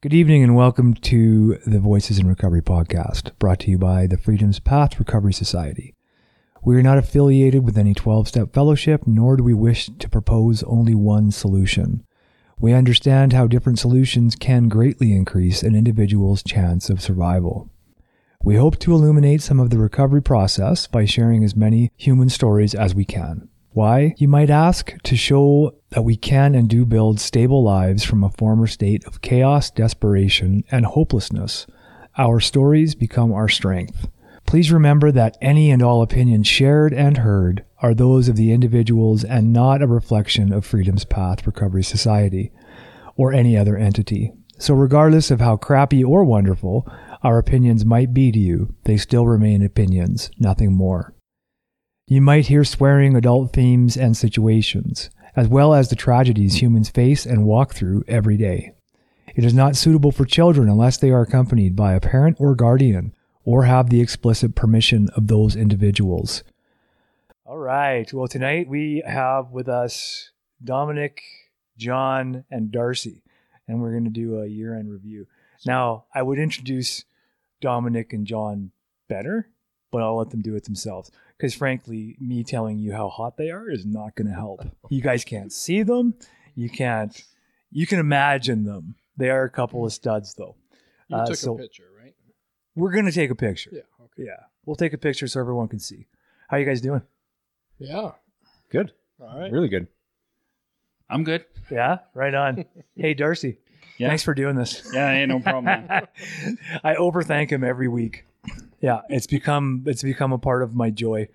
Good evening and welcome to the Voices in Recovery podcast, brought to you by the Freedom's Path Recovery Society. We are not affiliated with any 12 step fellowship, nor do we wish to propose only one solution. We understand how different solutions can greatly increase an individual's chance of survival. We hope to illuminate some of the recovery process by sharing as many human stories as we can. Why, you might ask, to show that we can and do build stable lives from a former state of chaos, desperation, and hopelessness. Our stories become our strength. Please remember that any and all opinions shared and heard are those of the individuals and not a reflection of Freedom's Path Recovery Society or any other entity. So, regardless of how crappy or wonderful our opinions might be to you, they still remain opinions, nothing more. You might hear swearing adult themes and situations, as well as the tragedies humans face and walk through every day. It is not suitable for children unless they are accompanied by a parent or guardian or have the explicit permission of those individuals. All right. Well, tonight we have with us Dominic, John, and Darcy, and we're going to do a year end review. Now, I would introduce Dominic and John better, but I'll let them do it themselves. Because frankly, me telling you how hot they are is not going to help. You guys can't see them. You can't. You can imagine them. They are a couple of studs, though. You Uh, took so- a picture, right? We're going to take a picture. Yeah. Okay. Yeah, we'll take a picture so everyone can see. How you guys doing? Yeah. Good. All right. Really good. I'm good. Yeah, right on. hey, Darcy. Yeah. Thanks for doing this. Yeah, ain't no problem. man. I overthank him every week. Yeah, it's become it's become a part of my joy.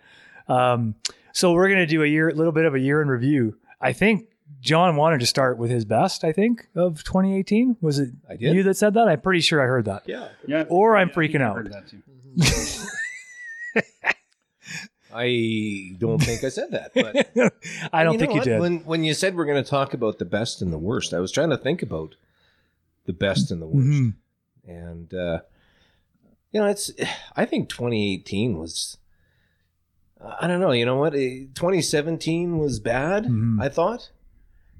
Um, so we're gonna do a year, a little bit of a year in review. I think John wanted to start with his best. I think of 2018. Was it I did. you that said that? I'm pretty sure I heard that. Yeah. Yeah. Or I'm Yeah, freaking I out. heard that too. I don't think I said that, but I don't know think you did. When when you said we're going to talk about the best and the worst, I was trying to think about the best and the worst, Mhm. and uh, you know, it's. I think 2018 was. I don't know. You know what? Eh, 2017 was bad. Mhm. I thought,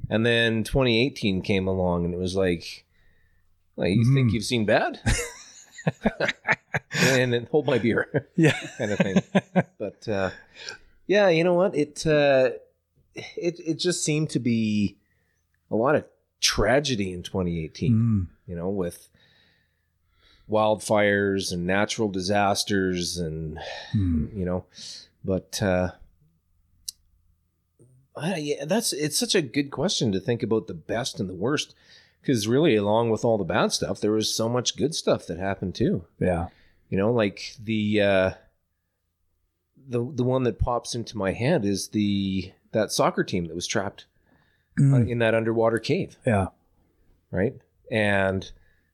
and then 2018 came along, and it was like, well, you think Mhm. you've seen bad, and then hold my beer. Yeah. kind of thing. but uh, yeah, you know what? It uh, it it just seemed to be a lot of tragedy in 2018. Mm. You know, with wildfires and natural disasters, and Mm. you know, but uh, I, yeah, that's it's such a good question to think about the best and the worst. Because really, along with all the bad stuff, there was so much good stuff that happened too. Yeah. You know, like the uh the the one that pops into my head is the that soccer team that was trapped Mm. in that underwater cave, Yeah. right? And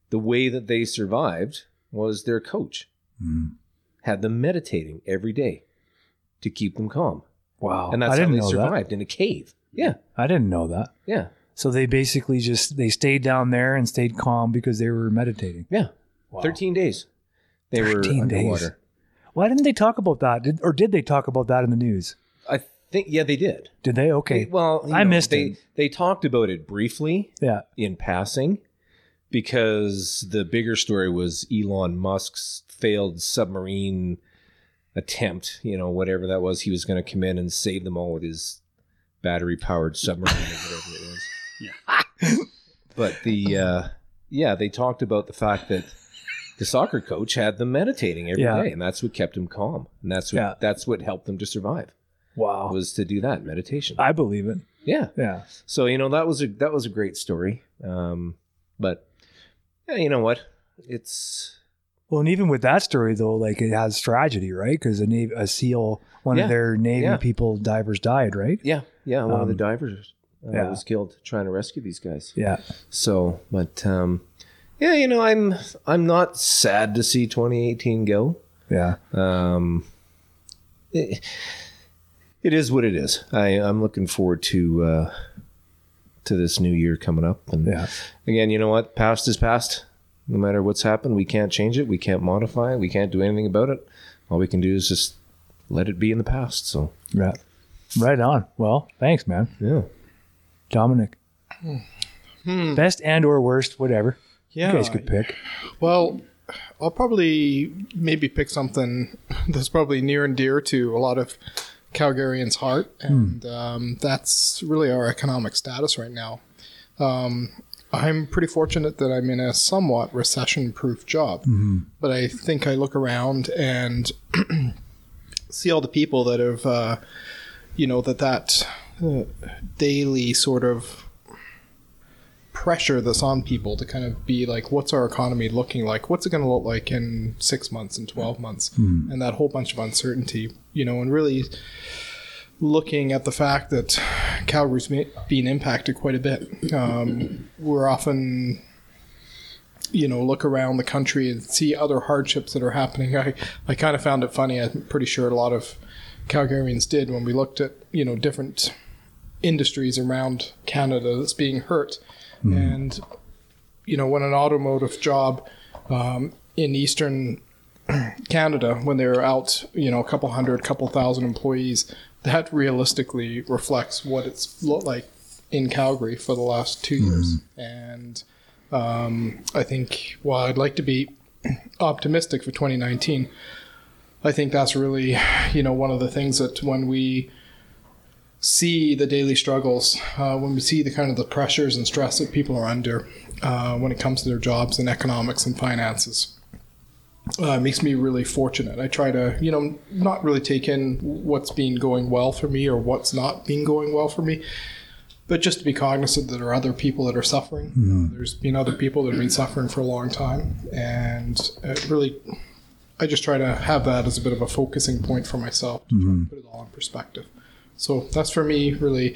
the way that they survived was their coach Mm. had them meditating every day to keep them calm. Wow. And that's I didn't they know survived in a cave. Yeah. I didn't know that. Yeah. So they basically just they stayed down there and stayed calm because they were meditating. Yeah. Wow. 13 days. They 13 were days. Why didn't they talk about that? Did, or did they talk about that in the news? I think yeah, they did. Did they? Okay. They- well, I know, missed they it. they talked about it briefly. yeah. in passing because the bigger story was Elon Musk's failed submarine attempt, you know, whatever that was. He was going to come in and save them all with his battery powered submarine or whatever it was. Yeah. But the, uh, yeah, they talked about the fact that the soccer coach had them meditating every day, Yeah. and that's what kept them calm. And that's what, Yeah. that's what helped them to survive Wow. was to do that meditation. I believe it. yeah. Yeah. So you know that was a that was a great story. Um, but yeah, you know what? It's Well, and even with that story though, like it has tragedy, right? Because a, Navy, a SEAL, one Yeah. of their Navy Yeah. people, divers died, right? yeah, yeah. One of the Um, divers uh, yeah. was killed trying to rescue these guys. Yeah. So, but um, yeah, you know, I'm I'm not sad to see 2018 go. Yeah. Um, it, it is what it is. I I'm looking forward to uh, to this new year coming up. And Yeah. again, you know what? Past is past. No matter what's happened, we can't change it. We can't modify it. We can't do anything about it. All we can do is just let it be in the past. So Yeah. Right on. Well, thanks, man. yeah. Dominic. Hmm. Best and or worst, whatever. Yeah. You guys could pick. Well, I'll probably maybe pick something that's probably near and dear to a lot of Calgarians' heart, and um, that's really our economic status right now. Um, I'm pretty fortunate that I'm in a somewhat recession-proof job, but I think I look around and see all the people that have, uh, you know, that that uh, daily sort of pressure that's on people to kind of be like, what's our economy looking like? What's it going to look like in six months and 12 months? And that whole bunch of uncertainty, you know, and really looking at the fact that Calgary's being impacted quite a bit. Um, we're often, you know, look around the country and see other hardships that are happening. I, I kind of found it funny. I'm pretty sure a lot of Calgarians did when we looked at, you know, different industries around Canada that's being hurt. And, you know, when an automotive job um, in Eastern Canada, when they're out, you know, a couple hundred, couple thousand employees, that realistically reflects what it's looked like in Calgary for the last two years. And um, I think, while I'd like to be optimistic for 2019, I think that's really, you know, one of the things that when we see the daily struggles, uh, when we see the kind of the pressures and stress that people are under uh, when it comes to their jobs and economics and finances. Uh, it makes me really fortunate. I try to, you know, not really take in what's been going well for me or what's not been going well for me, but just to be cognizant that there are other people that are suffering. Uh, there's been other people that have been suffering for a long time, and it really, I just try to have that as a bit of a focusing point for myself to try to put it all in perspective. So that's for me really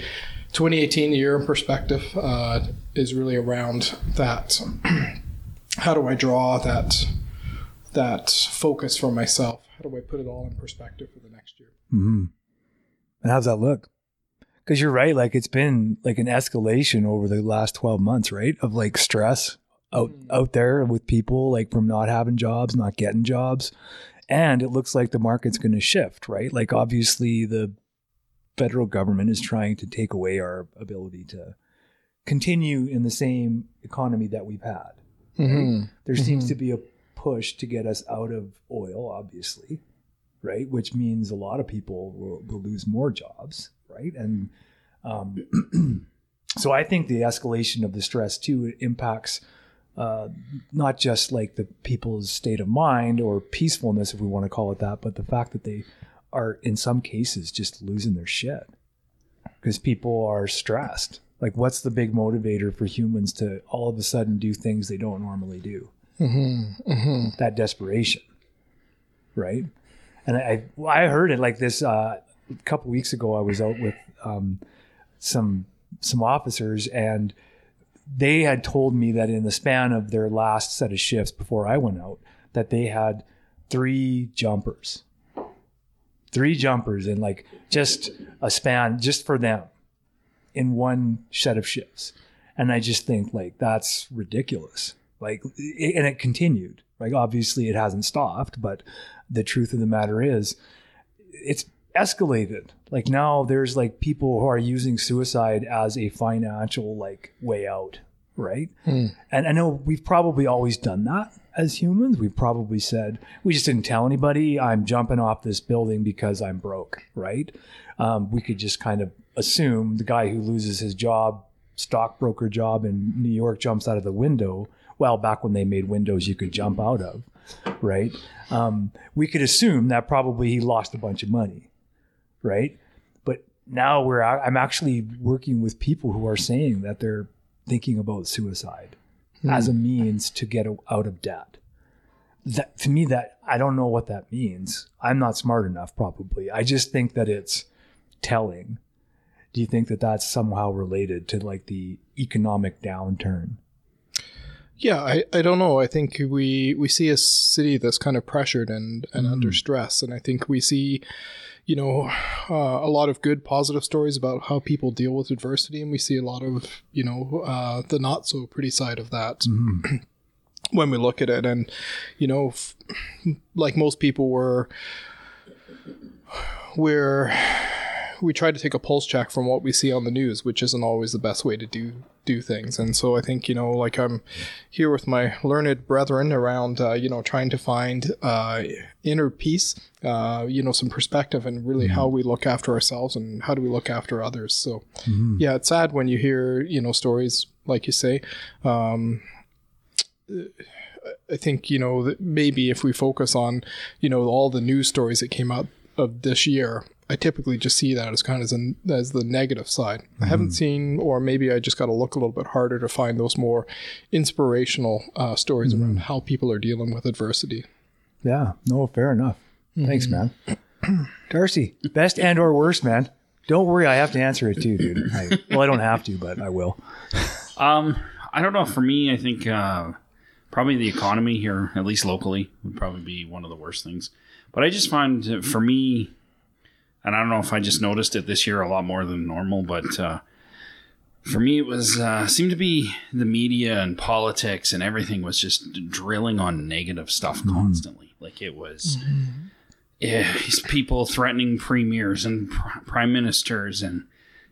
2018 the year in perspective uh, is really around that. How do I draw that that focus for myself? How do I put it all in perspective for the next year? Mm-hmm. And how's that look? Because you're right, like it's been like an escalation over the last 12 months, right? Of like stress out out there with people like from not having jobs, not getting jobs. And it looks like the market's going to shift, right? Like obviously the federal government is trying to take away our ability to continue in the same economy that we've had. Mm-hmm. There seems to be a push to get us out of oil, obviously, right? Which means a lot of people will, will lose more jobs, right? And um, so I think the escalation of the stress too impacts uh, not just like the people's state of mind or peacefulness, if we want to call it that, but the fact that they are in some cases just losing their shit because people are stressed. Like, what's the big motivator for humans to all of a sudden do things they don't normally do? Mm-hmm. Mm-hmm. That desperation, right? And I I heard it like this uh, a couple weeks ago. I was out with um, some some officers, and they had told me that in the span of their last set of shifts before I went out, that they had three jumpers, three jumpers in like just a span just for them in one set of shifts. And I just think like that's ridiculous. Like, it, and it continued. Like, obviously, it hasn't stopped, but the truth of the matter is, it's escalated. Like now, there's like people who are using suicide as a financial like way out, right? Hmm. And I know we've probably always done that as humans. We've probably said we just didn't tell anybody. I'm jumping off this building because I'm broke, right? Um, we could just kind of assume the guy who loses his job, stockbroker job in New York, jumps out of the window. Well, back when they made windows, you could jump out of, right? Um, we could assume that probably he lost a bunch of money, right? But now we're I'm actually working with people who are saying that they're thinking about suicide hmm. as a means to get out of debt. That to me, that I don't know what that means. I'm not smart enough, probably. I just think that it's telling. Do you think that that's somehow related to like the economic downturn? Yeah, I, I don't know. I think we we see a city that's kind of pressured and, and hmm. under stress, and I think we see, you know, uh, a lot of good positive stories about how people deal with adversity, and we see a lot of you know uh, the not so pretty side of that when we look at it. And you know, f- like most people, we're we're we try to take a pulse check from what we see on the news, which isn't always the best way to do do things. And so I think, you know, like I'm here with my learned brethren around, uh, you know, trying to find uh, inner peace, uh, you know, some perspective and really how we look after ourselves and how do we look after others. So, yeah, it's sad when you hear, you know, stories like you say. Um, I think, you know, that maybe if we focus on, you know, all the news stories that came out of this year, I typically just see that as kind of as, an, as the negative side. I haven't seen, or maybe I just got to look a little bit harder to find those more inspirational uh, stories around how people are dealing with adversity. Yeah. No, fair enough. Thanks, man. Darcy, best and or worst, man. Don't worry, I have to answer it too, dude. I, well, I don't have to, but I will. Um, I don't know. For me, I think uh, probably the economy here, at least locally, would probably be one of the worst things. But I just find, uh, for me, and I don't know if I just noticed it this year a lot more than normal, but uh, for me, it was uh, seemed to be the media and politics and everything was just drilling on negative stuff mm-hmm. constantly. Like it was. Yeah, these people threatening premiers and pr- prime ministers, and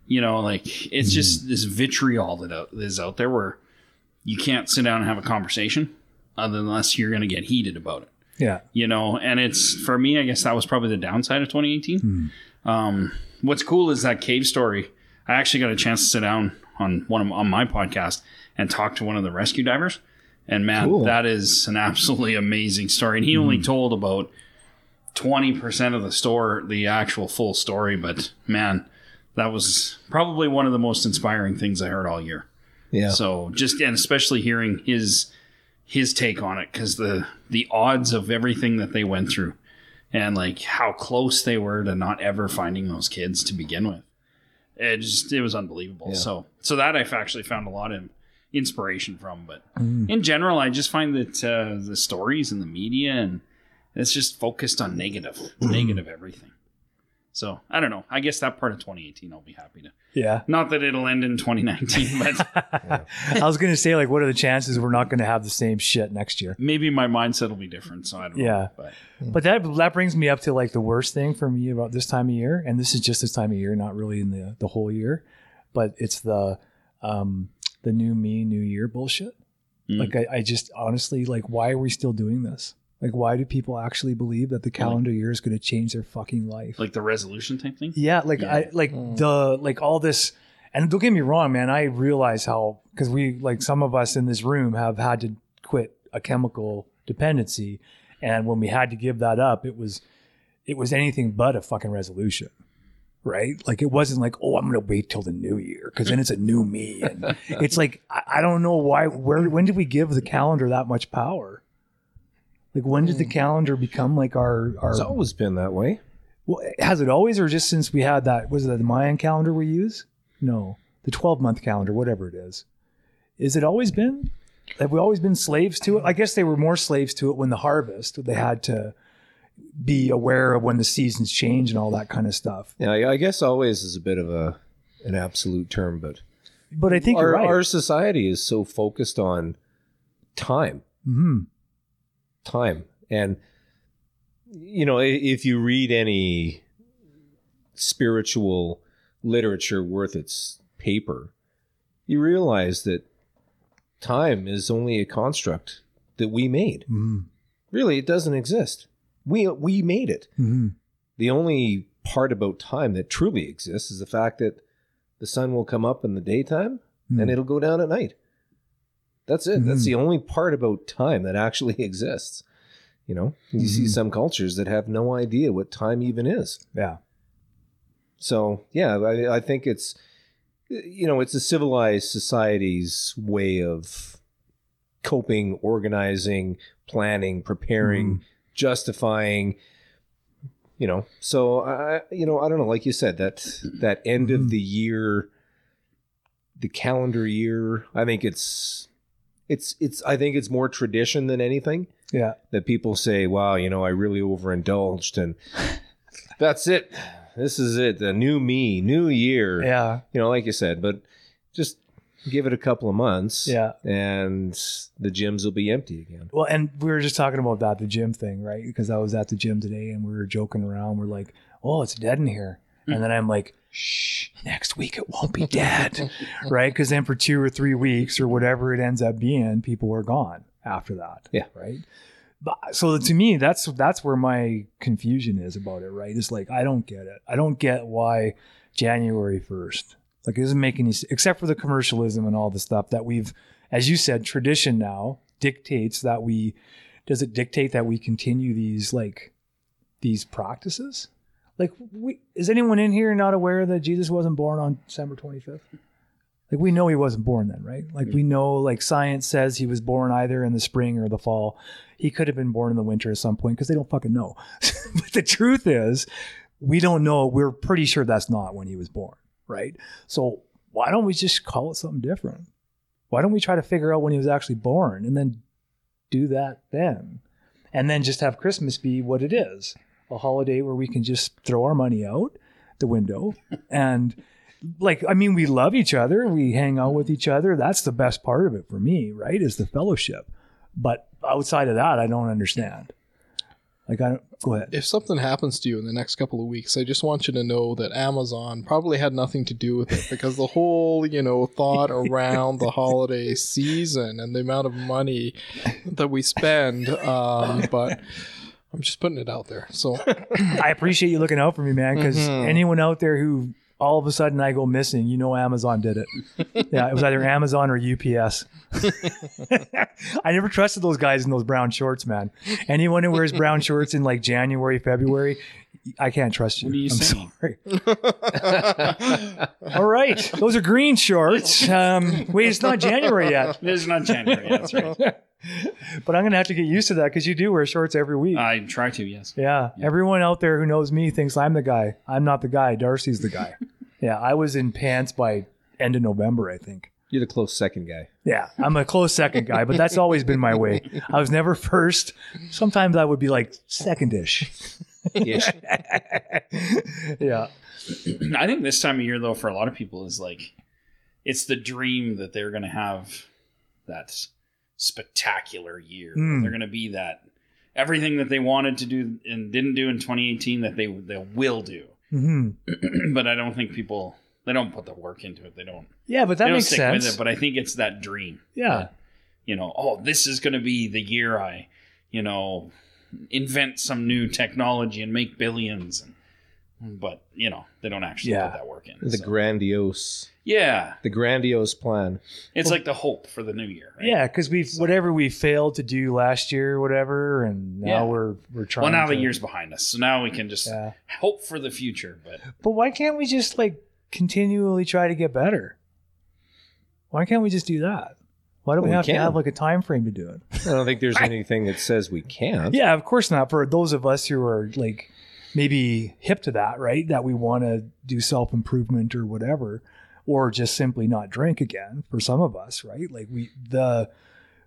you know, like it's mm-hmm. just this vitriol that uh, out, is out there where you can't sit down and have a conversation, unless you're going to get heated about it Yeah. you know and it's for me i guess that was probably the downside of 2018 um, what's cool is that cave story. I actually got a chance to sit down on one of on my podcast and talk to one of the rescue divers. And man Cool. that is an absolutely amazing story. And he only told about 20% of the store the actual full story. But man that was probably one of the most inspiring things i heard all year. Yeah. so just and especially hearing his his take on it because the the odds of everything that they went through and like how close they were to not ever finding those kids to begin with, it just it was unbelievable. Yeah. So so that I've actually found a lot of inspiration from. But in general, I just find that uh, the stories and the media and it's just focused on negative, negative everything. So I don't know. I guess that part of 2018, I'll be happy to. Yeah. Not that it'll end in 2019, but I was going to say, like, what are the chances we're not going to have the same shit next year? maybe my mindset will be different. So I don't know. Yeah. But But that that brings me up to like the worst thing for me about this time of year, and this is just this time of year, not really in the the whole year, but it's the um the new me, new year bullshit. Mm. Like I, I just honestly like, why are we still doing this? Like, why do people actually believe that the calendar year is going to change their fucking life? like the resolution type thing. Yeah, like Yeah. I like hmm. the like all this and don't get me wrong, man, I realize how cuz we like some of us in this room have had to quit a chemical dependency and when we had to give that up, it was it was anything but a fucking resolution. Right? Like it wasn't like, "Oh, I'm going to wait till the new year cuz then it's a new me." And it's like I, I don't know why where when did we give the calendar that much power? Like when did the calendar become like our our It's always been that way. well, has it always, or just since we had that? Was it the Mayan calendar we use? No, the twelve month calendar, whatever it is. Is it always been? Have we always been slaves to it? I guess they were more slaves to it when the harvest. They had to be aware of when the seasons change and all that kind of stuff. Yeah, I guess always is a bit of a an absolute term, but But I think our, right. our society is so focused on time, Mhm. Time, and you know, if you read any spiritual literature worth its paper, you realize that time is only a construct that we made. Mhm. Really, it doesn't exist. We we made it. Mhm. The only part about time that truly exists is the fact that the sun will come up in the daytime and Hmm. it'll go down at night. That's it. That's the only part about time that actually exists. You know, you see Mhm. some cultures that have no idea what time even is. Yeah. So, yeah, I, I think it's, you know, it's a civilized society's way of coping, organizing, planning, preparing, justifying. You know, so I, you know, I don't know. Like you said, that that end Mhm. of the year, the calendar year. I think it's, it's, it's. I think it's more tradition than anything Yeah. that people say, "Wow, you know, I really overindulged," and that's it. This is it. The new me, new year. Yeah. You know, like you said, but just give it a couple of months. Yeah. and the gyms will be empty again. Well, and we were just talking about that, the gym thing, right? Because I was at the gym today and we were joking around. We're like, oh, it's dead in here. And mm. then I'm like, shh, next week it won't be dead, right? Because then for two or three weeks or whatever it ends up being, people are gone after that. Yeah. Right. But, so to me, that's that's where my confusion is about it. Right? It's like I don't get it. I don't get why January first. Like it doesn't make any except for the commercialism and all the stuff that we've, as you said, tradition now dictates that we. Does it dictate that we continue these like these practices? Like, we, is anyone in here not aware that Jesus wasn't born on December 25th? Like, we know he wasn't born then, right? Like, we know, like, science says he was born either in the spring or the fall. He could have been born in the winter at some point because they don't fucking know. but the truth is, we don't know. We're pretty sure that's not when he was born, right? So, why don't we just call it something different? Why don't we try to figure out when he was actually born and then do that then? And then just have Christmas be what it is a holiday where we can just throw our money out the window. And like i mean we love each other we hang out with each other. That's the best part of it for me right is the fellowship. But outside of that i don't understand. Like i don't go ahead. If something happens to you in the next couple of weeks, I just want you to know that Amazon probably had nothing to do with it because the whole, you know, thought around the holiday season and the amount of money that we spend. Um, but I'm just putting it out there. So i appreciate you looking out for me man because Mhm. anyone out there who all of a sudden i go missing you know amazon did it yeah it was either amazon or ups i never trusted those guys in those brown shorts man anyone who wears brown shorts in like january february i can't trust you What are you i'm saying? sorry All right, those are green shorts. Um, wait, it's not January yet, It is not January. That's right. but I'm gonna have to get used to that because you do wear shorts every week. I try to. Yes. yeah. everyone out there who knows me thinks I'm the guy. I'm not the guy. Darcy's the guy. yeah, I was in pants by end of November, I think. You're the close second guy. Yeah, I'm a close second guy, but that's always been my way. I was never first. Sometimes I would be like secondish. Ish. yeah. I think this time of year, though, for a lot of people, is like it's the dream that they're going to have that spectacular year. Mm. They're going to be that everything that they wanted to do and didn't do in 2018 that they they will do. hmm but I don't think people they don't put the work into it. They don't. Yeah, but that makes stick sense. with it. But I think it's that dream. yeah. You know, oh, this is going to be the year I, you know, invent some new technology and make billions. But you know, they don't actually Yeah. put that work in. The so. grandiose, yeah, the grandiose plan. it's like the hope for the new year. Right? Yeah, because we've whatever we failed to do last year, whatever, and now Yeah. we're we're trying. Well, now the year's behind us, so now we can just Yeah, hope for the future. But but why can't we just like continually try to get better? Why can't we just do that? Why do we we have to have like a time frame to do it? I don't think there's anything that says we can't. Yeah, of course not. For those of us who are like maybe hip to that, right? That we want to do self improvement or whatever, or just simply not drink again. For some of us, right? Like we the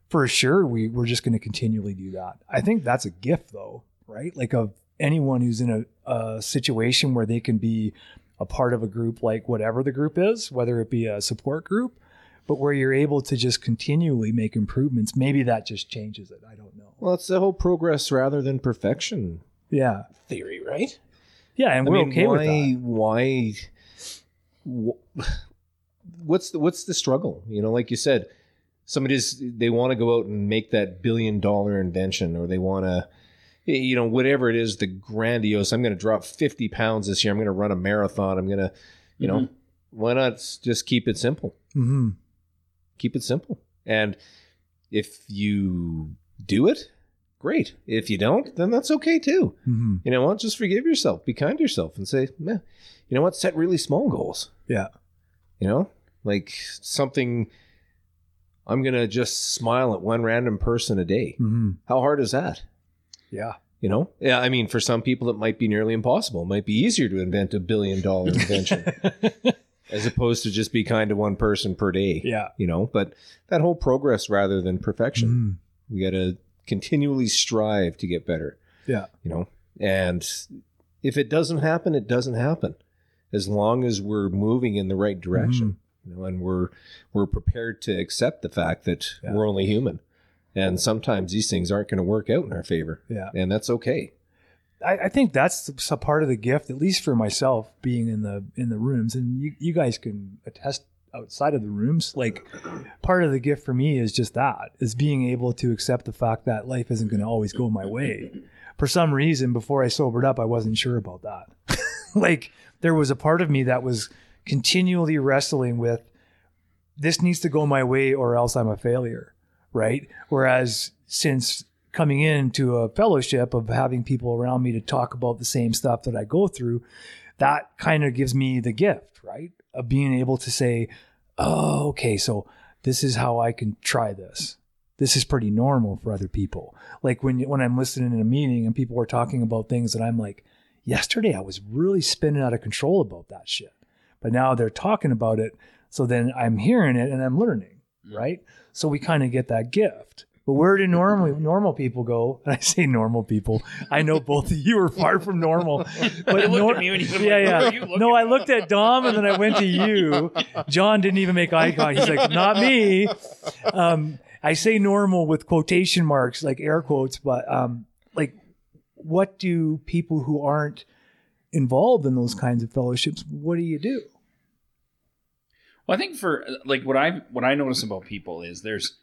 for sure we we're just going to continually do that. I think that's a gift though, right? Like of anyone who's in a, a situation where they can be a part of a group like whatever the group is, whether it be a support group, but where you're able to just continually make improvements. Maybe that just changes it. I don't know. Well, it's the whole progress rather than perfection Yeah. theory, right? Yeah, and we're okay why, with that. Why? wh- What's the what's the struggle? You know, like you said, somebody's they want to go out and make that billion dollar invention, or they want to, you know, whatever it is, the grandiose. I'm going to drop 50 pounds this year. I'm going to run a marathon. I'm going to, you know, why not just keep it simple? Mm-hmm. Keep it simple. And if you do it, great. If you don't, then that's okay too. Mm-hmm. You know what? Just forgive yourself. Be kind to yourself and say, Meh, you know what? Set really small goals. Yeah. You know, like something. I'm gonna just smile at one random person a day. Mm-hmm. How hard is that? Yeah. You know, yeah. I mean, for some people, it might be nearly impossible. It might be easier to invent a billion dollar invention as opposed to just be kind to one person per day. Yeah. You know, but that whole progress rather than perfection. Mhm. We got to continually strive to get better. Yeah. You know, and if it doesn't happen, it doesn't happen. As long as we're moving in the right direction, you know, and we're we're prepared to accept the fact that Yeah. we're only human, and sometimes these things aren't going to work out in our favor, Yeah. and that's okay. I, I think that's a part of the gift, at least for myself, being in the in the rooms, and you, you guys can attest outside of the rooms. Like part of the gift for me is just that is being able to accept the fact that life isn't going to always go my way. For some reason, before I sobered up, I wasn't sure about that. like there was a part of me that was continually wrestling with this needs to go my way or else I'm a failure, right? Whereas since coming into a fellowship of having people around me to talk about the same stuff that I go through, that kind of gives me the gift, right? Of being able to say, oh, okay, so this is how I can try this. This is pretty normal for other people. Like when when I'm listening in a meeting and people are talking about things that I'm like, yesterday I was really spinning out of control about that shit. But now they're talking about it. So then I'm hearing it and I'm learning, mm. right? So we kind of get that gift. But where do normally normal people go? And I say normal people. I know both of you are far from normal. But You nor- at me when you yeah, like, yeah. You No, I looked at Dom and then I went to you. John didn't even make eye contact. He's like, not me. Um, I say normal with quotation marks, like air quotes, but um, like, what do people who aren't involved in those kinds of fellowships? What do you do? Well, I think for like what I what I notice about people is there's,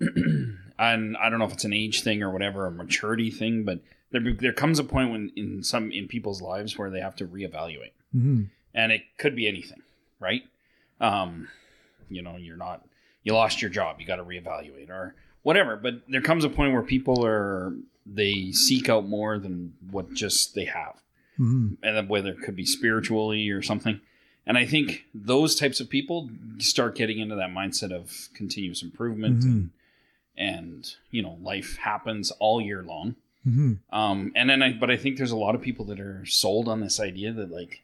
and I don't know if it's an age thing or whatever, a maturity thing, but there there comes a point when in some in people's lives where they have to reevaluate, Mm-hmm. and it could be anything, right? Um, you know, you're not you lost your job, you got to reevaluate or whatever. But there comes a point where people are they seek out more than what just they have Mm-hmm. and whether it could be spiritually or something. And I think those types of people start getting into that mindset of continuous improvement and, and you know life happens all year long. Mm-hmm. Um, and then I, but I think there's a lot of people that are sold on this idea that like,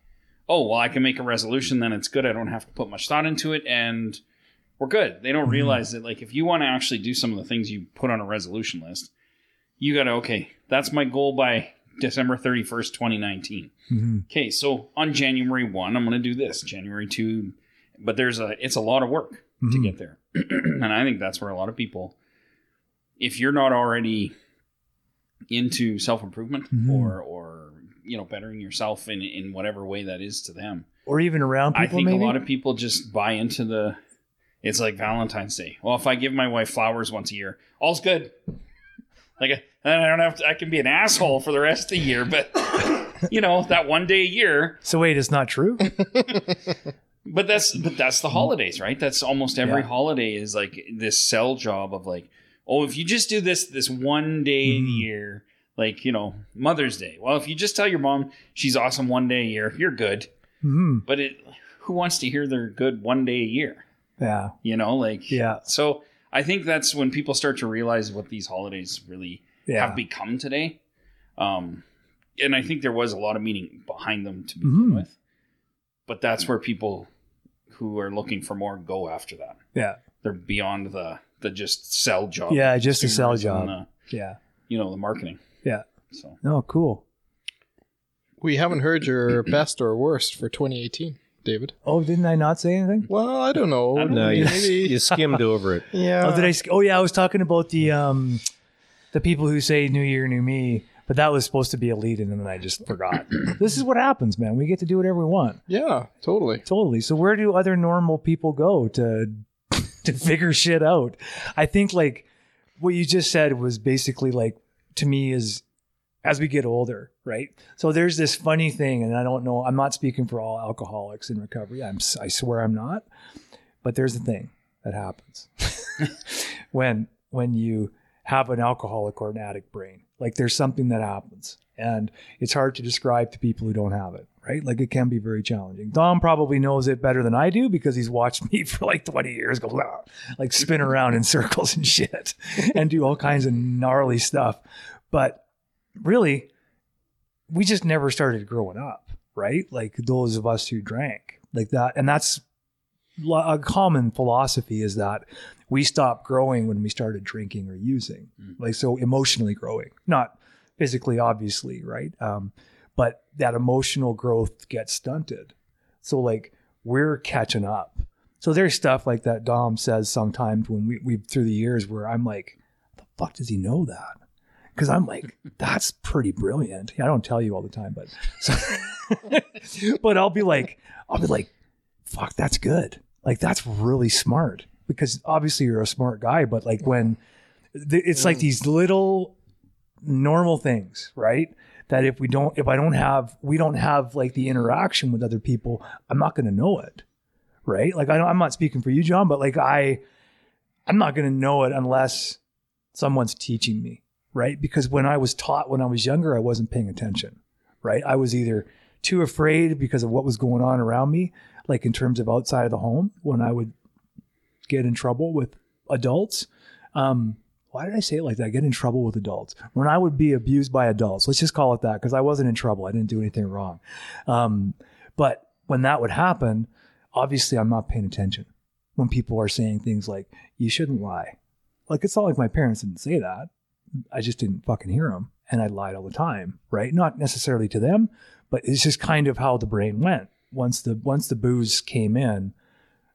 oh well, I can make a resolution, then it's good. I don't have to put much thought into it, and we're good. They don't Mhm. realize that like if you want to actually do some of the things you put on a resolution list, you got to okay, that's my goal by December 31st, 2019 Mm-hmm. okay so on january 1 i'm going to do this january 2 but there's a it's a lot of work to Mhm. get there and i think that's where a lot of people if you're not already into self-improvement Mhm. or or you know bettering yourself in in whatever way that is to them Or even around people. i think maybe? a lot of people just buy into the it's like valentine's day well if i give my wife flowers once a year all's good like then i don't have to i can be an asshole for the rest of the year but you know that one day a year So wait, it's not true. but that's but that's the holidays, right? That's almost every Yeah. holiday is like this sell job of like, oh, if you just do this this one day a Mhm. year, like you know Mother's Day. Well, if you just tell your mom she's awesome one day a year, you're good. hmm But it, who wants to hear they're good one day a year? Yeah, You know, like yeah, So I think that's when people start to realize what these holidays really yeah. have become today. Um, and I think there was a lot of meaning behind them to begin Mhm. with. But that's where people who are looking for more go after that. yeah, They're beyond the the just sell job. Yeah, just a sell consumers job. and the, yeah. you know, the marketing. Yeah. So Oh, cool. We haven't heard your best or worst for 2018, David. Oh, didn't I not say anything? Well, I don't know. I don't No, you, Maybe. you skimmed over it. yeah. Oh, did I? sk- Oh, yeah. I was talking about the um, the people who say "New Year, New Me," but that was supposed to be a lead, in, and then I just forgot. this is what happens, man. We get to do whatever we want. Yeah, totally. Totally. So where do other normal people go to to figure shit out? I think like what you just said was basically like to me is as we get older, right? So there's this funny thing, and I don't know. I'm not speaking for all alcoholics in recovery. I'm I swear I'm not. But there's a thing that happens when when you have an alcoholic or an addict brain. Like there's something that happens, and it's hard to describe to people who don't have it. Right? Like it can be very challenging. Dom probably knows it better than I do because he's watched me for like 20 years go "Blah," like spin around in circles and shit and do all kinds of gnarly stuff. But really, we just never started growing up, right? Like those of us who drank like that. And that's a common philosophy is that we stopped growing when we started drinking or using, Mm. like so emotionally growing, not physically, obviously, right? Um, but that emotional growth gets stunted. So like we're catching up. So there's stuff like that Dom says sometimes when we we through the years where I'm like, the fuck does he know that? because I'm like, that's pretty brilliant. I don't tell you all the time, but so, but I'll be like, I'll be like, fuck, that's good. Like that's really smart because obviously you're a smart guy, but like when it's like mm. these little normal things, right? That if we don't, if I don't have, we don't have like the interaction with other people, I'm not going to know it, right? Like I I'm not speaking for you, John, but like I, I'm not going to know it unless someone's teaching me, right? Because when I was taught when I was younger, I wasn't paying attention, right? I was either too afraid because of what was going on around me, like in terms of outside of the home, when I would get in trouble with adults. Um, why did I say it like that? Get in trouble with adults. When I would be abused by adults, let's just call it that, because I wasn't in trouble. I didn't do anything wrong. Um, but when that would happen, obviously I'm not paying attention. When people are saying things like, you shouldn't lie. Like, it's not like my parents didn't say that. I just didn't fucking hear them. And I lied all the time, right? Not necessarily to them, but it's just kind of how the brain went. Once the once the booze came in,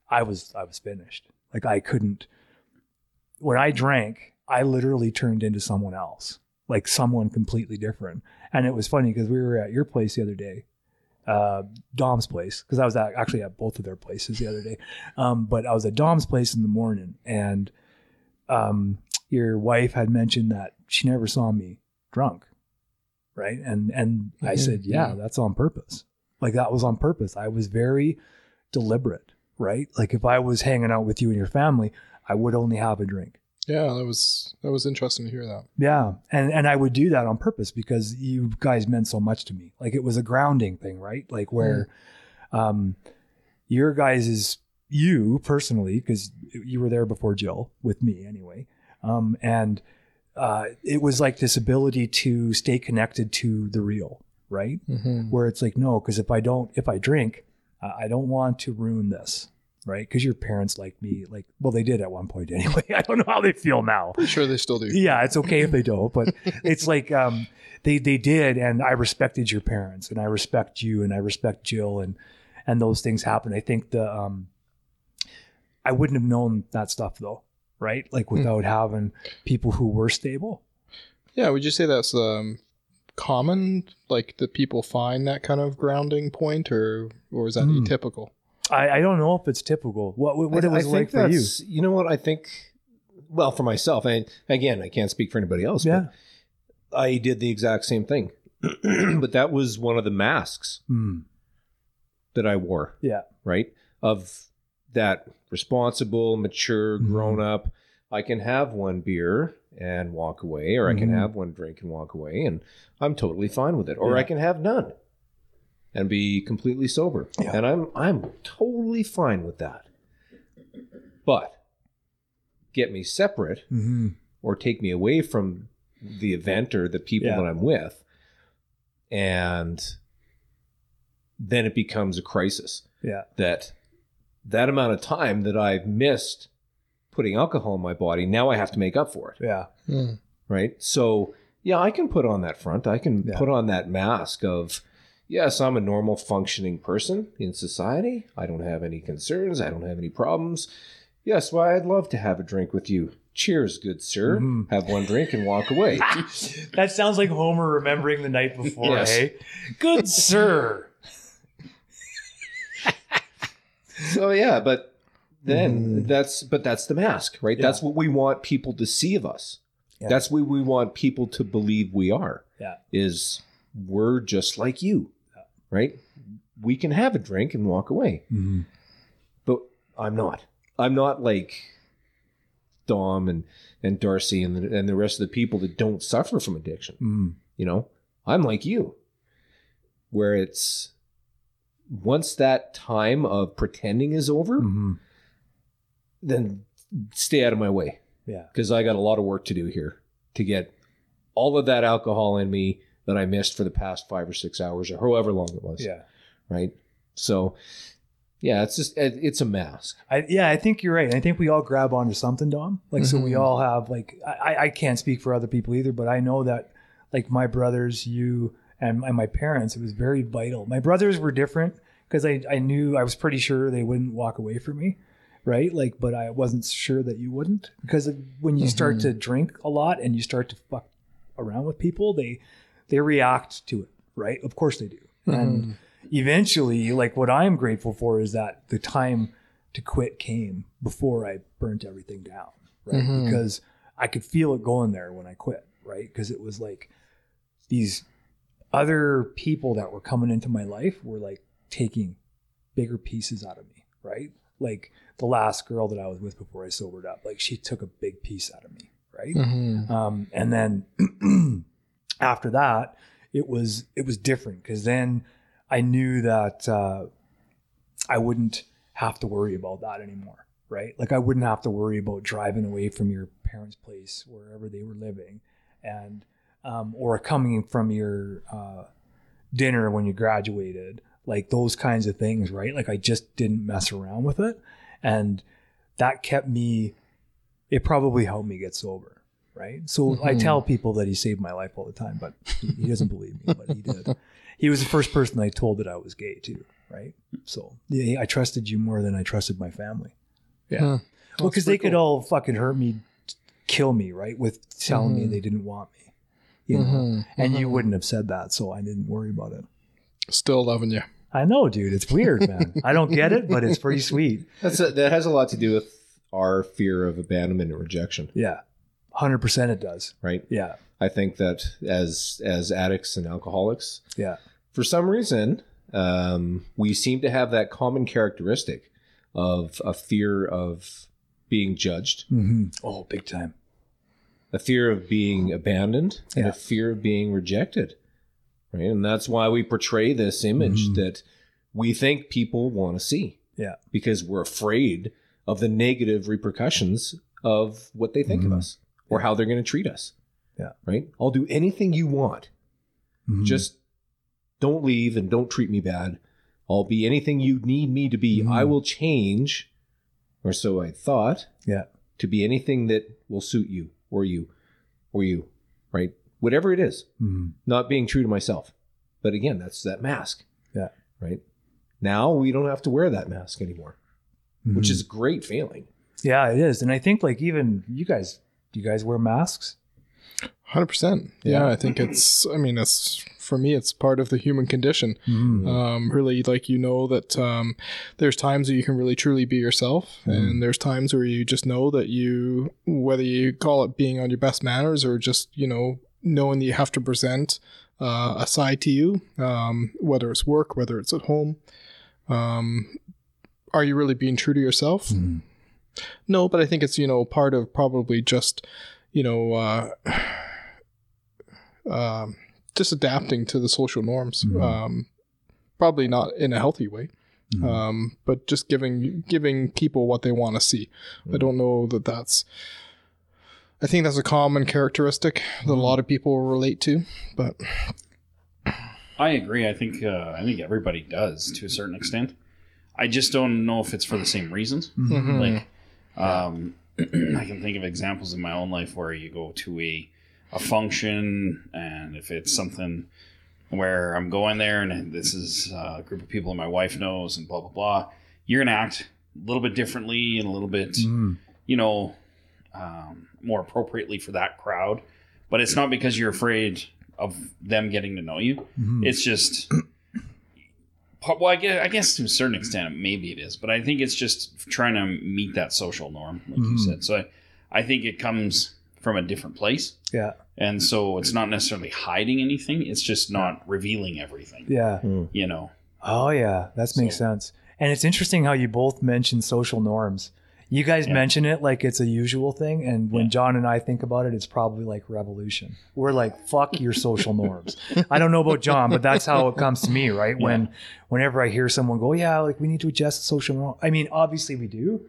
I was I was finished. Like I couldn't. When I drank, I literally turned into someone else, like someone completely different. And it was funny because we were at your place the other day, uh, Dom's place, because I was at, actually at both of their places the other day. Um, but I was at Dom's place in the morning, and um, your wife had mentioned that she never saw me drunk, right? And and I Mhm. said, yeah, Yeah. that's on purpose. Like that was on purpose. I was very deliberate, right? Like if I was hanging out with you and your family, I would only have a drink. Yeah, that was that was interesting to hear that. Yeah, and and I would do that on purpose because you guys meant so much to me. Like it was a grounding thing, right? Like where, um, your guys is you personally because you were there before Jill with me anyway, um, and uh, it was like this ability to stay connected to the real, right? Mm-hmm. Where it's like no, because if I don't, if I drink, I don't want to ruin this. Right, because your parents like me, like well, they did at one point anyway. I don't know how they feel now Pretty sure they still do. yeah, it's okay if they don't, but it's like um, they they did, and I respected your parents, and I respect you, and I respect Jill, and and those things happen. I think the um, I wouldn't have known that stuff though, right? Like without having people who were stable. Yeah, would you say that's um, common? Like that people find that kind of grounding point, or or is that Hmm. atypical? I, I don't know if it's typical. What what, I- it was I like for you? You know what? I think, well, for myself, and again, I can't speak for anybody else. Yeah. But I did the exact same thing. but that was one of the masks Hmm. that I wore, Yeah. right? Of that responsible, mature, Mhm. grown up. I can have one beer and walk away, or I can Mhm. have one drink and walk away, and I'm totally fine with it. Or Yeah. I can have none and be completely sober, Yeah. and I'm I'm totally fine with that. But get me separate hmm or take me away from the event or the people Yeah. that I'm with, and then it becomes a crisis Yeah. that that amount of time that I've missed putting alcohol in my body, now I have to make up for it, Yeah. Mm. right? So, yeah, I can put on that front. I can Yeah. put on that mask of, yes, I'm a normal functioning person in society. I don't have any concerns. I don't have any problems. Yes, well, I'd love to have a drink with you. Cheers, good sir. Mhm. Have one drink and walk away. That sounds like Homer remembering the night before. Yes. Hey, good sir. so yeah, but then Mhm. that's but that's the mask, right? Yeah. That's what we want people to see of us. Yeah. That's what we want people to believe we are. Yeah. Is we're just like you. Right? We can have a drink and walk away. Mhm. But I'm not. I'm not like Dom and and Darcy and the, and the rest of the people that don't suffer from addiction. Mhm. You know, I'm like you, where it's once that time of pretending is over, Mhm. then stay out of my way Yeah. because I got a lot of work to do here to get all of that alcohol in me that I missed for the past five or six hours or however long it was. Yeah. Right. So, yeah, it's just it, it's a mask. I, yeah, I think you're right. I think we all grab onto something, Dom. Like, so we Mhm. all have like I, I can't speak for other people either, but I know that like my brothers, you, and, and my parents, it was very vital. My brothers were different because I I knew I was pretty sure they wouldn't walk away from me, right? Like, but I wasn't sure that you wouldn't because when you start to drink a lot and you start to fuck around with people, they they react to it, right? Of course they do. And eventually, like what I'm grateful for is that the time to quit came before I burnt everything down, right? Mhm. Because I could feel it going there when I quit, right? Because it was like these other people that were coming into my life were like taking bigger pieces out of me, right? Like the last girl that I was with before I sobered up, like she took a big piece out of me, right? Mhm. Um, and then after that, it was it was different because then I knew that uh, I wouldn't have to worry about that anymore, right? Like I wouldn't have to worry about driving away from your parents' place wherever they were living, and um, or coming from your uh, dinner when you graduated, like those kinds of things, right? Like I just didn't mess around with it, and that kept me. It probably helped me get sober, right? So I Mhm. tell people that he saved my life all the time, but he, he doesn't believe me, but he did. He was the first person I told that I was gay too, right? So yeah, I trusted you more than I trusted my family. Yeah. Huh. Well, because they pretty could all fucking hurt me, kill me, right? With telling me Mhm. they didn't want me, you know. Mhm. And you Mhm. wouldn't have said that, so I didn't worry about it. Still loving you. I know, dude. It's weird, man. I don't get it, but it's pretty sweet. That's a, that has a lot to do with our fear of abandonment and rejection, Yeah, hundred percent. It does. right? Yeah, I think that as as addicts and alcoholics, yeah, for some reason, um, we seem to have that common characteristic of a fear of being judged, Mm-hmm. Oh, big time. a fear of being abandoned, and Yeah. a fear of being rejected. Right. And that's why we portray this image Mhm. that we think people want to see. Yeah. Because we're afraid of the negative repercussions of what they think Mhm. of us or how they're going to treat us. Yeah. Right. I'll do anything you want. Mhm. Just don't leave and don't treat me bad. I'll be anything you need me to be. Mhm. I will change, or so I thought, yeah, to be anything that will suit you or you or you, right? Whatever it is, Mhm. not being true to myself. But again, that's that mask. Yeah. Right. Now we don't have to wear that mask anymore, which Mhm. is a great feeling. yeah, it is. And I think like even you guys, do you guys wear masks? Hundred percent. Yeah. I think it's. I mean, it's for me. It's part of the human condition. Mhm. Um, really, like you know that um, there's times where you can really truly be yourself, Mhm. and there's times where you just know that you, whether you call it being on your best manners or just you know knowing that you have to present uh, a side to you, um, whether it's work, whether it's at home. Um, are you really being true to yourself? Mhm. No, but I think it's you know part of probably just you know uh, um, just adapting to the social norms. Mhm. Um, probably not in a healthy way, Mhm. um, but just giving giving people what they want to see. I don't know that that's. I think that's a common characteristic that a lot of people relate to, but I agree. I think uh, I think everybody does to a certain extent. I just don't know if it's for the same reasons. Mhm. Like, um, I can think of examples in my own life where you go to a a function, and if it's something where I'm going there, and this is uh, a group of people my wife knows, and blah blah blah, you're gonna act a little bit differently and a little bit, Mhm. you know, um, more appropriately for that crowd. But it's not because you're afraid of them getting to know you. Mhm. It's just, well, I guess, I guess to a certain extent, maybe it is, but I think it's just trying to meet that social norm, like you Mhm. said. So I, I think it comes from a different place. yeah, And so it's not necessarily hiding anything, it's just not revealing everything, yeah. you know? Oh yeah, that makes So- sense. And it's interesting how you both mention social norms. You guys Yeah. mention it like it's a usual thing, and when Yeah. John and I think about it, it's probably like revolution. We're like, "Fuck your social norms." I don't know about John, but that's how it comes to me, right? When, whenever I hear someone go, "Yeah, like we need to adjust social norm," I mean, obviously we do.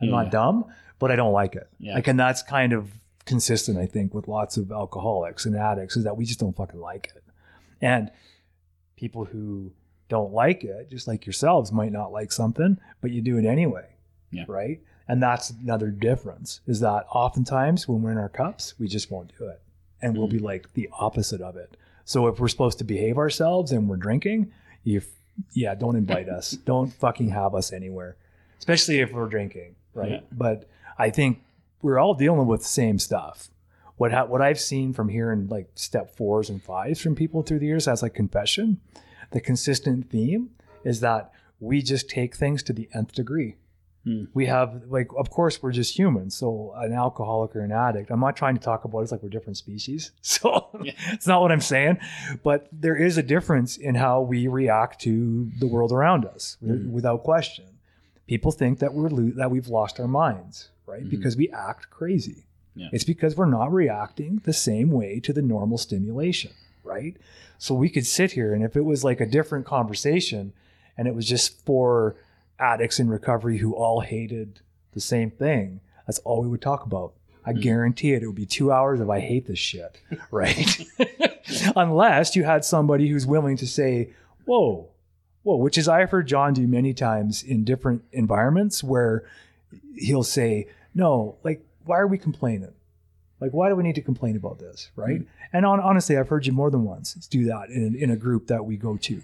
I'm Yeah. not dumb, but I don't like it. Yeah. Like, and that's kind of consistent, I think, with lots of alcoholics and addicts, is that we just don't fucking like it. And people who don't like it, just like yourselves, might not like something, but you do it anyway. Yeah. Right. And that's another difference is that oftentimes when we're in our cups, we just won't do it. And we'll be mm-hmm. like the opposite of it. So if we're supposed to behave ourselves and we're drinking, you, yeah, don't invite us. Don't fucking have us anywhere, especially if we're drinking. Right. Yeah. But I think we're all dealing with the same stuff. what ha- what I've seen from hearing like step fours and fives from people through the years as like confession, the consistent theme is that we just take things to the nth degree. Hmm. We have like, of course, we're just humans. So an alcoholic or an addict, I'm not trying to talk about it as like we're different species. So Yeah. it's not what I'm saying, but there is a difference in how we react to the world around us, Hmm. without question. People think that we're lo- that we've lost our minds, right? Mhm. Because we act crazy. Yeah. It's because we're not reacting the same way to the normal stimulation, right? So we could sit here and if it was like a different conversation and it was just for addicts in recovery who all hated the same thing, that's all we would talk about. I Mhm. guarantee it, it would be two hours of I hate this shit, right? Unless you had somebody who's willing to say, whoa, whoa, which is I've heard John do many times in different environments where he'll say, no, like, why are we complaining? Like, why do we need to complain about this, right? And on, honestly, I've heard you more than once do that in, in a group that we go to.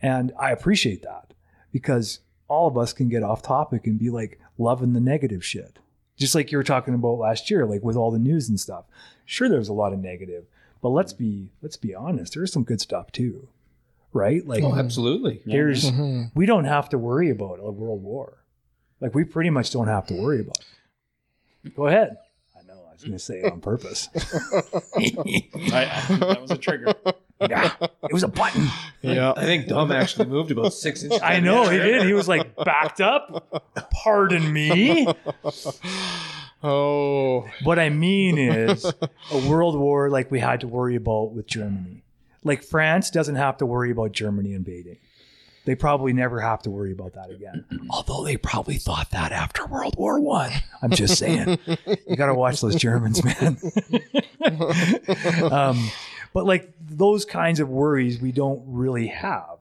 And I appreciate that because all of us can get off topic and be like loving the negative shit. Just like you were talking about last year, like with all the news and stuff. Sure, there's a lot of negative, but let's be let's be honest. There's some good stuff too, right? Like Oh, absolutely. Yeah. there's Mhm. we don't have to worry about a world war. Like we pretty much don't have to worry about. It. Go ahead. I know I was going to say it on purpose. I, I, that was a trigger. Yeah, it was a button. Yeah. I think Dom actually moved about six inches. I know he did. He was like backed up. Pardon me. Oh. What I mean is a world war like we had to worry about with Germany. Like France doesn't have to worry about Germany invading. They probably never have to worry about that again. Although they probably thought that after World War One. I'm just saying. you got to watch those Germans, man. um, but like those kinds of worries, we don't really have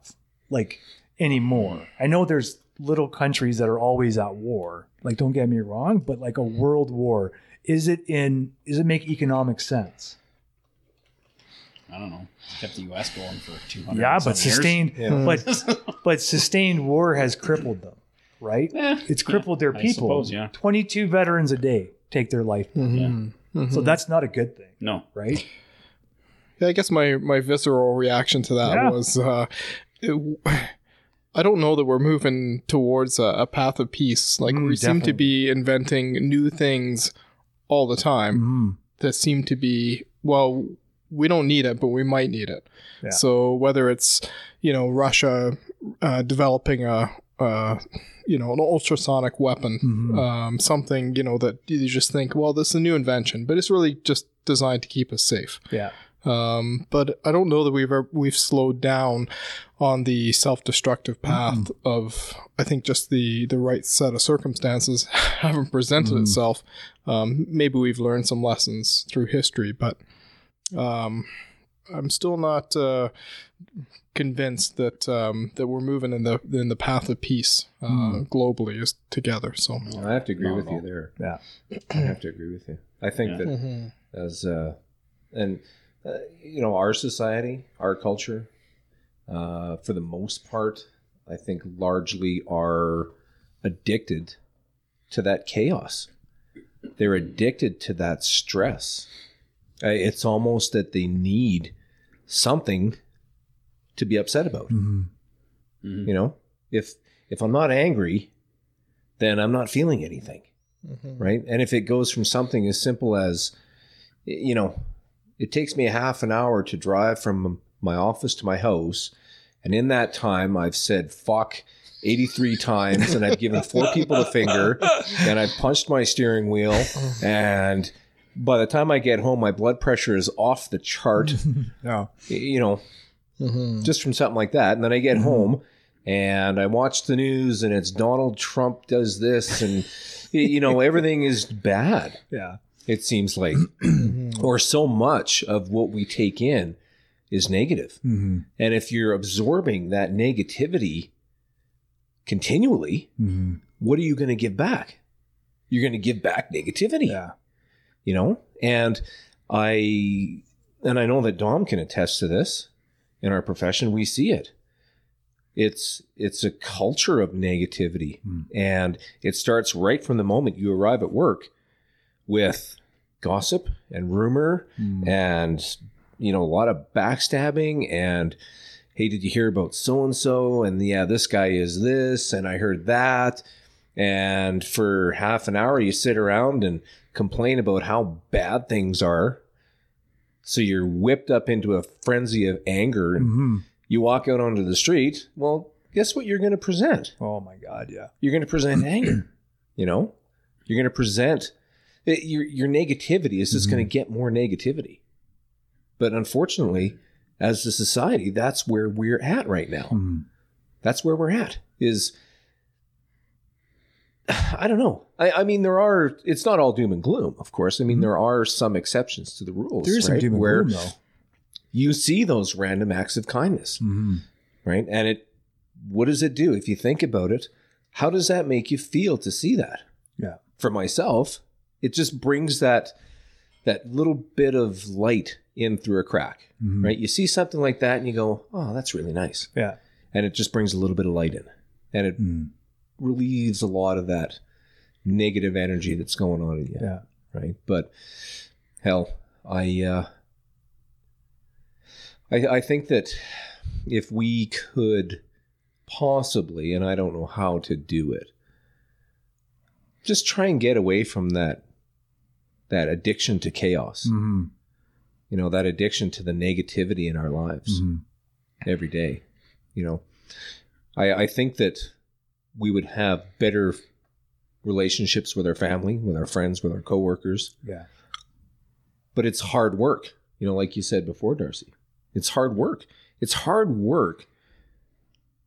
like anymore. I know there's little countries that are always at war. Like, don't get me wrong, but like a world war, is it in? Does it make economic sense? I don't know. It's kept the U.S. going for 200 Yeah, but years. sustained, Yeah. but but sustained war has crippled them, right? Eh, It's crippled their I people. suppose, yeah. 22 veterans a day take their life. Mhm. So that's not a good thing, No. right? Yeah, I guess my my visceral reaction to that Yeah. was, uh, it, I don't know that we're moving towards a, a path of peace. Like Mm, we seem to be inventing new things all the time Mhm. that seem to be well. We don't need it, but we might need it. Yeah. So whether it's you know Russia uh, developing a, a you know an ultrasonic weapon, Mhm. um, something you know that you just think, well, this is a new invention, but it's really just designed to keep us safe. Yeah. Um, but I don't know that we've ever, we've slowed down on the self-destructive path of I think just the the right set of circumstances haven't presented Mm. itself. Um, maybe we've learned some lessons through history, but um, I'm still not uh, convinced that um, that we're moving in the in the path of peace uh, Mm. globally is together. So I have to agree Not with at you there. Yeah. I have to agree with you. I think Yeah. that Mhm. as uh, and uh, you know our society, our culture, uh, for the most part, I think largely are addicted to that chaos. They're addicted to that stress. Uh, It's almost that they need something to be upset about. Mhm. Mhm. You know, if if I'm not angry, then I'm not feeling anything Mhm. right? And if it goes from something as simple as, you know, it takes me a half an hour to drive from my office to my house, and in that time I've said fuck 83 times, and I've given four people the finger, and I've punched my steering wheel, and by the time I get home, my blood pressure is off the chart, Yeah. you know, Mhm. just from something like that. And then I get Mhm. home and I watch the news and it's Donald Trump does this and you know everything is bad. Yeah. It seems like. or so much of what we take in is negative. Mhm. And if you're absorbing that negativity continually, Mhm. what are you going to give back? You're going to give back negativity Yeah. you know and i and i know that dom can attest to this in our profession we see it it's it's a culture of negativity Hmm. and it starts right from the moment you arrive at work with gossip and rumor and you know a lot of backstabbing and hey did you hear about so and so and yeah this guy is this and i heard that and for half an hour you sit around and complain about how bad things are so you're whipped up into a frenzy of anger and Mhm. you walk out onto the street well guess what you're going to present Oh my God, yeah. you're going to present anger. You know, you're going to present it, your your negativity is just going to get more negativity. But unfortunately, as a society, that's where we're at right now. Mhm. That's where we're at. Is I don't know. I, I mean, there are. It's not all doom and gloom, of course. I mean, there are some exceptions to the rules. There is some doom and where gloom, though. you see those random acts of kindness Mhm. right? And it, what does it do? If you think about it, how does that make you feel to see that? Yeah. For myself, it just brings that that little bit of light in through a crack, Mhm. right? You see something like that, and you go, "Oh, that's really nice," Yeah. and it just brings a little bit of light in, and it Mm. relieves a lot of that negative energy that's going on in you Yeah. right? But hell, I uh, I, I think that if we could possibly, and I don't know how to do it, just try and get away from that that addiction to chaos. Mhm. You know, that addiction to the negativity in our lives Mhm. every day. You know, I, I think that we would have better relationships with our family, with our friends, with our coworkers. Yeah. But it's hard work. You know, like you said before, Darcy. It's hard work. It's hard work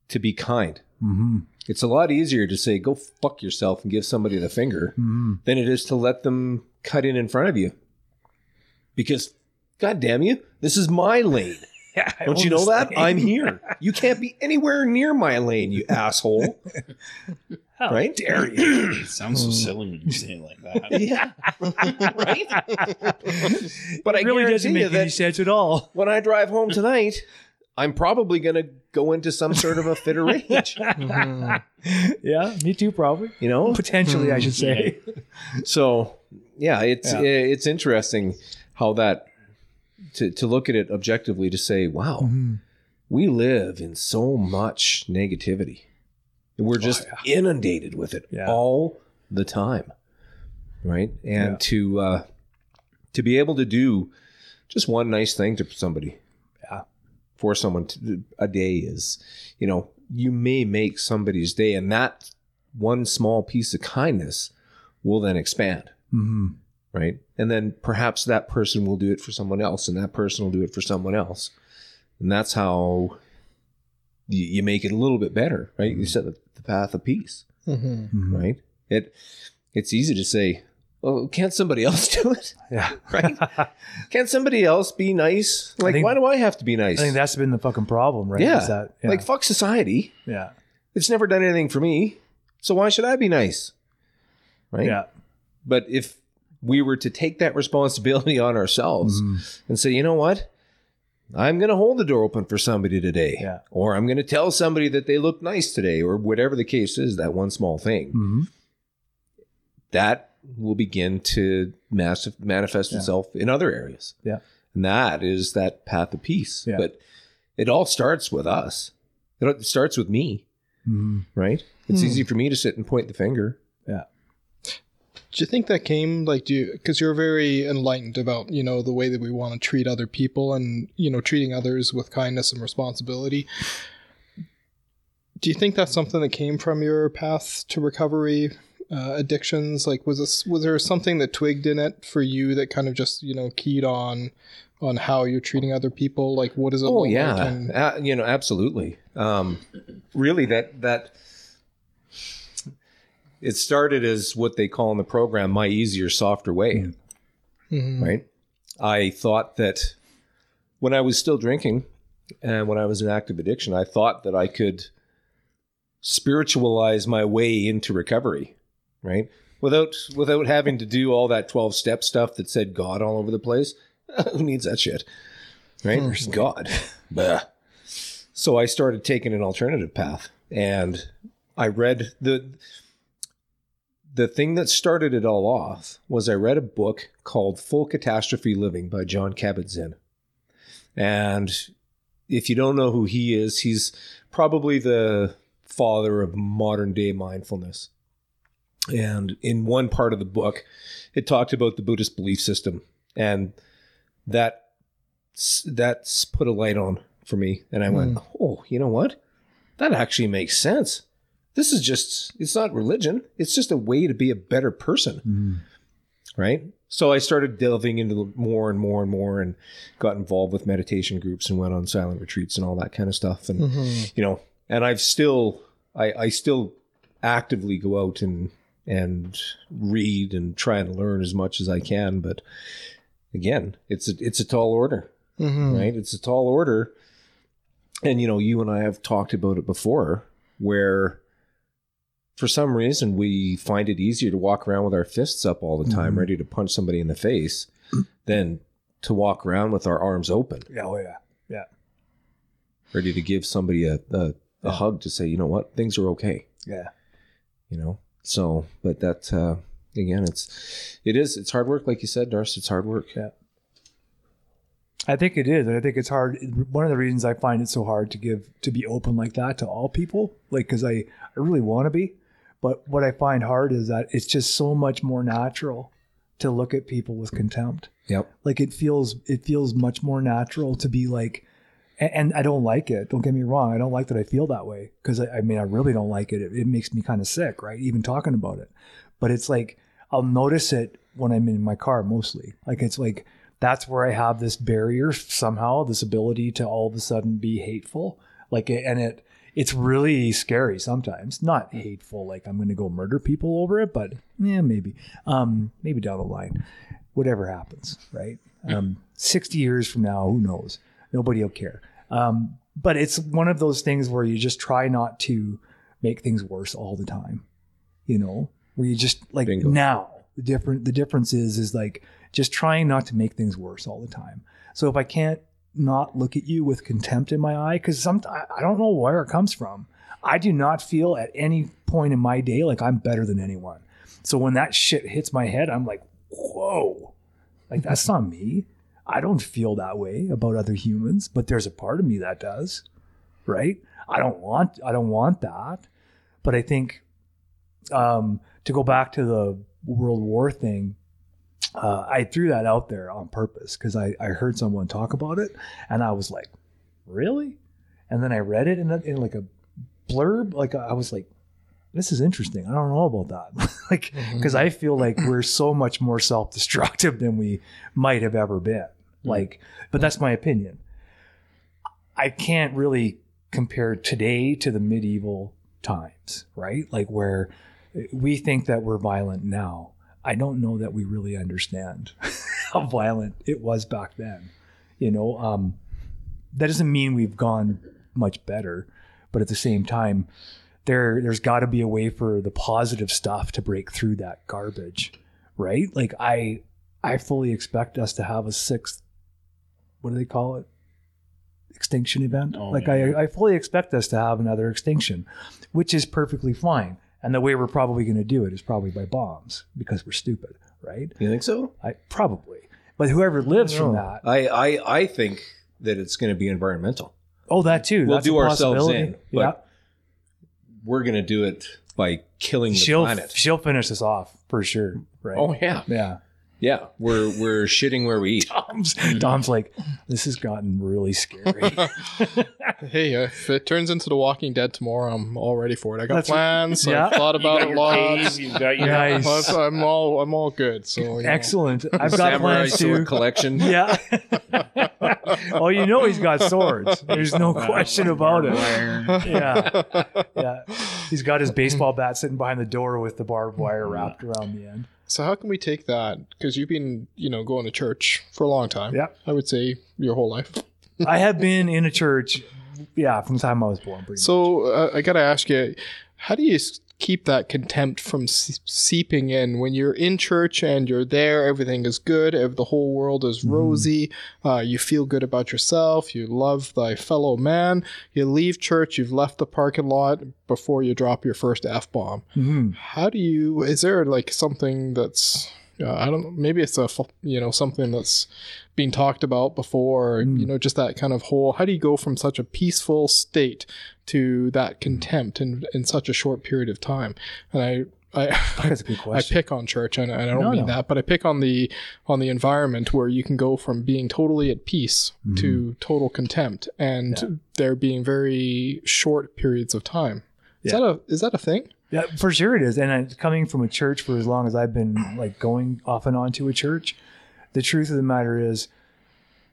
to be kind. Mhm. It's a lot easier to say, go fuck yourself and give somebody the finger Mhm. than it is to let them cut in in front of you. Because, God damn you, this is my lane. Yeah, Don't you know that? thing. I'm here. You can't be anywhere near my lane, you asshole. How right? dare you? It sounds so silly when you say it like that. Yeah. right? but I It really doesn't guarantee make you any that sense at all. when I drive home tonight, I'm probably going to go into some sort of a fit of rage. Yeah, me too, probably. You know? Potentially, I should say. So, yeah, it's Yeah. it's interesting how that to to look at it objectively to say, wow, Mhm. we live in so much negativity. We're just inundated with it Oh, Yeah. all the time. Right? And Yeah. to uh to be able to do just one nice thing to somebody. Yeah. For someone to, a day is, you know, you may make somebody's day and that one small piece of kindness will then expand Mhm. right? And then perhaps that person will do it for someone else, and that person will do it for someone else, and that's how you, you make it a little bit better, right? You set the, the path of peace, Mhm. Mhm. right? It it's easy to say, "Oh, can't somebody else do it?" Yeah. Right? Can't somebody else be nice? Like, think- why do I have to be nice? I think that's been the fucking problem, right? Yeah. Is that, yeah. Like, fuck society. yeah. It's never done anything for me, so why should I be nice? Right? Yeah. But if we were to take that responsibility on ourselves Mhm. and say, you know what? I'm going to hold the door open for somebody today. Yeah. Or I'm going to tell somebody that they look nice today, or whatever the case is, that one small thing. Mhm. That will begin to mass- manifest Yeah. itself in other areas. Yeah. And that is that path of peace. Yeah. But it all starts with us. It starts with me, Mhm. right? It's Hmm. easy for me to sit and point the finger. Yeah. Do you think that came like do you because you're very enlightened about you know the way that we want to treat other people and you know treating others with kindness and responsibility? Do you think that's something that came from your path to recovery, uh, addictions? Like, was this was there something that twigged in it for you that kind of just you know keyed on on how you're treating other people? Like, what is it? Oh yeah, like and- uh, you know, absolutely. Um, really, that that it started as what they call in the program "my easier, softer way." Mhm. Right? I thought that when I was still drinking and when I was in active addiction, I thought that I could spiritualize my way into recovery, right? Without without having to do all that twelve step stuff that said God all over the place. Who needs that shit? Right? There's God. Bah. So I started taking an alternative path and I read the the thing that started it all off was I read a book called Full Catastrophe Living by Jon Kabat-Zinn. And if you don't know who he is, he's probably the father of modern day mindfulness. And in one part of the book, it talked about the Buddhist belief system, and that that's put a light on for me. And I hmm. went, oh, you know what? That actually makes sense. This is just, it's not religion. It's just a way to be a better person. Hmm. Right. So I started delving into more and more and more and got involved with meditation groups and went on silent retreats and all that kind of stuff. And, mm-hmm. you know, and I've still, I, I still actively go out and, and read and try and learn as much as I can. But again, it's a, it's a tall order, mm-hmm. right? It's a tall order. And, you know, you and I have talked about it before where for some reason we find it easier to walk around with our fists up all the time, mm-hmm. ready to punch somebody in the face than to walk around with our arms open, Yeah, oh yeah, yeah, ready to give somebody a, a, a hug to say, you know what, things are okay. yeah. you know so but that uh again it's it is it's hard work like you said Darcy it's hard work Yeah. I think it is. and I think it's hard. One of the reasons I find it so hard to give to be open like that to all people, like because I I really want to be, but what I find hard is that it's just so much more natural to look at people with contempt. yep Like it feels it feels much more natural to be like, and, and I don't like it. Don't get me wrong. I don't like that I feel that way because I, I mean I really don't like it. It, it makes me kind of sick, right? Even talking about it. But it's like I'll notice it when I'm in my car mostly. Like it's like that's where I have this barrier somehow, this ability to all of a sudden be hateful. Like and it it's really scary sometimes. Not hateful, like I'm gonna go murder people over it, but yeah, maybe. Um, maybe down the line. Whatever happens, right? Um, 60 years from now, who knows? Nobody will care. Um, but it's one of those things where you just try not to make things worse all the time. You know, where you just like Bingo. now the different the difference is is like just trying not to make things worse all the time. So if I can't not look at you with contempt in my eye, because some I I don't know where it comes from. I do not feel at any point in my day like I'm better than anyone. So when that shit hits my head, I'm like, whoa, like that's not me. I don't feel that way about other humans, but there's a part of me that does, right? I don't want I don't want that, but I think um, to go back to the World War thing, uh, I threw that out there on purpose because I, I heard someone talk about it and I was like, really? And then I read it in, a, in like a blurb. Like I was like, this is interesting. I don't know about that. like, because I feel like we're so much more self destructive than we might have ever been. Like, but that's my opinion. I can't really compare today to the medieval times, right? Like where we think that we're violent now. I don't know that we really understand how violent it was back then. You know, um, that doesn't mean we've gone much better, but at the same time, there there's got to be a way for the positive stuff to break through that garbage, right? Like I I fully expect us to have a sixth. What do they call it? Extinction event. Oh, like yeah. I I fully expect us to have another extinction, which is perfectly fine. And the way we're probably going to do it is probably by bombs because we're stupid, right? you think so I probably. But whoever lives from that, I I, I think that it's going to be environmental oh, that too. We'll that's do a ourselves in, but yeah, we're going to do it by killing the she'll planet she'll finish us off for sure, right? oh yeah yeah. Yeah we're we're shitting where we eat Dom's, Dom's mm. like, this has gotten really scary. Hey, if it turns into The Walking Dead tomorrow, I'm all ready for it. I got That's- plans. yeah. I've thought You about got it your lots. cave, you've got your Nice. I'm- I'm all I'm all good. So you know. Excellent. I've got samurai plans sword too. collection Yeah. oh, you know he's got swords. There's no question about it. Yeah. Yeah. He's got his baseball bat sitting behind the door with the barbed wire wrapped around the end. So how can we take that? Because you've been, you know, going to church for a long time. Yeah. I would say your whole life. I have been in a church, yeah, from the time I was born. So uh, I got to ask you, how do you keep that contempt from seeping in. When you're in church and you're there everything is good the whole world is rosy uh, you feel good about yourself you love thy fellow man you leave church you've left the parking lot before you drop your first f-bomb. Mhm. how do you is there like something that's uh, i don't know maybe it's a you know something that's been talked about before you know just that kind of whole how do you go from such a peaceful state to that contempt in in such a short period of time and i I, That's a good I pick on church, and, I don't No, mean no. that, but I pick on the on the environment where you can go from being totally at peace to total contempt, and Mm-hmm. Yeah. there being very short periods of time. Is Yeah. that a is that a thing? Yeah, for sure it is. And I, coming from a church for as long as I've been like going off and on to a church, the truth of the matter is,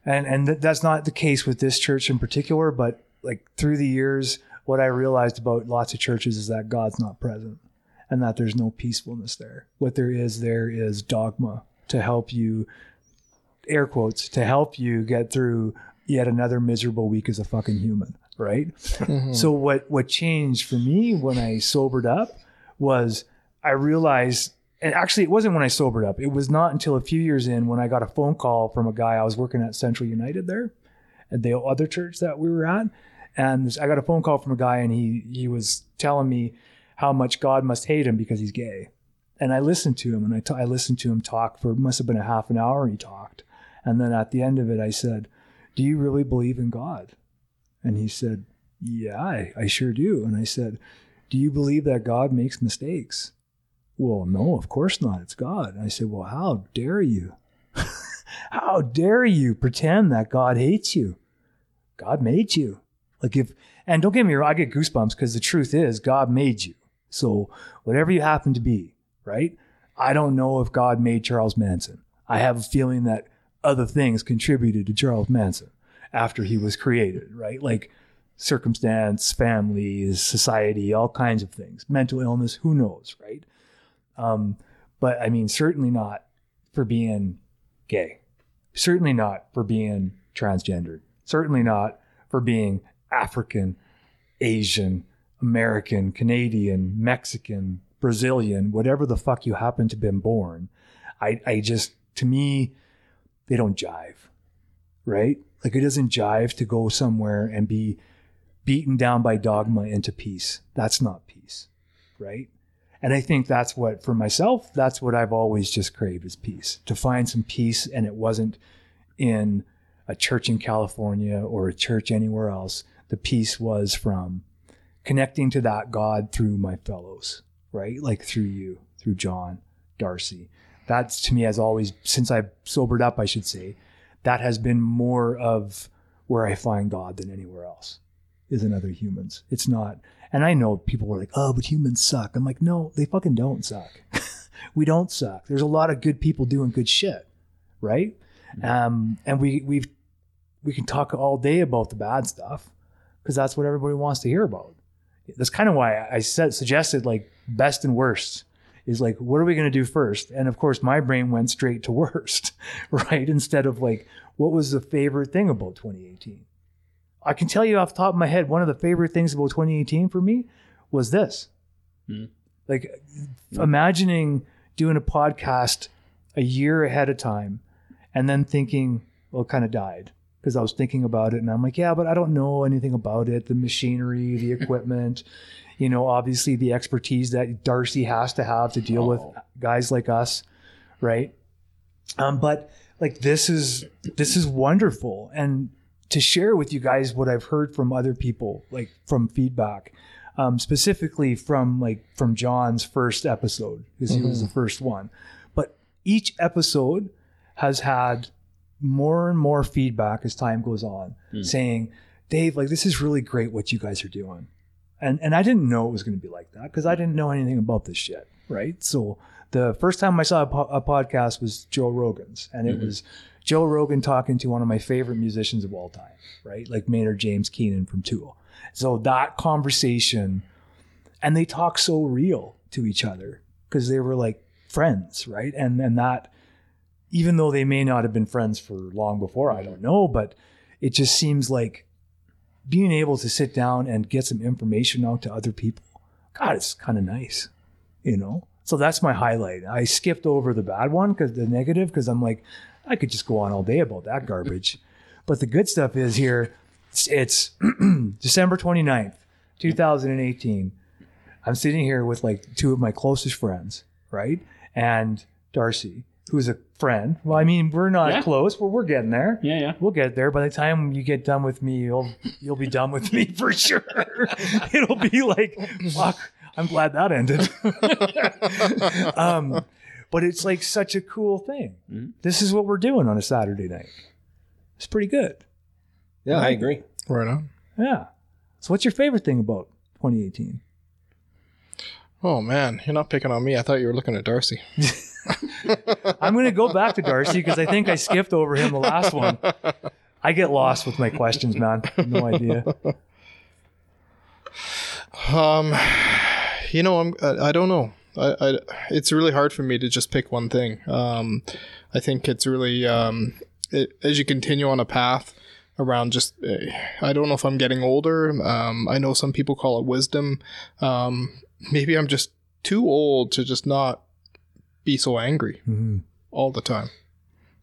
and and th- that's not the case with this church in particular, but like through the years, what I realized about lots of churches is that God's not present, and that there's no peacefulness there. What there is there is dogma to help you, air quotes, to help you get through yet another miserable week as a fucking human, right? Mm-hmm. So what what changed for me when I sobered up was I realized and actually it wasn't when I sobered up. It was not until a few years in when I got a phone call from a guy I was working at Central United there at the other church that we were at and I got a phone call from a guy and he he was telling me how much God must hate him because he's gay. And I listened to him and I, t- I listened to him talk for must have been a half an hour he talked. And then at the end of it I said, "Do you really believe in God?" And he said, Yeah, I, I sure do. And I said, Do you believe that God makes mistakes? Well, no, of course not. It's God. And I said, Well, how dare you? how dare you pretend that God hates you? God made you. Like if, and don't get me wrong, I get goosebumps because the truth is God made you. So whatever you happen to be, right? I don't know if God made Charles Manson. I have a feeling that other things contributed to Charles Manson after he was created, right? Like circumstance, families, society, all kinds of things, mental illness, who knows, right? Um, but I mean, certainly not for being gay, certainly not for being transgendered, certainly not for being African, Asian, American, Canadian, Mexican, Brazilian, whatever the fuck you happen to have been born. I, I just, to me, they don't jive, right? Like it doesn't jive to go somewhere and be beaten down by dogma into peace. That's not peace, right? And I think that's what, for myself, that's what I've always just craved is peace, to find some peace. And it wasn't in a church in California or a church anywhere else. The peace was from connecting to that God through my fellows, right? Like through you, through John, Darcy. That's to me has always, since I sobered up, I should say, that has been more of where I find God than anywhere else is in other humans. It's not, and I know people are like, oh, but humans suck. I'm like, no, they fucking don't suck. we don't suck. There's a lot of good people doing good shit, right? Um, and we we've we can talk all day about the bad stuff because that's what everybody wants to hear about. That's kind of why I said suggested like best and worst is like what are we going to do first? And of course, my brain went straight to worst, right? Instead of like what was the favorite thing about 2018? I can tell you off the top of my head, one of the favorite things about 2018 for me was this. Hmm. Like imagining doing a podcast a year ahead of time and then thinking, well, it kind of died because I was thinking about it and I'm like, yeah, but I don't know anything about it, the machinery, the equipment, you know, obviously the expertise that Darcy has to have to deal with Oh. guys like us, right? Um, but like this is this is wonderful and to share with you guys what I've heard from other people, like from feedback, um, specifically from like from John's first episode because he was the first one. But each episode has had more and more feedback as time goes on, hmm. saying, "Dave, like this is really great what you guys are doing," and and I didn't know it was going to be like that because I didn't know anything about this shit, right? So the first time I saw a, po- a podcast was Joe Rogan's, and it mm-hmm. was Joe Rogan talking to one of my favorite musicians of all time, right? Like Maynard James Keenan from Tool. So that conversation, and they talk so real to each other because they were like friends, right? And and that, even though they may not have been friends for long before, I don't mm-hmm. know, but it just seems like being able to sit down and get some information out to other people God, it's kind of nice, you know. So that's my highlight. I skipped over the bad one because the negative because I'm like, I could just go on all day about that garbage. But the good stuff is here. It's, it's December 29th, 2018. I'm sitting here with like two of my closest friends, right? And Darcy, who's a friend. Well, I mean, we're not Yeah. close, but we're getting there. Yeah, yeah. We'll get there. By the time you get done with me, you'll you'll be done with me for sure. It'll be like, fuck. I'm glad that ended. um, but it's like such a cool thing. Mhm. This is what we're doing on a Saturday night. It's pretty good. Yeah, I agree. Right on. Yeah. So, what's your favorite thing about 2018? Oh man, you're not picking on me. I thought you were looking at Darcy. I'm going to go back to Darcy because I think I skipped over him the last one. I get lost with my questions, man. No idea. Um, you know, I'm. I, I don't know. I, I. It's really hard for me to just pick one thing. Um, I think it's really um, it, as you continue on a path around just. Uh, I don't know if I'm getting older. Um, I know some people call it wisdom. Um, maybe I'm just too old to just not be so angry Mhm. all the time.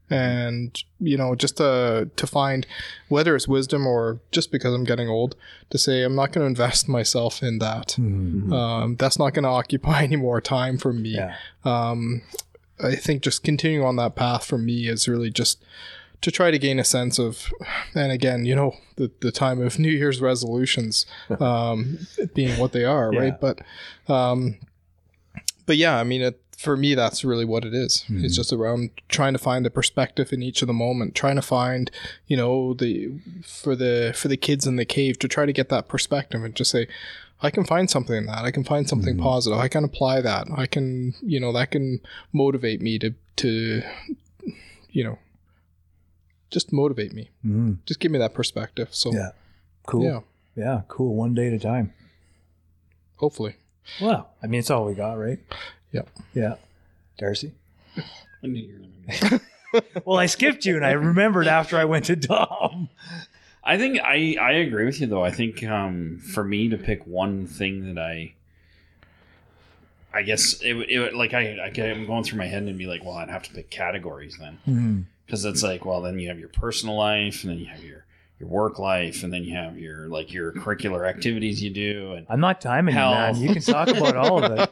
And you know, just to to find whether it's wisdom or just because I'm getting old, to say I'm not going to invest myself in that. Mhm. Um, that's not going to occupy any more time for me. Yeah. Um, I think just continuing on that path for me is really just to try to gain a sense of, and again, you know, the, the time of New Year's resolutions um, being what they are, Yeah. right? But, um, but yeah, I mean, it, for me, that's really what it is. Mm-hmm. It's just around trying to find a perspective in each of the moment, trying to find, you know, the for the for the kids in the cave to try to get that perspective and just say, I can find something in that. I can find something Mm-hmm. positive. I can apply that. I can, you know, that can motivate me to to, you know, just motivate me. Mhm. Just give me that perspective. So Yeah. Cool. yeah, Yeah. Cool. One day at a time. hopefully. Well, I mean, it's all we got, right? Yep. Yeah. Darcy? I knew you were gonna be- Well, I skipped you and I remembered after I went to Dom. I think I I agree with you though. I think um, for me to pick one thing that I, I guess it, would- it would- like I, I am going through my head and be like, well, I'd have to pick categories then Mhm. because it's like, well, then you have your personal life and then you have your your work life and then you have your like your curricular activities you do and I'm not timing you, man. You can talk about all of it.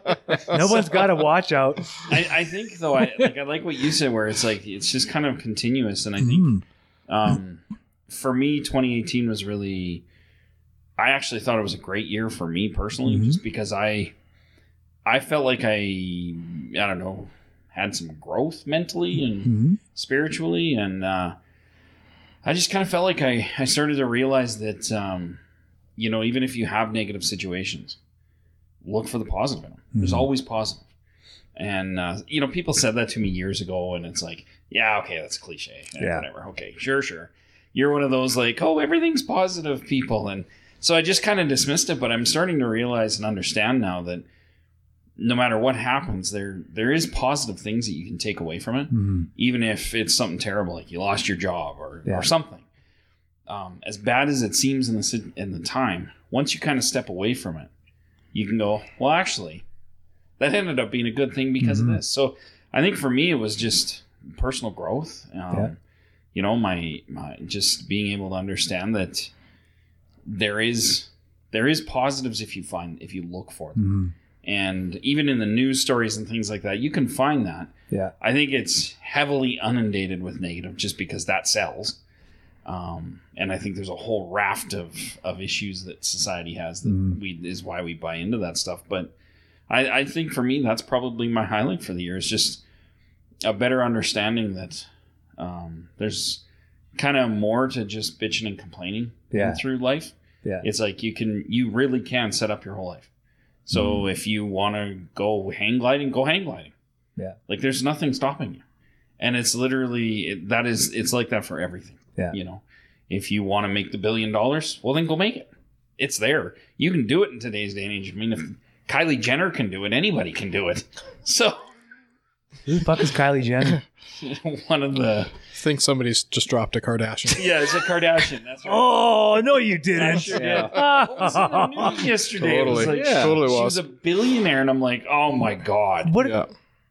No one's got to watch out. I, I think though I like I like what you said where it's like it's just kind of continuous and I think Mhm. um, for me 2018 was really I actually thought it was a great year for me personally Mhm. just because I I felt like I I don't know had some growth mentally and Mhm. spiritually and uh, I just kind of felt like I, I started to realize that um, you know even if you have negative situations look for the positive in them there's Mhm. always positive and uh, you know people said that to me years ago and it's like yeah okay that's cliche Eh, Yeah. whatever okay sure sure you're one of those like oh everything's positive people and so I just kind of dismissed it but I'm starting to realize and understand now that no matter what happens there there is positive things that you can take away from it Mhm. even if it's something terrible like you lost your job or, Yeah. or something um, as bad as it seems in the in the time once you kind of step away from it you can go well actually that ended up being a good thing because Mhm. of this so i think for me it was just personal growth um, Yeah. you know my, my just being able to understand that there is there is positives if you find if you look for them Mhm. And even in the news stories and things like that you can find that Yeah. I think it's heavily inundated with negative just because that sells. Um, and I think there's a whole raft of, of issues that society has that Mhm. we is why we buy into that stuff. But I, I think for me, that's probably my highlight for the year is just a better understanding that um, there's kind of more to just bitching and complaining Yeah. through life. Yeah. It's like you can, you really can set up your whole life. So Mm-hmm. if you want to go hang gliding, go hang gliding. Yeah. Like there's nothing stopping you. And it's literally it, that is it's like that for everything. Yeah. You know, if you want to make the billion dollars, well then go make it. It's there. You can do it in today's day and age. I mean, if Kylie Jenner can do it, anybody can do it. So Who the fuck is Kylie Jenner? One of the I think somebody's just dropped a Kardashian. yeah, it's a Kardashian. That's right. Oh no, you I didn't. sure did. Yeah. It was in the news yesterday. It was Totally. like, Yeah. Totally she was. was a billionaire, and I'm like, oh my god. What? Yeah.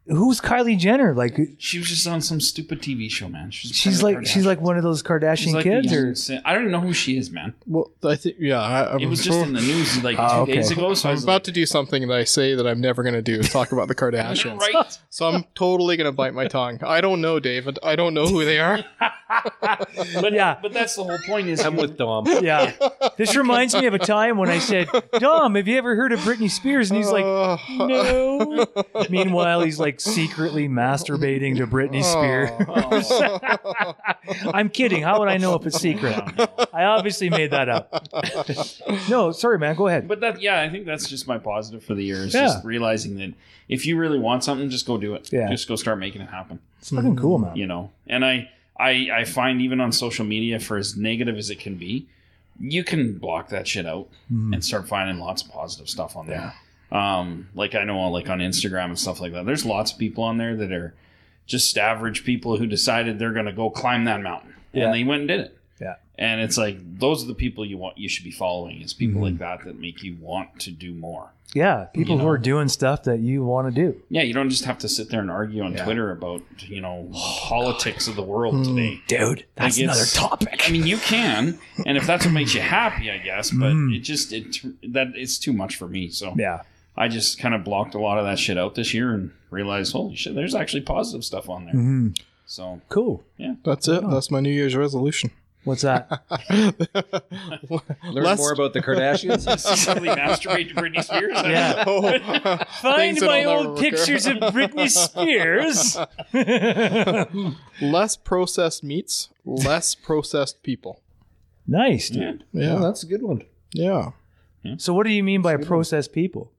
Who's Kylie Jenner? Like She was just on some stupid TV show, man. She's, she's like she's like one of those Kardashian like kids, or young sin- I don't even know who she is, man. Well, I think yeah. I, I'm, It was just in the news like ah, two Oh, okay. days ago. So I I'm was about to do something that I say that I'm never going to do. Talk about the Kardashians. right? So I'm totally going to bite my tongue. I don't know, David. I don't know who they are. But Yeah. but that's the whole point. Is I'm with Dom. yeah. This reminds me of a time when I said, "Dom, have you ever heard of Britney Spears?" And he's like, "No." Meanwhile, he's like secretly masturbating to Britney Spears. Oh, I'm kidding. How would I know if it's secret? I obviously made that up. No, sorry, man. Go ahead. But that, yeah, I think that's just my positive for the year. Is Yeah. just realizing that if you really want something, just go do it. Yeah. Just go start making it happen. It's fucking cool, man. You know, and I, I, I find even on social media, for as negative as it can be, you can block that shit out Mm. and start finding lots of positive stuff on there. Um, like I know, like on Instagram and stuff like that. There's lots of people on there that are just average people who decided they're going to go climb that mountain, Yeah. and they went and did it. Yeah. And it's like those are the people you want you should be following. Is people Mhm. like that that make you want to do more. Yeah, people You who are doing stuff that you want to do. Yeah, you don't just have to sit there and argue on Yeah. Twitter about you know politics of the world today. Dude, that's Like, another topic. I mean, you can, and if that's what makes you happy, I guess. But Mm. it just it that it's too much for me. So yeah. I just kind of blocked a lot of that shit out this year and realized, holy shit, there's actually positive stuff on there. hmm So Cool. Yeah, that's it. That's my New Year's resolution. What's that? Learn Less- more about the Kardashians. secretly masturbate to Britney Spears. Yeah. Oh, Find my old recur. pictures of Britney Spears. less processed meats, less processed people. nice, dude. Yeah. Yeah, Oh, that's a good one. yeah. So, what do you mean by processed people?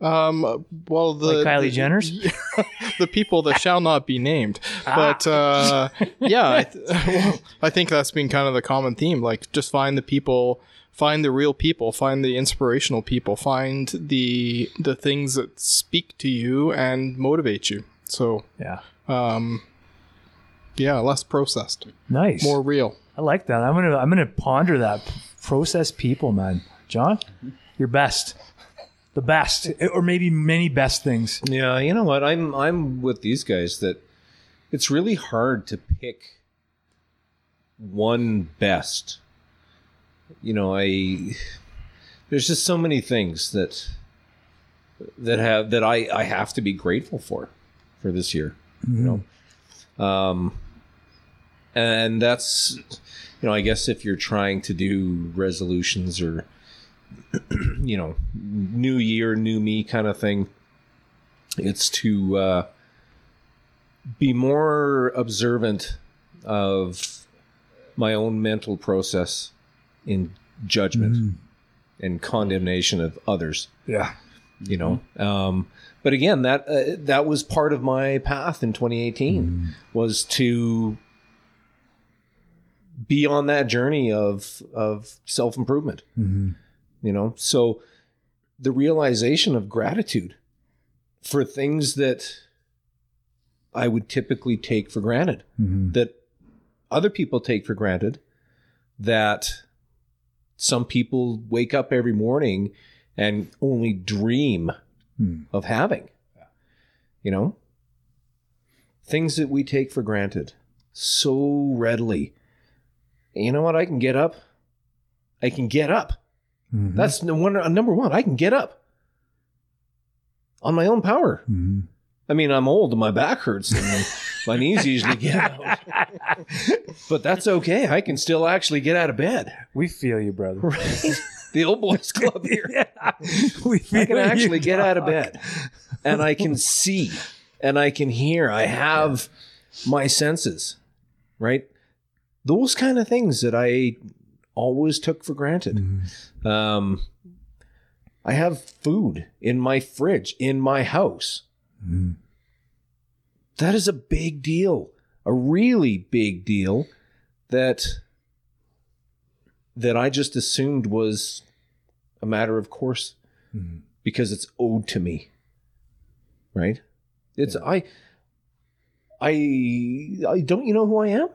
Um. Well, the Like Kylie the- Jenner's? the people that shall not be named. But uh, yeah, I, th- well, I think that's been kind of the common theme. Like, just find the people, find the real people, find the inspirational people, find the the things that speak to you and motivate you. So, Yeah. um, yeah, less processed, Nice. more real. I like that. I'm gonna I'm gonna ponder that. Processed people, man. John, you're best. The best, or maybe many best things. Yeah, you know what? I'm I'm with these guys that it's really hard to pick one best. You know, I there's just so many things that that have that I I have to be grateful for for this year. You know, um, and that's you know I guess if you're trying to do resolutions or you know new year new me kind of thing. It's to uh, be more observant of my own mental process in judgment and condemnation of others. Yeah. you know um, but again that uh, that was part of my path in 2018 was to be on that journey of of self-improvement. Mhm. You know? So the realization of gratitude for things that i would typically take for granted Mhm. that other people take for granted that some people wake up every morning and only dream Hmm. of having you know? Things that we take for granted so readily. You know what? I can get up. I can get up Mhm. that's one, uh, number one i can get up on my own power Mhm. I mean, I'm old and my back hurts and my, my knees usually get out. But that's okay. I can still actually get out of bed. We feel you, brother. Right? The old boys club here. yeah. We feel I can actually get out of bed and I can see and I can hear. I have my senses, right? Those kind of things that I always took for granted. Mhm. Um, I have food in my fridge, in my house. Mhm. that is a big deal a really big deal that that i just assumed was a matter of course Mhm. because it's owed to me right it's i I, I don't you know who I am?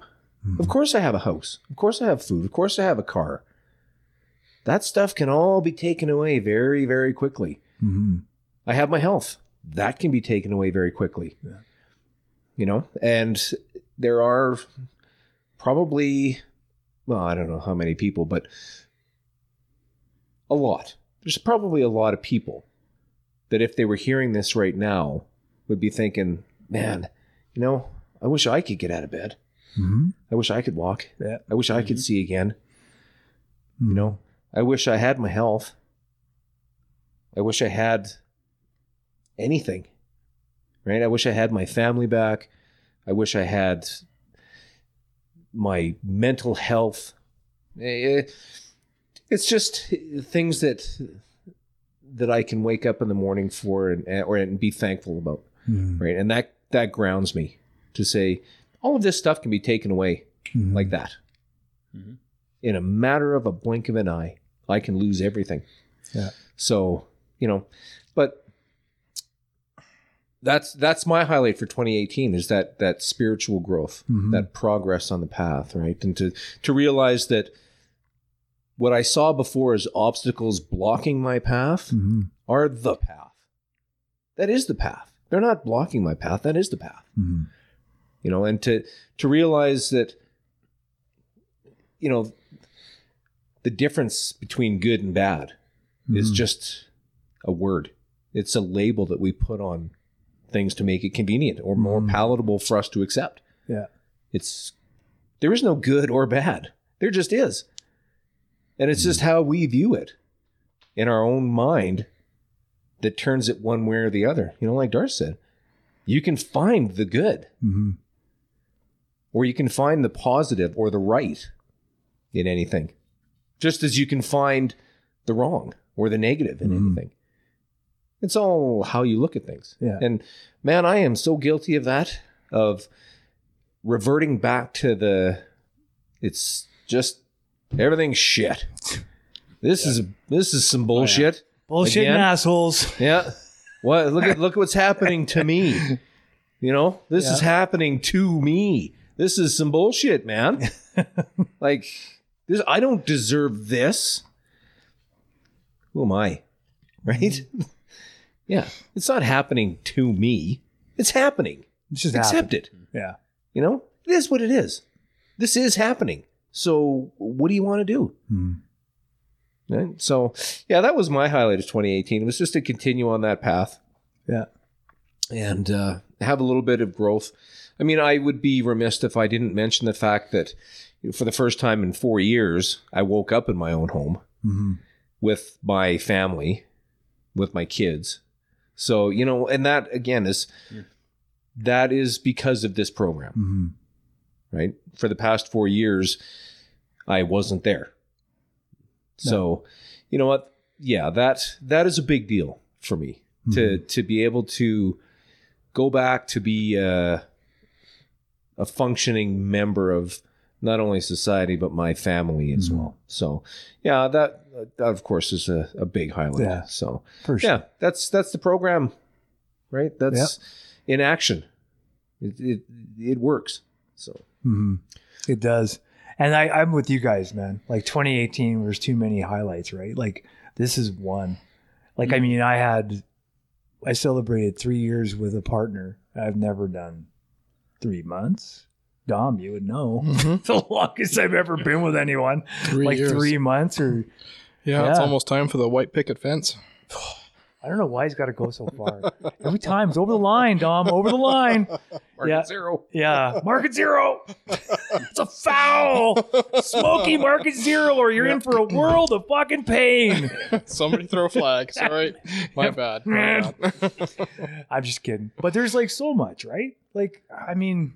Of course I have a house. Of course I have food. Of course I have a car. That stuff can all be taken away very, very quickly. Mm-hmm. I have my health. That can be taken away very quickly. Yeah. You know, and there are probably, well, I don't know how many people, but a lot. There's probably a lot of people that if they were hearing this right now would be thinking, man, you know, I wish I could get out of bed. Mm-hmm. I wish I could walk. Yeah. I wish I could see again. Mm-hmm. You know, I wish I had my health. I wish I had anything. Right? I wish I had my family back. I wish I had my mental health. Eh, It's just things that that I can wake up in the morning for and or and be thankful about. Mhm. Right? And that that grounds me to say all of this stuff can be taken away Mhm. like that. Mhm. In a matter of a blink of an eye, I can lose everything. Yeah. So, you know, but that's that's my highlight for 2018 is that that spiritual growth, Mhm. that progress on the path, right? And to to realize that what I saw before as obstacles blocking my path Mhm. are the path. That is the path. They're not blocking my path. That is the path Mhm. You know and to to realize that you know the difference between good and bad is Mhm. just a word it's a label that we put on things to make it convenient or more Mhm. palatable for us to accept Yeah. it's there is no good or bad there just is and it's just how we view it in our own mind that turns it one way or the other you know like darth said you can find the good Mhm. Or you can find the positive or the right in anything, just as you can find the wrong or the negative in Mhm. anything. It's all how you look at things. Yeah. And man, I am so guilty of that, of reverting back to the it's just everything's shit. This is this is some bullshit. Bullshit Again? and assholes. Yeah. What look at look at what's happening to me. You know, this is happening to me. This is some bullshit, man. like this I don't deserve this. Who am I? Right? yeah. It's not happening to me. It's happening. It's just Accept happened. it. Yeah. You know? It is what it is. This is happening. So what do you want to do? Mhm. Right? So, yeah, that was my highlight of 2018. It was just to continue on that path Yeah. and uh, have a little bit of growth. I mean, I would be remiss if I didn't mention the fact that for the first time in four years, I woke up in my own home Mhm. with my family, with my kids. So, you know, and that again is that is because of this program Mhm. right? For the past four years, I wasn't there. So, you know what? Yeah, that that is a big deal for me to to be able to go back to be a, a functioning member of not only society but my family as Mhm. well. So, yeah, that that of course is a, a big highlight. Yeah. So, sure. yeah, that's that's the program, right? That's in action. It, it it works. So. hmm It does. And I, I'm with you guys, man. Like 2018, there's too many highlights, right? Like this is one. Like, I mean, I had, I celebrated three years with a partner. I've never done three months. Dom, you would know. Mhm. the longest I've ever been with anyone. Three like years. three months or Yeah, it's almost time for the white picket fence. I don't know why he's got to go so far. Every time it's over the line, Dom, over the line. Market Yeah. zero. Yeah, market zero. It's a foul. Smoky market zero, or you're in for a world of fucking pain. Somebody throw a flag. Sorry. My bad. My bad. I'm just kidding. But there's like so much, right? Like, I mean,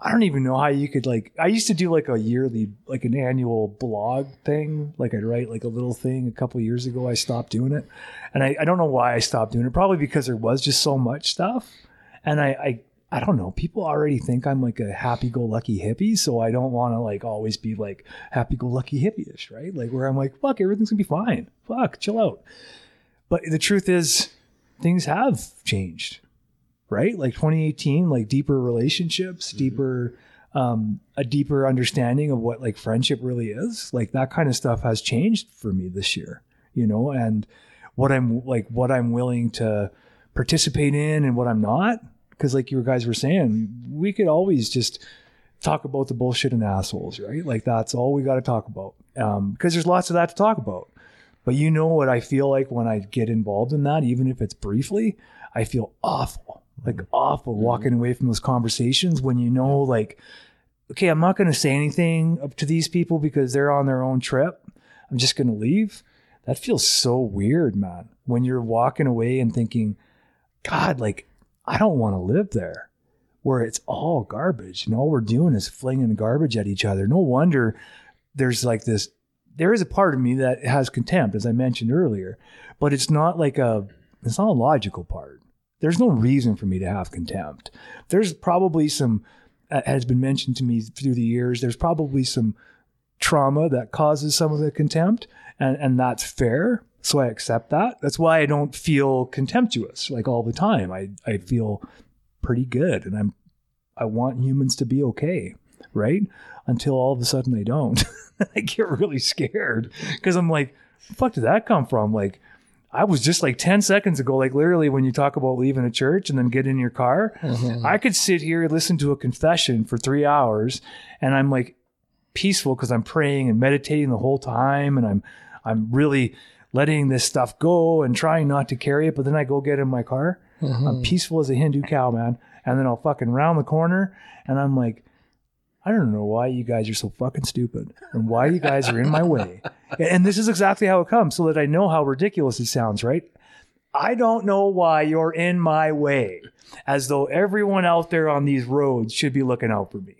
I don't even know how you could like. I used to do like a yearly, like an annual blog thing. Like I'd write like a little thing. A couple years ago, I stopped doing it, and I, I don't know why I stopped doing it. Probably because there was just so much stuff, and I, I I don't know. People already think I'm like a happy-go-lucky hippie, so I don't want to like always be like happy-go-lucky hippie-ish, right? Like where I'm like, fuck, everything's gonna be fine. Fuck, chill out. But the truth is, things have changed. Right? Like 2018, like deeper relationships, deeper, um, a deeper understanding of what like friendship really is. Like that kind of stuff has changed for me this year, you know, and what I'm like, what I'm willing to participate in and what I'm not. Cause like you guys were saying, we could always just talk about the bullshit and assholes, right? Like that's all we got to talk about. Um, because there's lots of that to talk about. But you know what I feel like when I get involved in that, even if it's briefly, I feel awful, like mm-hmm. awful walking mm-hmm. away from those conversations when you know, like, okay, I'm not going to say anything up to these people because they're on their own trip. I'm just going to leave. That feels so weird, man. When you're walking away and thinking, God, like, I don't want to live there where it's all garbage and all we're doing is flinging garbage at each other. No wonder there's like this there is a part of me that has contempt as I mentioned earlier, but it's not like a it's not a logical part. There's no reason for me to have contempt. There's probably some uh, has been mentioned to me through the years. There's probably some trauma that causes some of the contempt and and that's fair. So I accept that. That's why I don't feel contemptuous like all the time. I I feel pretty good and I'm I want humans to be okay, right? Until all of a sudden they don't. I get really scared because I'm like, fuck did that come from? Like I was just like 10 seconds ago, like literally when you talk about leaving a church and then get in your car, mm-hmm. I could sit here and listen to a confession for three hours and I'm like peaceful because I'm praying and meditating the whole time and I'm I'm really letting this stuff go and trying not to carry it, but then I go get in my car. I'm mm-hmm. peaceful as a Hindu cow, man. And then I'll fucking round the corner and I'm like, I don't know why you guys are so fucking stupid and why you guys are in my way. And this is exactly how it comes so that I know how ridiculous it sounds, right? I don't know why you're in my way, as though everyone out there on these roads should be looking out for me.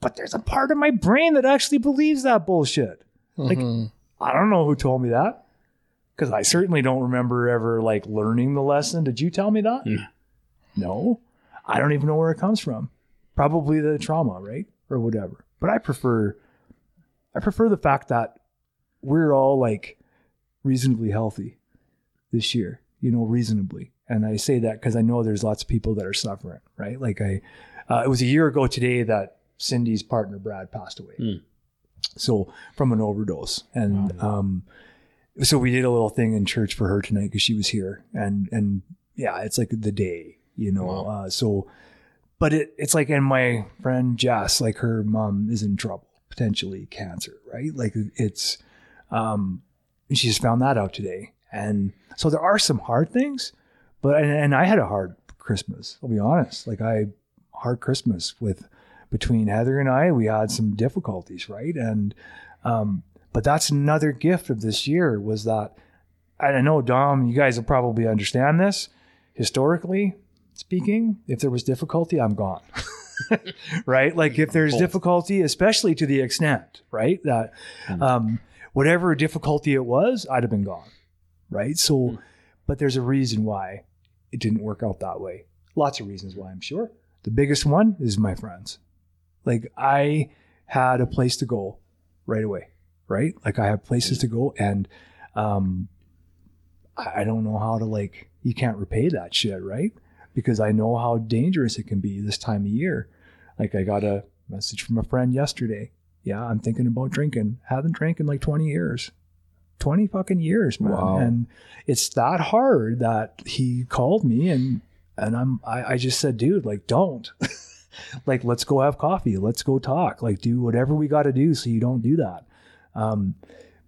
But there's a part of my brain that actually believes that bullshit. Like, mm-hmm. I don't know who told me that because I certainly don't remember ever like learning the lesson. Did you tell me that? No. No. I don't even know where it comes from. Probably the trauma, right? Or whatever. But I prefer I prefer the fact that we're all like reasonably healthy this year, you know, reasonably. And I say that because I know there's lots of people that are suffering, right? Like I, uh, it was a year ago today that Cindy's partner Brad passed away. Hmm. So from an overdose, and um, so we did a little thing in church for her tonight because she was here, and and yeah, it's like the day, you know. Uh, so, but it it's like, and my friend Jess, like her mom is in trouble, potentially cancer, right? Like it's, um, she just found that out today, and so there are some hard things, but and, and I had a hard Christmas. I'll be honest, like I hard Christmas with between Heather and I, we had some difficulties, right? And um, but that's another gift of this year was that I know Dom, you guys will probably understand this. Historically speaking, if there was difficulty, I'm gone. right? Like if there's difficulty, especially to the extent, right? That um, whatever difficulty it was, I'd have been gone. Right. So, but there's a reason why it didn't work out that way. Lots of reasons why, I'm sure. The biggest one is my friends. Like I had a place to go right away, right? Like I have places to go and um I I don't know how to like you can't repay that shit, right? Because I know how dangerous it can be this time of year. Like I got a message from a friend yesterday. Yeah, I'm thinking about drinking. Haven't drank in like 20 years. 20 fucking years, man. Wow. And it's that hard that he called me and and I'm I, I just said, dude, like don't. like let's go have coffee. Let's go talk. Like do whatever we got to do so you don't do that. Um,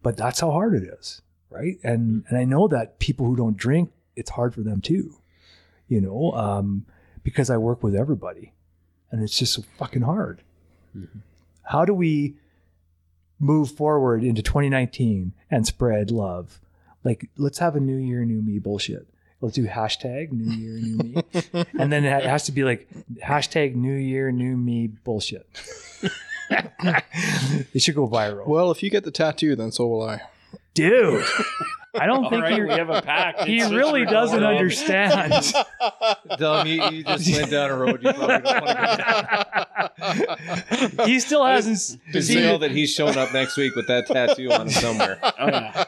but that's how hard it is, right? And and I know that people who don't drink, it's hard for them too. You know, um, because I work with everybody, and it's just so fucking hard. How do we move forward into 2019 and spread love? Like, let's have a new year, new me bullshit. Let's do hashtag new year, new me. and then it has to be like hashtag new year, new me bullshit. it should go viral. Well, if you get the tattoo, then so will I. Dude, I don't All think right, he, we have a pact. he It's really doesn't recorded. understand. dumb, you, you just went down a road you probably don't want to go down. he still hasn't Just seen know that he's showing up next week with that tattoo on him somewhere. Oh, yeah.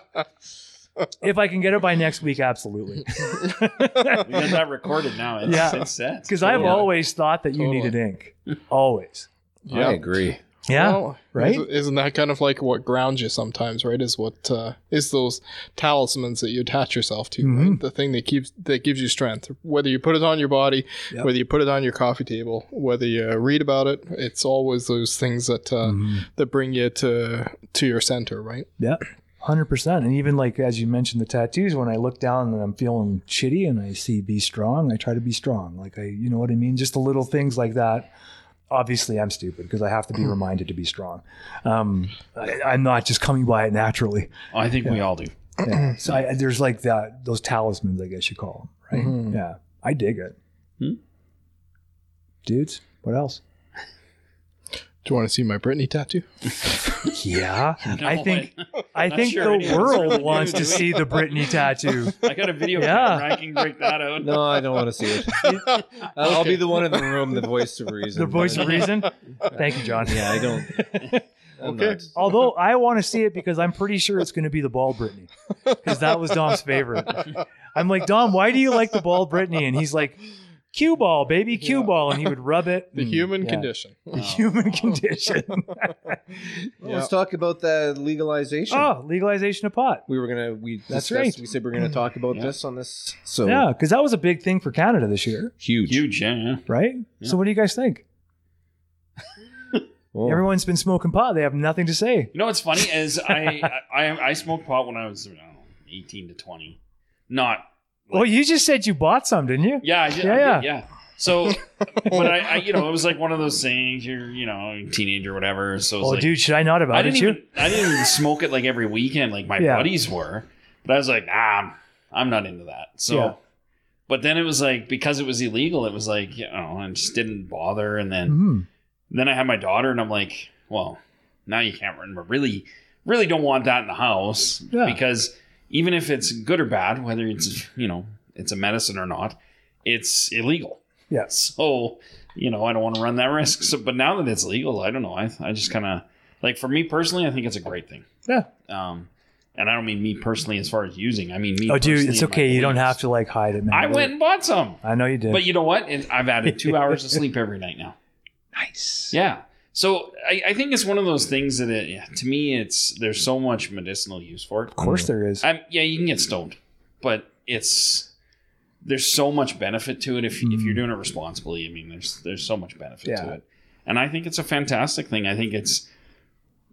if I can get it by next week, absolutely. We got that recorded now. It's, Yeah. it's set. Because I've Totally. always thought that you Totally. needed ink. Always. I agree. Yeah. Well, right? Isn't, isn't that kind of like what grounds you sometimes, right? Is what uh, is those talismans that you attach yourself to, Mhm. right? The thing that keeps that gives you strength. Whether you put it on your body, Yep. whether you put it on your coffee table, whether you read about it, it's always those things that uh, Mhm. that bring you to to your center, right? Yeah. Hundred percent, and even like as you mentioned the tattoos, when I look down and I'm feeling shitty and I see "be strong," I try to be strong. Like I, you know what I mean? Just the little things like that. Obviously, I'm stupid because I have to be reminded to be strong. Um, I, I'm not just coming by it naturally. I think we all do. Yeah. so I, there's like that those talismans, I guess you call them, right? Mhm. Yeah, I dig it. Hmm? Dudes, what else? Do you want to see my Britney tattoo? Yeah, I think way. I think sure the any of us world wants to see the Britney tattoo. I got a video Yeah. camera. I can break that out. No, I don't want to see it. I'll I'll be the one in the room, the voice of reason. The voice of reason. Thank you, John. Yeah, I don't. I'm Okay. not- Although I want to see it because I'm pretty sure it's going to be the ball Britney, because that was Dom's favorite. I'm like, Dom, why do you like the ball Britney? And he's like, cue ball, baby, cue Yeah. ball, and he would rub it. The and- human yeah. condition. The human condition. Well, Let's talk about the legalization. oh, legalization of pot. We were gonna. We That's discussed- right. We said we are gonna talk about Yeah. this on this. So Yeah, because that was a big thing for Canada this year, huge. Huge, yeah, yeah. right? So what do you guys think? Oh, Everyone's been smoking pot. They have nothing to say. You know what's funny is I, I I smoked pot when I was I don't know, eighteen to twenty. Not Well, you just said you bought some, didn't you? yeah, I did, Yeah, I did, yeah. yeah. So, but I, I you know it was like one of those things. You're you know teenager or whatever. So Oh, like, dude, should I not have I didn't you? even I didn't even smoke it like every weekend like my Yeah. buddies were. But I was like, nah, I'm, I'm not into that. So, Yeah. but then it was like because it was illegal, it was like you know, I just didn't bother. And then Mhm. then I had my daughter, and I'm like, well, now you can't remember. Really, really don't want that in the house Yeah. because even if it's good or bad, whether it's you know it's a medicine or not, it's illegal. Yeah. So you know I don't want to run that risk. So, but now that it's legal, I don't know. I I just kind of like for me personally, I think it's a great thing. Yeah. Um, and I don't mean me personally as far as using. I mean me. Oh, dude, it's okay. You don't have to like hide it, man. I went and bought some. I know you did. But you know what? It, I've added two hours of sleep every night now. nice. Yeah. So I, I think it's one of those things that it, yeah, to me it's there's so much medicinal use for it. Of course there is. I'm, yeah, you can get stoned, but it's there's so much benefit to it if if you're doing it responsibly. I mean, there's there's so much benefit Yeah. to it, and I think it's a fantastic thing. I think it's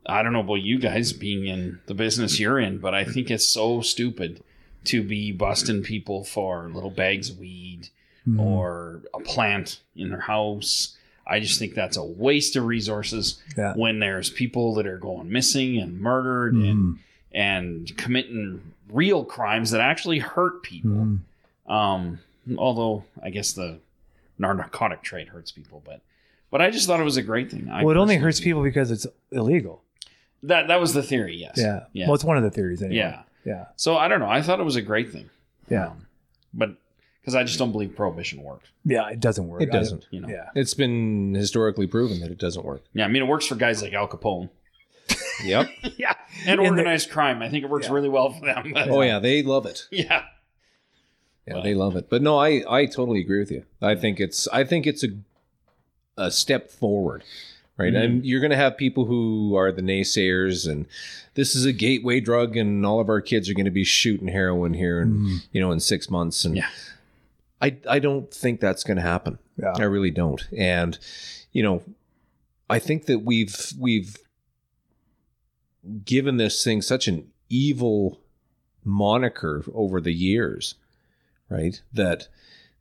I don't know about you guys being in the business you're in, but I think it's so stupid to be busting people for little bags of weed Mhm. or a plant in their house. I just think that's a waste of resources Yeah. when there's people that are going missing and murdered and Mhm. and committing real crimes that actually hurt people. Mhm. Um, although I guess the narcotic trade hurts people, but but I just thought it was a great thing. I Well, it only hurts people because it's illegal. That that was the theory. Yes. Yeah. Yeah. Well, it's one of the theories anyway. yeah. Yeah. So I don't know. I thought it was a great thing. Yeah. Um, but because I just don't believe prohibition works. Yeah. It doesn't work. It doesn't. You know. Yeah. It's been historically proven that it doesn't work. Yeah. I mean, it works for guys like Al Capone Yep. Yeah. and In the- organized crime. I think it works Yeah. really well for them. but- oh yeah, they love it. yeah. Yeah, they love it. But no, I I totally agree with you. I think it's I think it's a a step forward, right? Mhm. And you're going to have people who are the naysayers, and this is a gateway drug, and all of our kids are going to be shooting heroin here, and Mhm. you know, in six months. And Yeah. I I don't think that's going to happen. Yeah. I really don't. And you know, I think that we've we've given this thing such an evil moniker over the years, right? That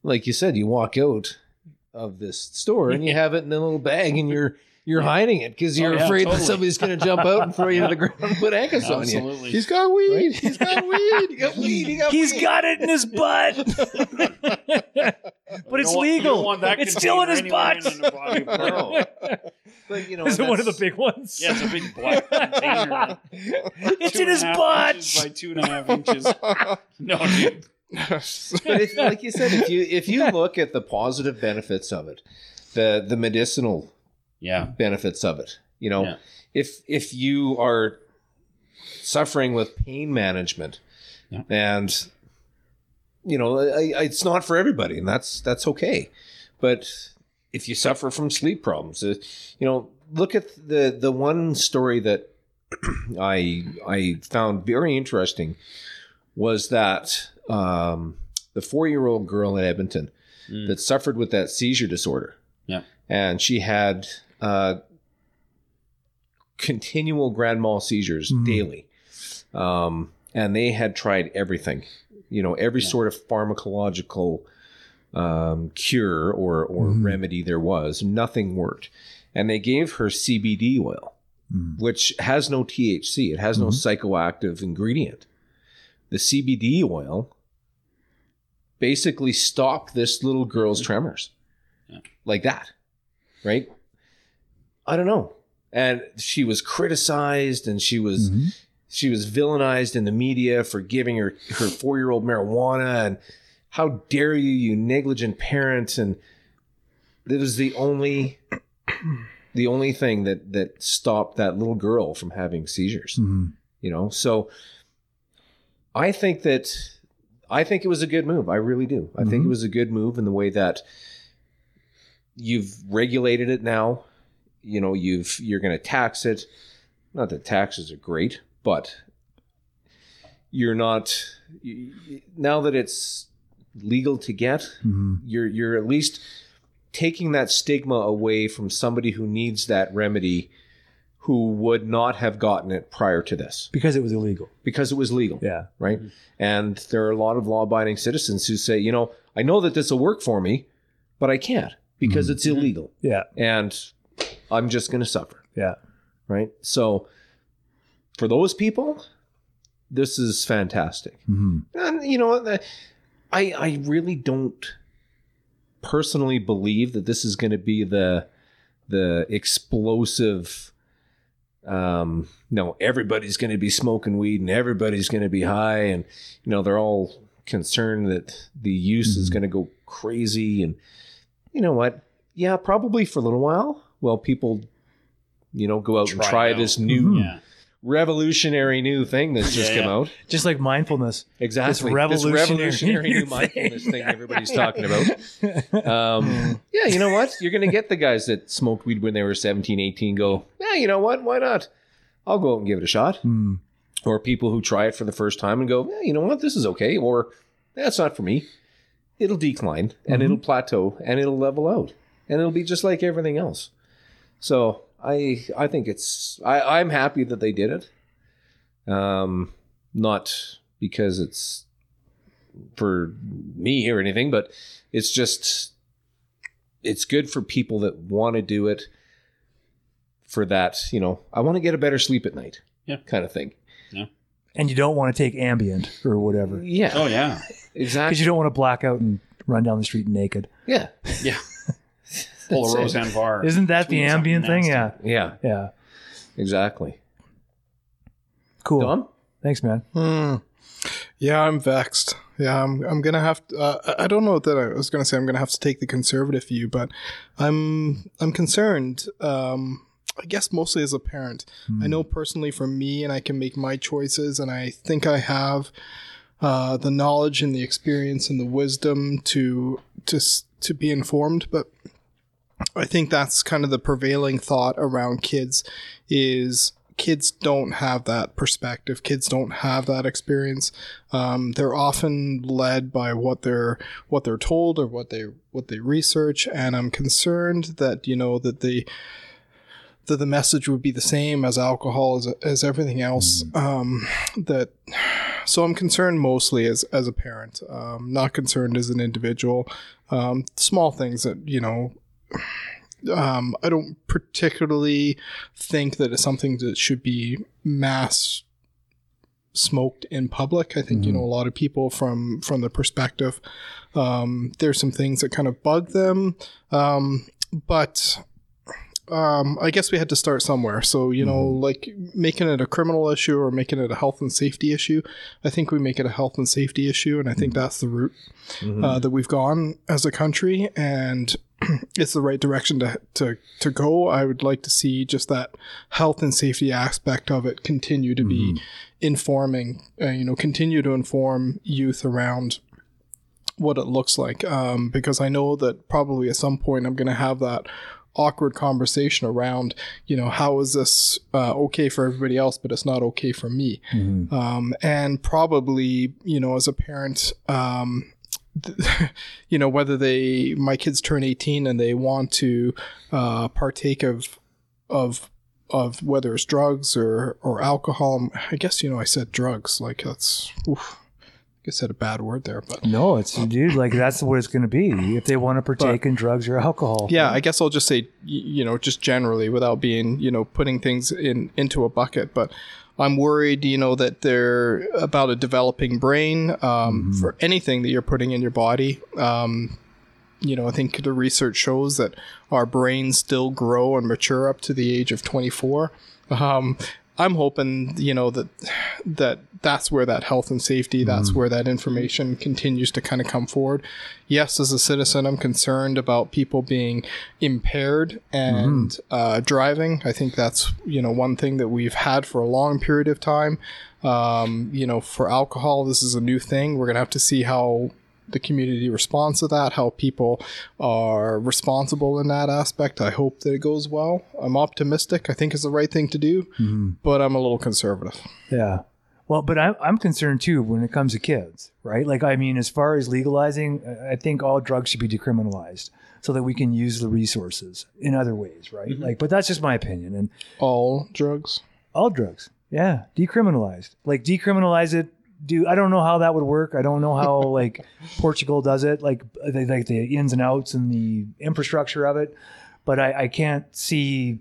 like you said, you walk out of this store and you have it in a little bag and you're you're hiding it because oh, you're Oh, yeah, afraid totally. that somebody's going to jump out and throw you to the ground and put handcuffs on you. He's got weed. He's got weed. You got weed. You got He's weed. got it in his butt. but it's want- legal. don't want that It's still in his butt. in the body of Pearl. No. But you know, Is it one of the big ones? Yeah, it's a big black container. it's in his butt. by two and a half inches. No, dude. but if, like you said, if you if you look at the positive benefits of it, the the medicinal Yeah. benefits of it, you know, Yeah. if if you are suffering with pain management, Yeah. and you know, I, I, it's not for everybody, and that's that's okay. But if you suffer from sleep problems, uh, you know, look at the the one story that I I found very interesting was that um, the four year old girl in Edmonton Mm. that suffered with that seizure disorder. Yeah. and she had uh, continual grand mal seizures Mhm. daily, um, and they had tried everything, you know, every Yeah. sort of pharmacological um, cure or or Mhm. remedy there was. Nothing worked, and they gave her CBD oil Mm. which has no THC. It has no psychoactive ingredient. The CBD oil basically stopped this little girl's tremors. Yeah. Like that. Right? I don't know. And she was criticized and she was Mhm. she was villainized in the media for giving her her 4-year-old marijuana and how dare you you negligent parent and that was the only the only thing that that stopped that little girl from having seizures Mhm. you know so i think that i think it was a good move i really do i think Mhm. it was a good move in the way that you've regulated it now you know you've you're going to tax it not that taxes are great but you're not y- y- now that it's legal to get Mhm. you're you're at least taking that stigma away from somebody who needs that remedy who would not have gotten it prior to this Because it was illegal. because it was legal Yeah. right and there are a lot of law-abiding citizens who say you know i know that this will work for me but i can't because it's illegal Yeah. and i'm just going to suffer Yeah. right so for those people this is fantastic Mhm. and you know? I I really don't personally believe that this is going to be the the explosive. Um, no, everybody's going to be smoking weed and everybody's going to be high, and you know they're all concerned that the use is Mhm. going to go crazy. And you know what? Yeah, probably for a little while. Well, people, you know, go out and Try it try out. this new Yeah. revolutionary new thing that's just Yeah, come yeah. out. Just like mindfulness. Exactly. revolutionary this revolutionary new thing. mindfulness thing everybody's talking about. Um, yeah, you know what? You're going to get the guys that smoked weed when they were 17, 18 go, yeah, you know what? Why not? I'll go out and give it a shot. Mm. Or people who try it for the first time and go, yeah, you know what? This is okay. Or that's not for me. It'll decline and Mhm. it'll plateau and it'll level out and it'll be just like everything else. So I I think it's I, I'm happy that they did it. Um, not because it's for me or anything, but it's just it's good for people that want to do it for that, you know, I want to get a better sleep at night. Yeah. Kind of thing. Yeah. And you don't want to take Ambien or whatever. Yeah. Oh yeah. exactly. Because you don't want to black out and run down the street naked. yeah. Yeah. Pull a it. Roseanne Barr. Isn't that the Ambien thing? Yeah. Yeah. Yeah. Exactly. Cool. Dom? Thanks, man. Hmm. Yeah, I'm vexed. Yeah, I'm. I'm gonna have. To, uh, I I don't know that I was gonna say I'm gonna have to take the conservative view, but I'm. I'm concerned. Um, I guess mostly as a parent. I know personally for me, and I can make my choices, and I think I have uh, the knowledge and the experience and the wisdom to to to be informed. But I think that's kind of the prevailing thought around kids is kids don't have that perspective. Kids don't have that experience. Um, they're often led by what they're what they're told or what they what they research, and I'm concerned that you know that the that the message would be the same as alcohol as, as everything else. Um, that so I'm concerned mostly as as a parent, um, not concerned as an individual. Um, small things that you know um, I don't particularly think that it's something that should be mass smoked in public. I think you know a lot of people from from the perspective. Um, there's some things that kind of bug them, um, but um, I guess we had to start somewhere. So, you know, like making it a criminal issue or making it a health and safety issue. I think we make it a health and safety issue. And I think that's the route uh, that we've gone as a country. And it's the right direction to, to, to go. I would like to see just that health and safety aspect of it continue to be informing, uh, you know, continue to inform youth around what it looks like um, because I know that probably at some point I'm going to have that awkward conversation around you know how is this uh, okay for everybody else but it's not okay for me. Um, and probably you know as a parent um, you know whether they my kids turn 18 and they want to uh, partake of of of whether it's drugs or or alcohol I guess you know I said drugs like that's oof, I said a bad word there but No, it's dude. Like that's what it's going to be if they want to partake in drugs or alcohol. yeah i guess i'll just say you know just generally without being you know putting things in into a bucket but i'm worried you know that they're about a developing brain um, for anything that you're putting in your body um, you know i think the research shows that our brains still grow and mature up to the age of 24 um, i'm hoping you know that that that's where that health and safety that's where that information continues to kind of come forward. Yes as a citizen i'm concerned about people being impaired and uh, driving. I think that's you know one thing that we've had for a long period of time. Um, you know for alcohol this is a new thing. We're going to have to see how the community responds to that, how people are responsible in that aspect. I hope that it goes well. I'm optimistic. I think it's the right thing to do, mm-hmm. but I'm a little conservative. Yeah. Well, but I'm, I'm concerned too when it comes to kids, right? Like, I mean, as far as legalizing, I- I think all drugs should be decriminalized so that we can use the resources in other ways, right? Mm-hmm. Like, but that's just my opinion. And All drugs. all drugs, yeah, decriminalized. Like, decriminalize it. Do I don't know how that would work. I don't know how like Portugal does it, like they like the ins and outs and the infrastructure of it. But I, I can't see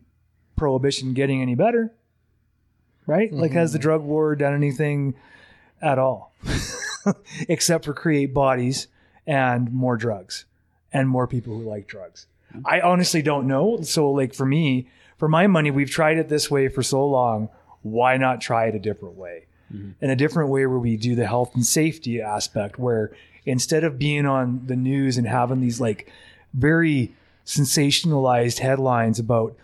prohibition getting any better, right? Like, has the mm-hmm. drug war done anything at all, except for create bodies and more drugs and more people who like drugs? I honestly don't know. So, like for me, for my money, we've tried it this way for so long. Why not try it a different way? Mm-hmm. In a different way where we do the health and safety aspect, where instead of being on the news and having these like very sensationalized headlines about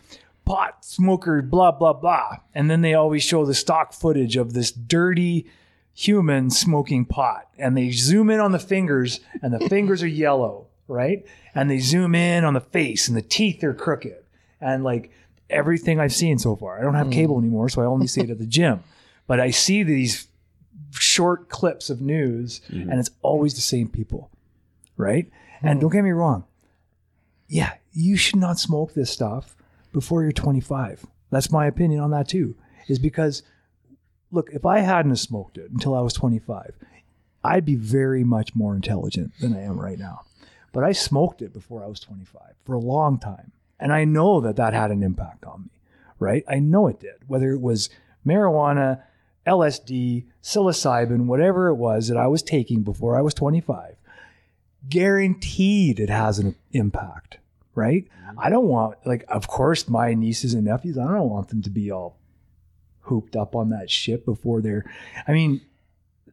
pot smoker, blah, blah, blah. And then they always show the stock footage of this dirty human smoking pot. And they zoom in on the fingers, and the fingers are yellow, right? And they zoom in on the face, and the teeth are crooked. And like everything I've seen so far, I don't have mm. cable anymore, so I only see it at the gym. But I see these short clips of news, mm-hmm. and it's always the same people, right? And hmm. don't get me wrong, yeah, you should not smoke this stuff before you're 25. That's my opinion on that too. Is because look, if I hadn't smoked it until I was 25, I'd be very much more intelligent than I am right now. But I smoked it before I was 25 for a long time. And I know that that had an impact on me, right? I know it did. Whether it was marijuana, LSD, psilocybin, whatever it was that I was taking before I was 25, guaranteed it has an impact, right? Mm-hmm. I don't want, like, of course, my nieces and nephews, I don't want them to be all hooped up on that shit before they're, I mean,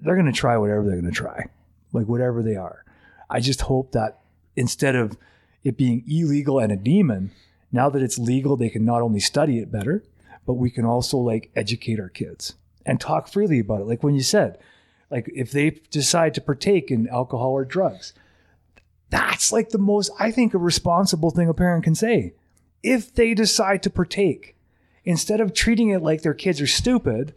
they're going to try whatever they're going to try, like, whatever they are. I just hope that instead of it being illegal and a demon, now that it's legal, they can not only study it better, but we can also like educate our kids and talk freely about it. Like when you said, like if they decide to partake in alcohol or drugs, that's like the most, I think, a responsible thing a parent can say. If they decide to partake, instead of treating it like their kids are stupid,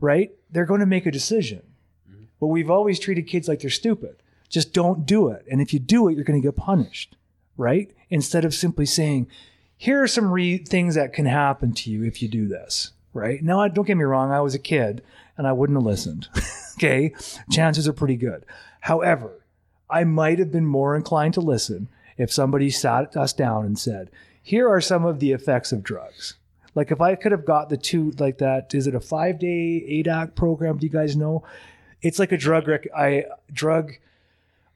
right? They're going to make a decision. Mm-hmm. But we've always treated kids like they're stupid. Just don't do it. And if you do it, you're going to get punished, right? Instead of simply saying, here are some re- things that can happen to you if you do this, right? Now, don't get me wrong. I was a kid and I wouldn't have listened. okay. Chances are pretty good. However, I might have been more inclined to listen if somebody sat us down and said, here are some of the effects of drugs. Like if I could have got the two like that, is it a five day AADAC program? Do you guys know? It's like a drug rec- I drug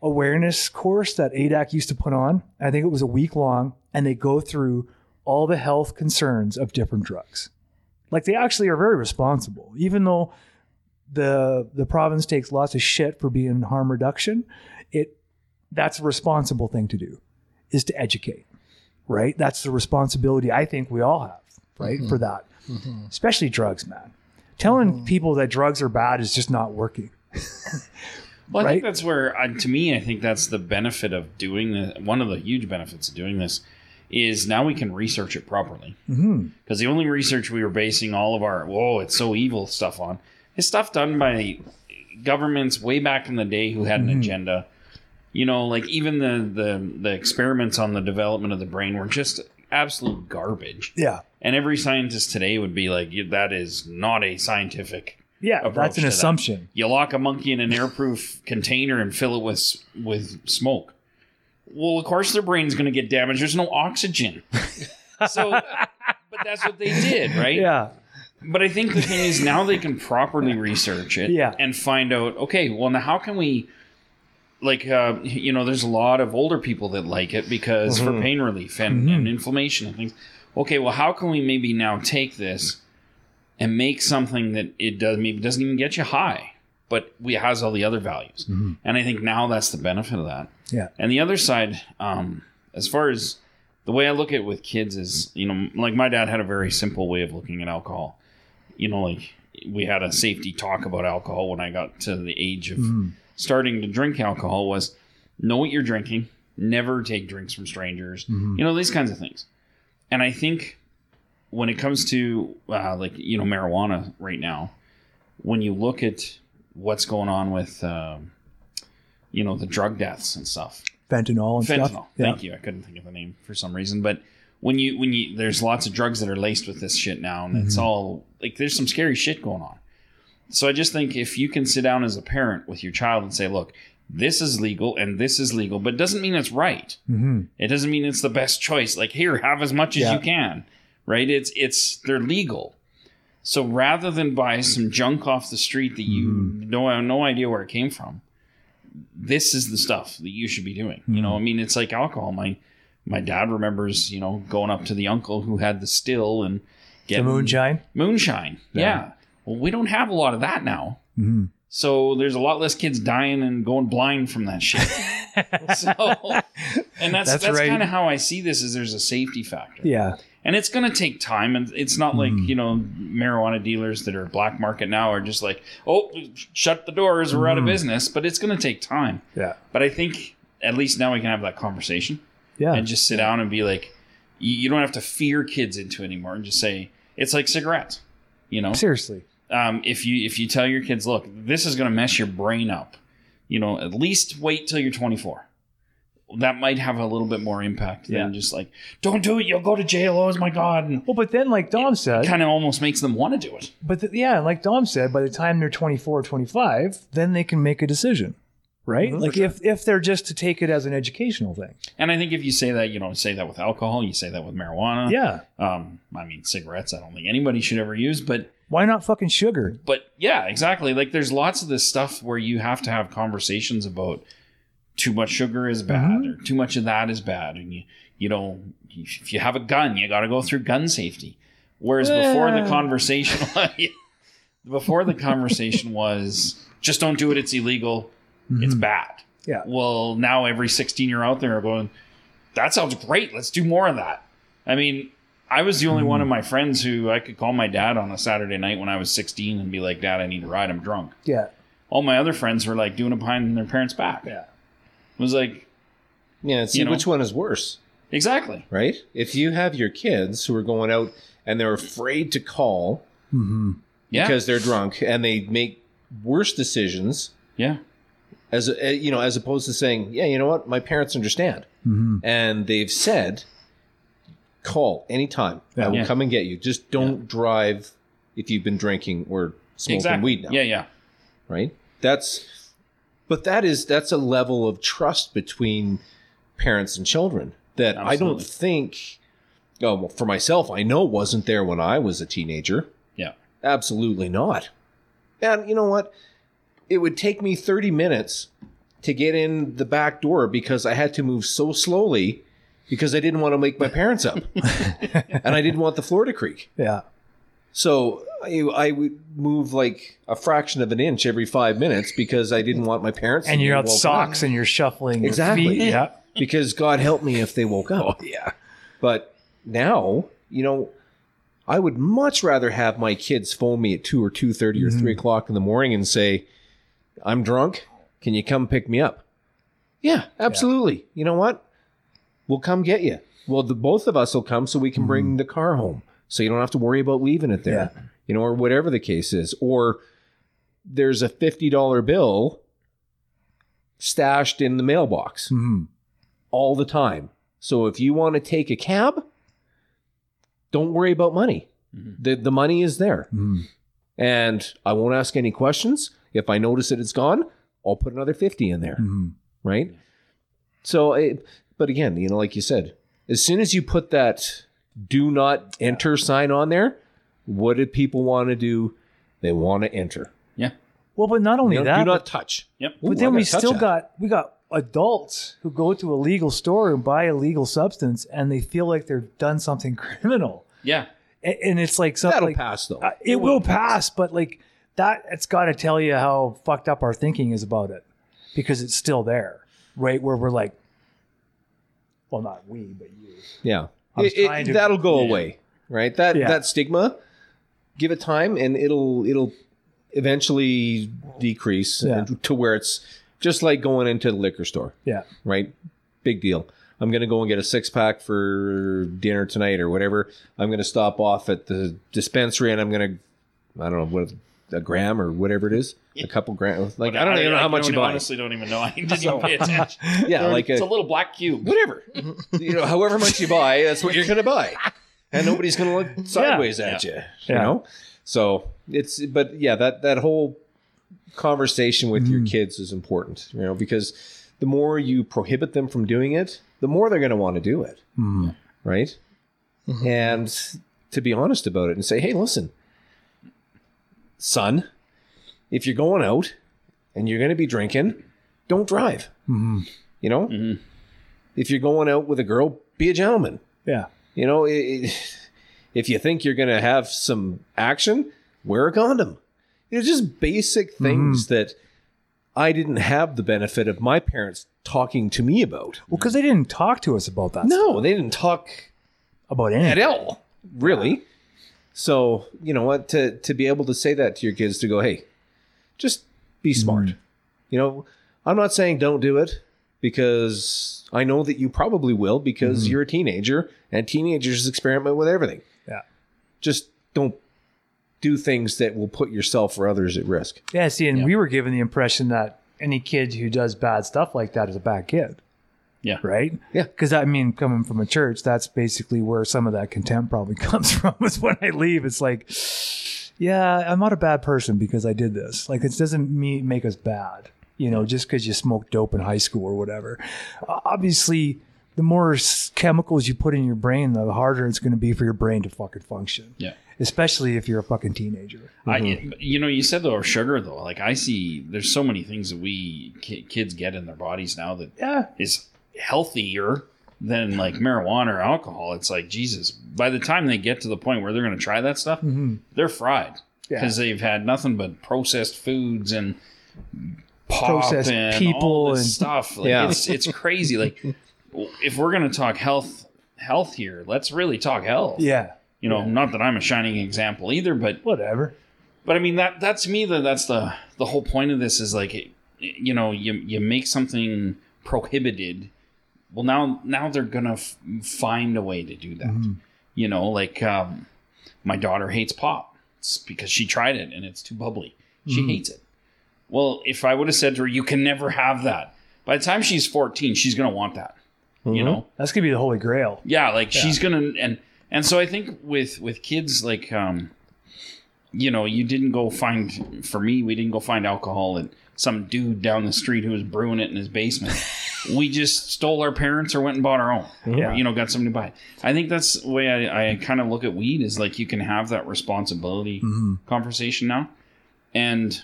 awareness course that AADAC used to put on. I think it was a week long, and they go through all the health concerns of different drugs. Like they actually are very responsible, even though the the province takes lots of shit for being harm reduction. It that's a responsible thing to do, is to educate, right? That's the responsibility I think we all have, right, mm-hmm. for that, mm-hmm. especially drugs, man. Telling mm-hmm. people that drugs are bad is just not working. Well, I Right? think that's where, uh, to me, I think that's the benefit of doing the one of the huge benefits of doing this is now we can research it properly. Mm-hmm. Because the only research we were basing all of our whoa, it's so evil stuff on is stuff done by governments way back in the day who had an agenda. You know, like even the, the the experiments on the development of the brain were just absolute garbage. Yeah, And every scientist today would be like, that is not a scientific yeah, that's an to that. assumption. you lock a monkey in an airproof container and fill it with with smoke. Well, of course their brain's going to get damaged. There's no oxygen. So, but that's what they did, right? Yeah, But I think the thing is now they can properly research it Yeah. and find out. Okay, well now how can we? Like uh, you know, there's a lot of older people that like it because for pain relief and, and inflammation and things. Okay, well, how can we maybe now take this and make something that it does maybe doesn't even get you high, but we has all the other values. And I think now that's the benefit of that. yeah, And the other side, um, as far as the way I look at it with kids is, you know, like my dad had a very simple way of looking at alcohol. You know, like we had a safety talk about alcohol when I got to the age of starting to drink alcohol was know what you're drinking, never take drinks from strangers, you know, these kinds of things. And I think when it comes to uh, like, you know, marijuana right now, when you look at what's going on with, um, you know, the drug deaths and stuff, fentanyl and fentanyl. stuff. Yeah. Thank you. I couldn't think of the name for some reason, but when you when you there's lots of drugs that are laced with this shit now, and Mm-hmm. it's all like there's some scary shit going on. So I just think if you can sit down as a parent with your child and say, look, this is legal and this is legal, but it doesn't mean it's right. Mm-hmm. It doesn't mean it's the best choice. Like here, have as much as Yeah. you can, right? It's it's they're legal. So rather than buy some junk off the street that you Mm-hmm. know have no idea where it came from, this is the stuff that you should be doing. You Mm-hmm. know, I mean, it's like alcohol. My my dad remembers, you know, going up to the uncle who had the still and The moonshine. Moonshine. Yeah. Well, we don't have a lot of that now. Mhm. So there's a lot less kids dying and going blind from that shit. so, and that's That's that's, right. kind of how I see this. Is there's a safety factor, Yeah, and it's going to take time. And it's not like Mm-hmm. you know marijuana dealers that are black market now are just like, oh, shut the doors, we're Mm-hmm. out of business. But it's going to take time. yeah, But I think at least now we can have that conversation yeah. and just sit down and be like, you, you don't have to fear kids into it anymore, and just say it's like cigarettes. You know, Seriously. um, if you if you tell your kids, look, this is going to mess your brain up, you know, at least wait till you're 24. That might have a little bit more impact Yeah. than just like, don't do it, you'll go to jail. Oh my god, and Well, but then, like Dom said, kind of almost makes them want to do it. but th- yeah, like Dom said, by the time they're 24 or 25, then they can make a decision, right? Mm-hmm. like if if they're just to take it as an educational thing. And I think if you say that, you know, say that with alcohol, you say that with marijuana. Yeah. Um, I mean, cigarettes. I don't think anybody should ever use, but Why not fucking sugar? but yeah, exactly. Like there's lots of this stuff where you have to have conversations about too much sugar is bad mm-hmm. or too much of that is bad, and you you know if you have a gun, you got to go through gun safety. Whereas before the conversation, before the conversation was just don't do it, it's illegal, it's mm-hmm. bad. Yeah. Well, now every 16 year out there are going, that sounds great. Let's do more of that. I mean, I was the only one of mm-hmm. my friends who I could call my dad on a Saturday night when I was 16 and be like, Dad, I need a ride. I'm drunk. Yeah. All my other friends were like doing it behind their parents' back. Yeah. It was like, Yeah, see You know? which one is worse, exactly. right? If you have your kids who are going out and they're afraid to call Mm-hmm. Yeah. because they're drunk and they make worse decisions yeah. as a, you know as opposed to saying, yeah, you know what, my parents understand Mm-hmm. and they've said, call anytime. I will Yeah. come and get you. Just don't drive if you've been drinking or smoking Exactly. weed now. Yeah. Yeah. right that's but that is that's a level of trust between parents and children that i don't think oh well, for myself i know wasn't there when i was a teenager Yeah. absolutely not and you know what it would take me 30 minutes to get in the back door because i had to move so slowly because I didn't want to wake my parents up, and I didn't want the floor to creak. Yeah. So I, I would move like a fraction of an inch every five minutes because I didn't want my parents. To And you're out socks and you're shuffling Exactly. Yeah. because God help me if they woke up. Yeah. But now, you know, I would much rather have my kids phone me at two or two thirty or mm-hmm. three o'clock in the morning and say, "I'm drunk. Can you come pick me up?" Yeah, absolutely. You know what? We'll come get you. Well, the both of us will come so we can bring mm-hmm. the car home, so you don't have to worry about leaving it there. You know, or whatever the case is. Or there's a fifty dollar bill stashed in the mailbox hmm all the time. So if you want to take a cab, don't worry about money. The the money is there. hmm And I won't ask any questions. If I notice that it's gone, I'll put another 50 in there, hmm right? So it, but again, you know like you said, as soon as you put that do not enter sign on there, what did people want to do? They want to enter. Yeah. Well, but not only You that, do not touch. Yep. Ooh, but I then we still that. got we got adults who go to a legal store and buy a legal substance and they feel like they've done something criminal. Yeah. A- And it's like something That'll like, pass though. uh, it will pass, but like that, it's got to tell you how fucked up our thinking is about it because it's still there, right? Where we're like, well, not we, but you. Yeah. It- it- to- that'll go Yeah. away, right? That Yeah. that stigma, give it time, and it'll it'll eventually decrease Yeah. to where it's just like going into the liquor store, Yeah. right? Big deal. I'm gonna go and get a six pack for dinner tonight or whatever. I'm gonna stop off at the dispensary and I'm gonna, I don't know what a gram or whatever it is, a couple grams. Like I don't even know how much you don't- buy. honestly don't even know. I didn't even pay attention. Yeah, like it's a, a little black cube. whatever. you know, however much you buy, that's what you're going to buy, and nobody's going to look sideways at you. You Yeah. know, so it's but yeah, that that whole conversation with your kids is important. You know, because the more you prohibit them from doing it, the more they're going to want to do it, Hmm. right? And to be honest about it and say, hey, listen, son, if you're going out and you're going to be drinking, don't drive. hmm You know, Mhm. if you're going out with a girl, be a gentleman. Yeah. You know, it, if you think you're going to have some action, wear a condom. You know, just basic things that I didn't have the benefit of my parents talking to me about. Well, because they didn't talk to us about that. No, they didn't talk About at anything. all, really. So you know what? To to be able to say that to your kids, to go, hey, just be mm-hmm. smart. You know, I'm not saying don't do it because I know that you probably will because mm-hmm. you're a teenager and teenagers experiment with everything. Yeah. Just don't do things that will put yourself or others at risk. Yeah. See, and Yeah. we were given the impression that any kid who does bad stuff like that is a bad kid. Yeah. Right. Yeah. Because I mean, coming from a church, that's basically where some of that contempt probably comes from. Is when I leave, it's like, yeah, I'm not a bad person because I did this. Like, it doesn't mean make us bad. You know, just because you smoked dope in high school or whatever. Obviously, the more chemicals you put in your brain, the harder it's going to be for your brain to fucking function. Yeah. Especially if you're a fucking teenager. I, Mm-hmm. you know, you said though sugar though. Like I see, there's so many things that we kids get in their bodies now that Yeah. is healthier than like marijuana or alcohol. It's like Jesus. By the time they get to the point where they're going to try that stuff, Mhm. they're fried Yeah. because they've had nothing but processed foods and Processed and people and- stuff. Like, Yeah. it's it's crazy. Like if we're going to talk health health here, let's really talk health. Yeah. You know, not that I'm a shining example either, but Whatever. but I mean that that's me. That that's the the whole point of this is like, you know, you you make something prohibited. Well, now now they're gonna f- find a way to do that. You know, like um, my daughter hates pop it's because she tried it and it's too bubbly. She hates it. Well, if I would have said to her, "You can never have that," by the time she's fourteen, she's gonna want that. You know, That's gonna be the holy grail. yeah like she's gonna and and so i think with with kids like um you know you didn't go find for me we didn't go find alcohol and some dude down the street who was brewing it in his basement we just stole our parents or went and bought our own Yeah. you know got somebody to buy it i think that's the way i, I kind of look at weed is like you can have that responsibility mm-hmm. conversation now and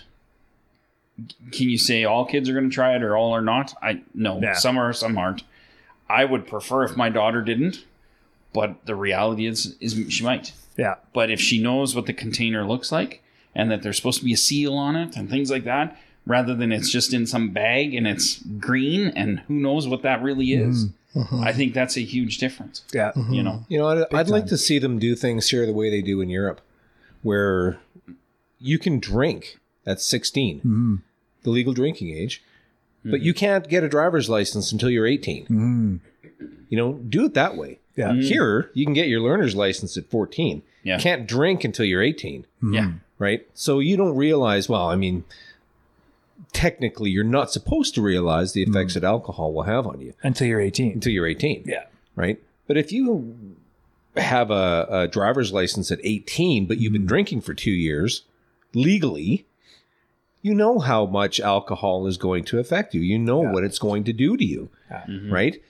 can you say all kids are going to try it or all are not i no Yeah. some are some aren't I would prefer if my daughter didn't, but the reality is is she might. Yeah. But if she knows what the container looks like and that there's supposed to be a seal on it and things like that, rather than it's just in some bag and it's green and who knows what that really mm-hmm. is, mm-hmm. I think that's a huge difference. Yeah. Mm-hmm. You know, You know, I'd, I'd like to see them do things here the way they do in Europe, where you can drink at 16, the legal drinking age, but you can't get a driver's license until you're 18. You know, do it that way. Yeah. Here, you can get your learner's license at 14. Yeah. Can't drink until you're 18, yeah, right? So you don't realize, well, I mean, technically, you're not supposed to realize the effects hmm. that alcohol will have on you Until you're 18. until you're 18 Yeah. right? But if you have a, a driver's license at 18, but you've been hmm. drinking for two years legally, you know how much alcohol is going to affect you. You know Yeah. what it's going to do to you, Yeah. Mm-hmm. right?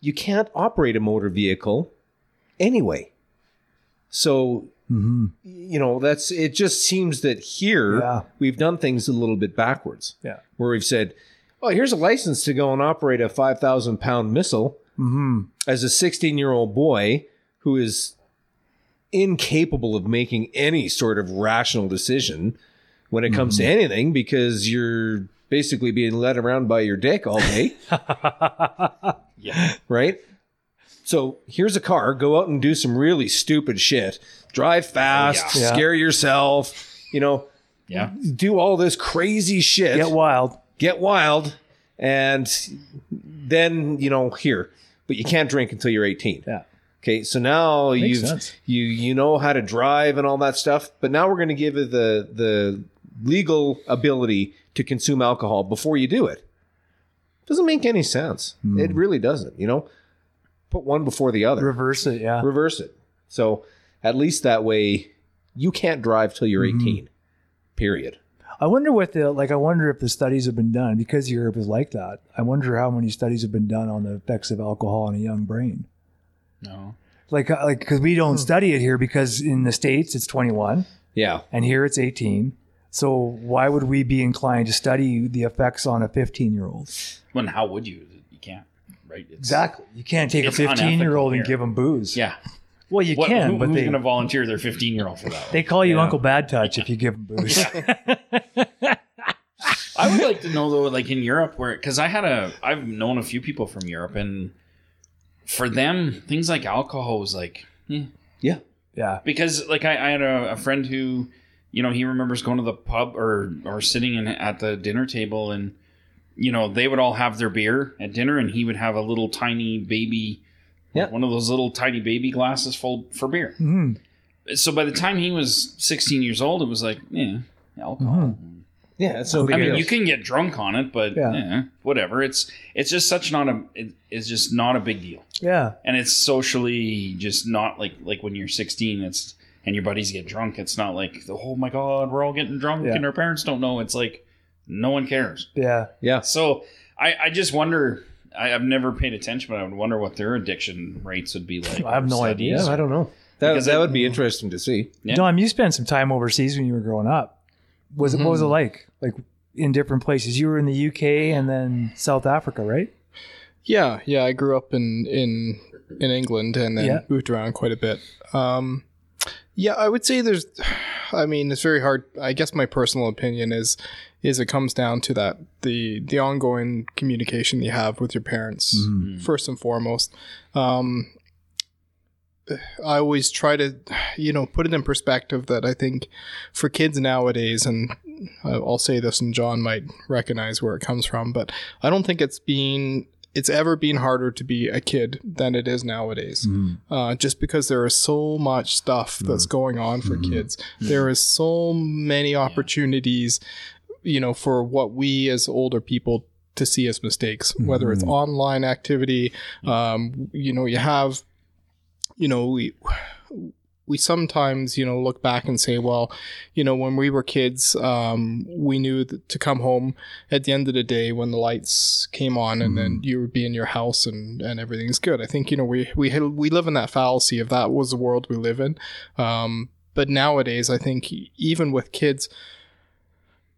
You can't operate a motor vehicle anyway. So, Mm-hmm. you know, that's it just seems that here Yeah. we've done things a little bit backwards Yeah. where we've said, oh, here's a license to go and operate a 5,000 pound missile Mm-hmm. as a 16 year old boy who is incapable of making any sort of rational decision when it comes to anything because you're basically being led around by your dick all day, yeah, right? So here's a car, go out and do some really stupid shit. Drive fast, Oh, yeah. scare yourself, you know, yeah. do all this crazy shit. Get wild. get wild and then you know here but you can't drink until you're 18 Yeah. okay so now you've you you know how to drive and all that stuff but now we're going to give you the the legal ability to consume alcohol before you do it doesn't make any sense Hmm. it really doesn't you know put one before the other Reverse it. Yeah. reverse it so at least that way you can't drive till you're Mm-hmm. 18 period I wonder what the like. I wonder if the studies have been done because Europe is like that. I wonder how many studies have been done on the effects of alcohol on a young brain. No, Like, uh, like because we don't study it here because in the states it's 21 yeah and here it's 18. So why would we be inclined to study the effects on a 15 year old? when how would you? You can't, right? It's, Exactly. You can't take a 15 year old and unethical give them booze. Yeah. Well, you What, can, who- but who's they going to volunteer their 15 year old for that? they call you Yeah. Uncle Bad Touch if you give them booze. I would like to know though, like in Europe, where because I had a, I've known a few people from Europe, and for them, things like alcohol was like, eh. yeah yeah. because like I, I had a, a friend who, you know, he remembers going to the pub or or sitting in at the dinner table, and you know they would all have their beer at dinner, and he would have a little tiny baby, Yeah. one of those little tiny baby glasses full for beer. Mhm. So by the time he was 16 years old, it was like, yeah, alcohol. yeah it's no big I mean, you can get drunk on it, but Yeah. yeah. whatever. It's it's just such not a it, it's just not a big deal, Yeah. and it's socially just not like like when you're 16, it's and your buddies get drunk. It's not like oh my god, we're all getting drunk Yeah. and our parents don't know. It's like no one cares. Yeah. yeah So I I just wonder. I, I've never paid attention, but I would wonder what their addiction rates would be like. I have no idea. Yeah, I don't know. That, Because that it- would be interesting to see. Yeah. Dom, you spent some time overseas when you were growing up. Was it what was it like? Like in different places. You were in the UK and then South Africa, right? Yeah, yeah. I grew up in in in England and then Yeah. moved around quite a bit. Um, yeah, I would say there's. I mean, it's very hard. I guess my personal opinion is is it comes down to that the the ongoing communication you have with your parents mm-hmm. Mm-hmm. first and foremost. Um, I always try to, you know, put it in perspective that I think for kids nowadays, and I- I'll say this, and John might recognize where it comes from, but I don't think it's been, it's ever been harder to be a kid than it is nowadays. Mm-hmm. Uh, just because there is so much stuff that's going on for kids, there is so many opportunities, you know, for what we as older people to see as mistakes, whether it's online activity, um, you know, you have you know we we sometimes you know look back and say well you know when we were kids um, we knew that to come home at the end of the day when the lights came on and then you would be in your house and and everything's good. I think you know we we we live in that fallacy of that was the world we live in. Um, but nowadays i think even with kids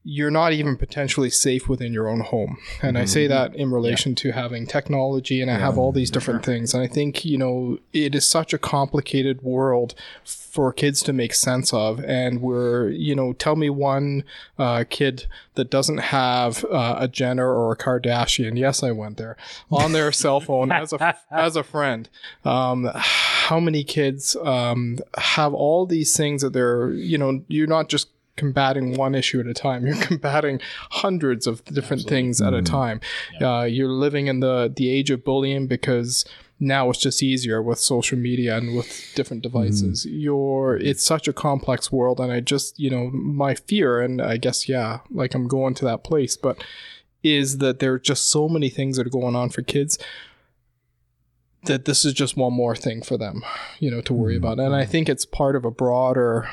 you're not even potentially safe within your own home. And I say that in relation to having technology and I have all these different things. And I think, you know, it is such a complicated world for kids to make sense of. And we're, you know, tell me one uh, kid that doesn't have uh, a Jenner or a Kardashian. Yes, I went there on their cell phone as a as a friend. Um, how many kids um, have all these things that they're, you know, you're not just combating one issue at a time. You're combating hundreds of different things at a mm-hmm. time. Uh, you're living in the the age of bullying because now it's just easier with social media and with different mm-hmm. devices. You're mm-hmm. it's such a complex world, and I just you know my fear, and I guess yeah, like I'm going to that place, but is that there are just so many things that are going on for kids that this is just one more thing for them, you know, to worry about. And I think it's part of a broader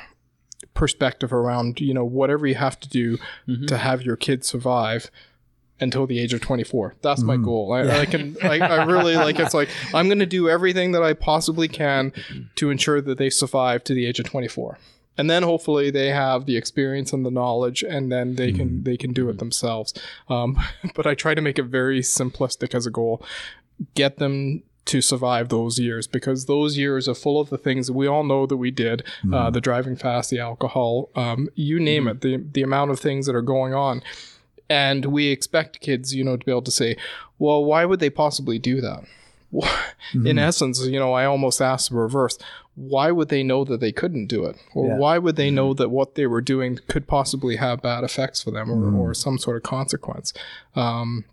perspective around, you know, whatever you have to do mm-hmm. to have your kids survive until the age of 24. That's my mm. goal. I, I can, I, I really like, it's like, I'm going to do everything that I possibly can to ensure that they survive to the age of 24. And then hopefully they have the experience and the knowledge, and then they can mm-hmm. they can do it mm-hmm. themselves. Um, but I try to make it very simplistic as a goal. Get them to survive those years because those years are full of the things that we all know that we did uh, the driving fast the alcohol um, you name it the, the amount of things that are going on. And we expect kids you know to be able to say well why would they possibly do that? In essence you know i almost asked the reverse. Why would they know that they couldn't do it? Or Yeah. why would they know that what they were doing could possibly have bad effects for them or, or some sort of consequence? Um,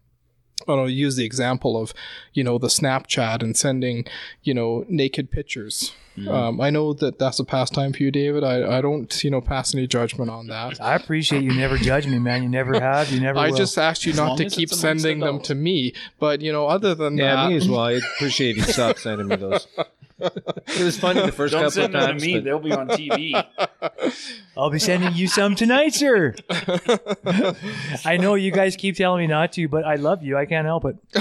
I'll use the example of, you know, the Snapchat and sending, you know, naked pictures. Um, I know that that's a pastime for you, David. I, I don't, you know, pass any judgment on that. I appreciate you never judge me, man. You never have. You never I will. just asked you not to keep sending them to me. But, you know, other than that Yeah, that, me as well. I appreciate you stop sending me those. It was funny the first Don't couple send of them times. to me; but- they'll be on TV. I'll be sending you some tonight, sir. I know you guys keep telling me not to, but I love you. I can't help it.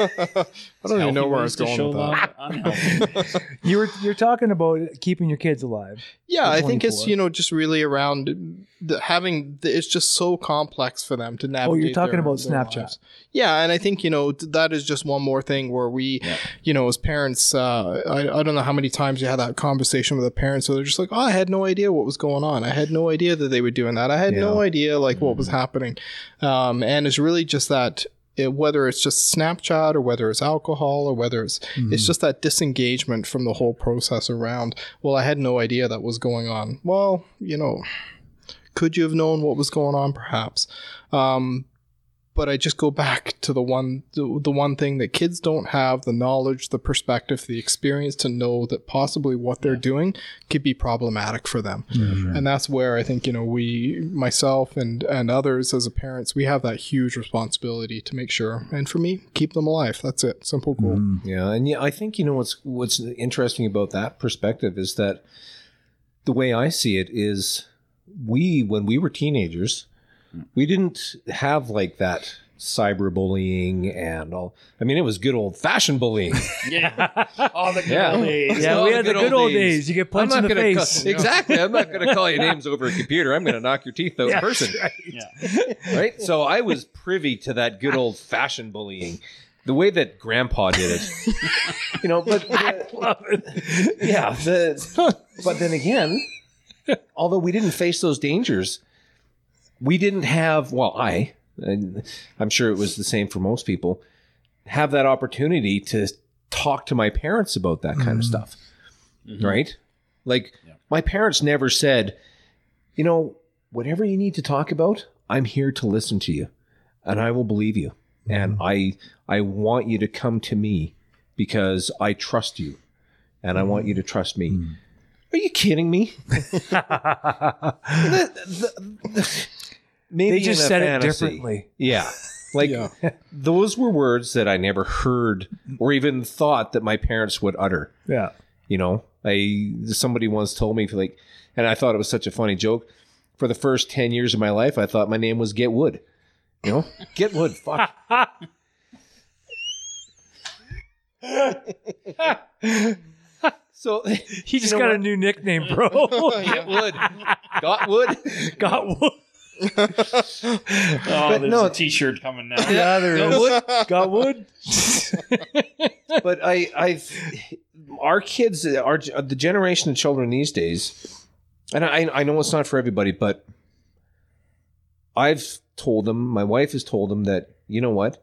I don't even know where I was going with that. You were you're talking about keeping your kids alive. Yeah, I think it's you know just really around the, having the, it's just so complex for them to navigate. Oh, you're talking their- about Snapchat. lives. Yeah, and I think you know th- that is just one more thing where we, you know, as parents, uh, I I don't know how many times you had that conversation with the parents where they're just like, oh, I had no idea what was going on. I had no idea that they were doing that. I had no idea like what was happening, um, and it's really just that. It, whether it's just Snapchat or whether it's alcohol or whether it's it's just that disengagement from the whole process around. Well, I had no idea that was going on. Well, you know, could you have known what was going on? Perhaps. Um, but I just go back to the one the, the one thing that kids don't have the knowledge, the perspective, the experience to know that possibly what they're doing could be problematic for them. And that's where I think, you know, we myself and and others as a parents, we have that huge responsibility to make sure and for me, keep them alive. That's it. Simple goal. Mm. Yeah, and yeah, I think you know what's what's interesting about that perspective is that the way I see it is we when we were teenagers, we didn't have like that cyberbullying and all. I mean, it was good old fashioned bullying. yeah. all the good Yeah. old days. Yeah, all we the had the good old days. You get punched in the face. Call, exactly. I'm not going to call you names over a computer. I'm going to knock your teeth out in Yeah, person. Yeah. right? So I was privy to that good old fashioned bullying. The way that grandpa did it. you know, but the- yeah, the, but then again, although we didn't face those dangers, we didn't have well, I and I'm sure it was the same for most people, have that opportunity to talk to my parents about that kind of mm-hmm. stuff. Mm-hmm. Right? Like my parents never said, you know, whatever you need to talk about, I'm here to listen to you and I will believe you. Mm-hmm. And I I want you to come to me because I trust you and I want you to trust me. Are you kidding me? The- the- the- maybe They just said it differently. Yeah. Like Yeah. those were words that I never heard or even thought that my parents would utter. Yeah. You know, I somebody once told me like, and I thought it was such a funny joke. For the first ten years of my life, I thought my name was Get Wood. You know, Get Wood. Fuck. so He just got a new nickname, bro. Get Wood. Got Wood. got wood. Oh, there's no- a T-shirt coming now. Yeah, there is. Got wood? but I, I've our kids, our the generation of children these days, and I, I know it's not for everybody, but I've told them, my wife has told them that you know what,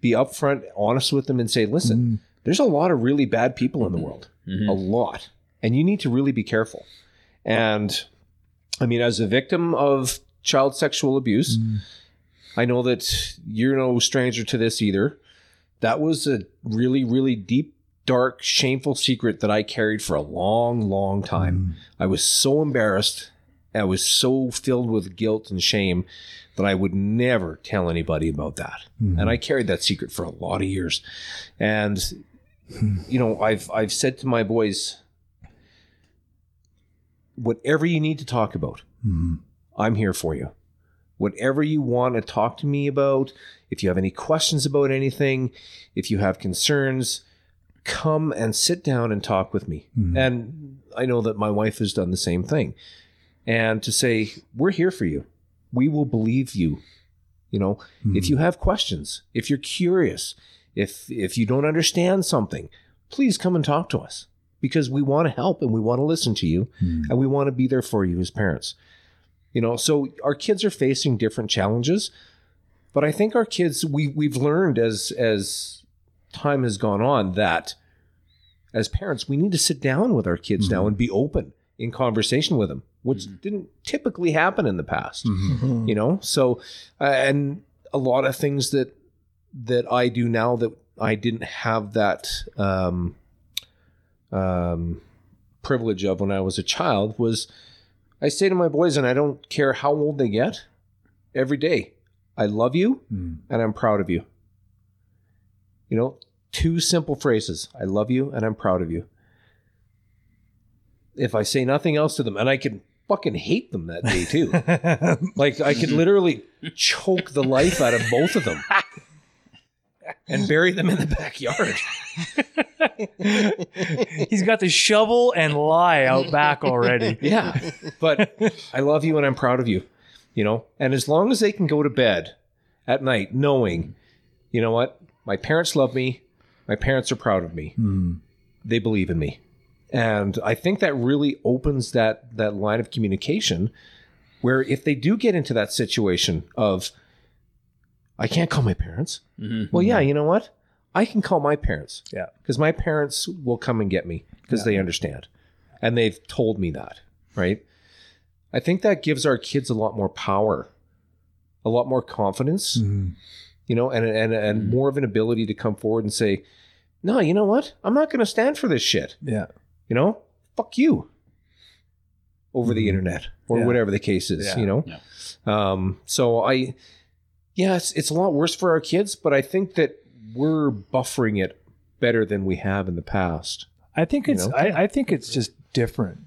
be upfront, honest with them, and say, listen, mm-hmm. there's a lot of really bad people in the mm-hmm. world, mm-hmm. a lot, and you need to really be careful. And I mean, as a victim of child sexual abuse, mm. I know that you're no stranger to this either. That was a really, really deep, dark, shameful secret that I carried for a long, long time. Mm. I was so embarrassed. I was so filled with guilt and shame that I would never tell anybody about that. Mm-hmm. And I carried that secret for a lot of years. And hmm. you know, I've I've said to my boys, whatever you need to talk about, mm-hmm. I'm here for you. Whatever you want to talk to me about, if you have any questions about anything, if you have concerns, come and sit down and talk with me. Mm-hmm. And I know that my wife has done the same thing. And to say, we're here for you. We will believe you. You know, if mm-hmm. you have questions, if you're curious, if if you don't understand something, please come and talk to us because we want to help and we want to listen to you and we want to be there for you as parents. You know, so our kids are facing different challenges, but I think our kids we we've learned as as time has gone on that as parents we need to sit down with our kids now and be open in conversation with them, which didn't typically happen in the past. You know, so uh, and a lot of things that that I do now that I didn't have that um, um, privilege of when I was a child was I say to my boys, and I don't care how old they get, every day, I love you and I'm proud of you. You know, two simple phrases I love you and I'm proud of you. If I say nothing else to them, and I can fucking hate them that day too. like I could literally choke the life out of both of them and bury them in the backyard. He's got the shovel and lie out back already. Yeah. But I love you and I'm proud of you. You know, and as long as they can go to bed at night knowing, you know what, my parents love me, my parents are proud of me. Hmm. They believe in me. And I think that really opens that that line of communication where if they do get into that situation of I can't call my parents. Mm-hmm. Well, yeah, you know what? I can call my parents. Yeah. Because my parents will come and get me because they understand. And they've told me that, right? I think that gives our kids a lot more power, a lot more confidence, mm-hmm. you know, and and and mm-hmm. more of an ability to come forward and say, "No, you know what? I'm not going to stand for this shit." Yeah. You know, fuck you. Over the internet or Yeah. whatever the case is, Yeah. you know. Yeah. Um, so I, yeah, it's, it's a lot worse for our kids, but I think that we're buffering it better than we have in the past. I think it's know? I, I think it's just different.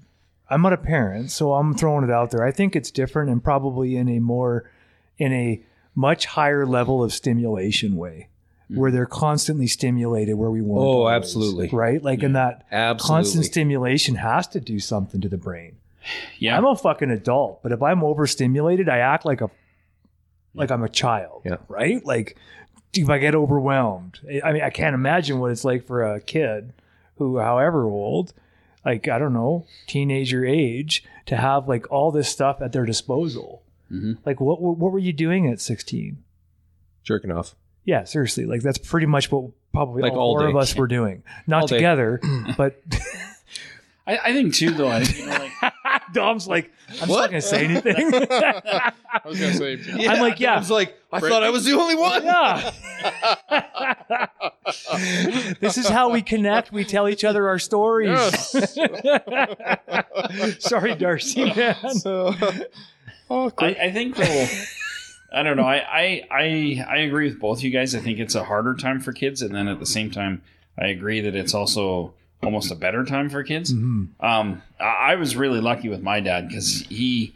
I'm not a parent, so I'm throwing it out there. I think it's different and probably in a more in a much higher level of stimulation way. Mm. Where they're constantly stimulated where we want. Oh, absolutely. Right? Like in mm. that Absolutely. constant stimulation has to do something to the brain. Yeah. I'm a fucking adult, but if I'm overstimulated, I act like a like I'm a child. Yeah. Right? Like if I get overwhelmed. I mean, I can't imagine what it's like for a kid who, however old, like I don't know, teenager age, to have like all this stuff at their disposal. Mhm. Like what what were you doing at 16? Jerking off. Yeah, seriously. Like that's pretty much what probably Like all all four day. of us were doing. Not All together, but I, I think too, though. I you know, like Dom's like, I'm not gonna say anything. I was gonna say, I'm like, yeah. I was like, I thought I was the only one. Yeah. this is how we connect. We tell each other our stories. yes. Sorry, Darcy, man. so, oh, I, I think though I don't know. I, I I I agree with both you guys. I think it's a harder time for kids, and then at the same time, I agree that it's also almost a better time for kids. Um, I, I was really lucky with my dad because he,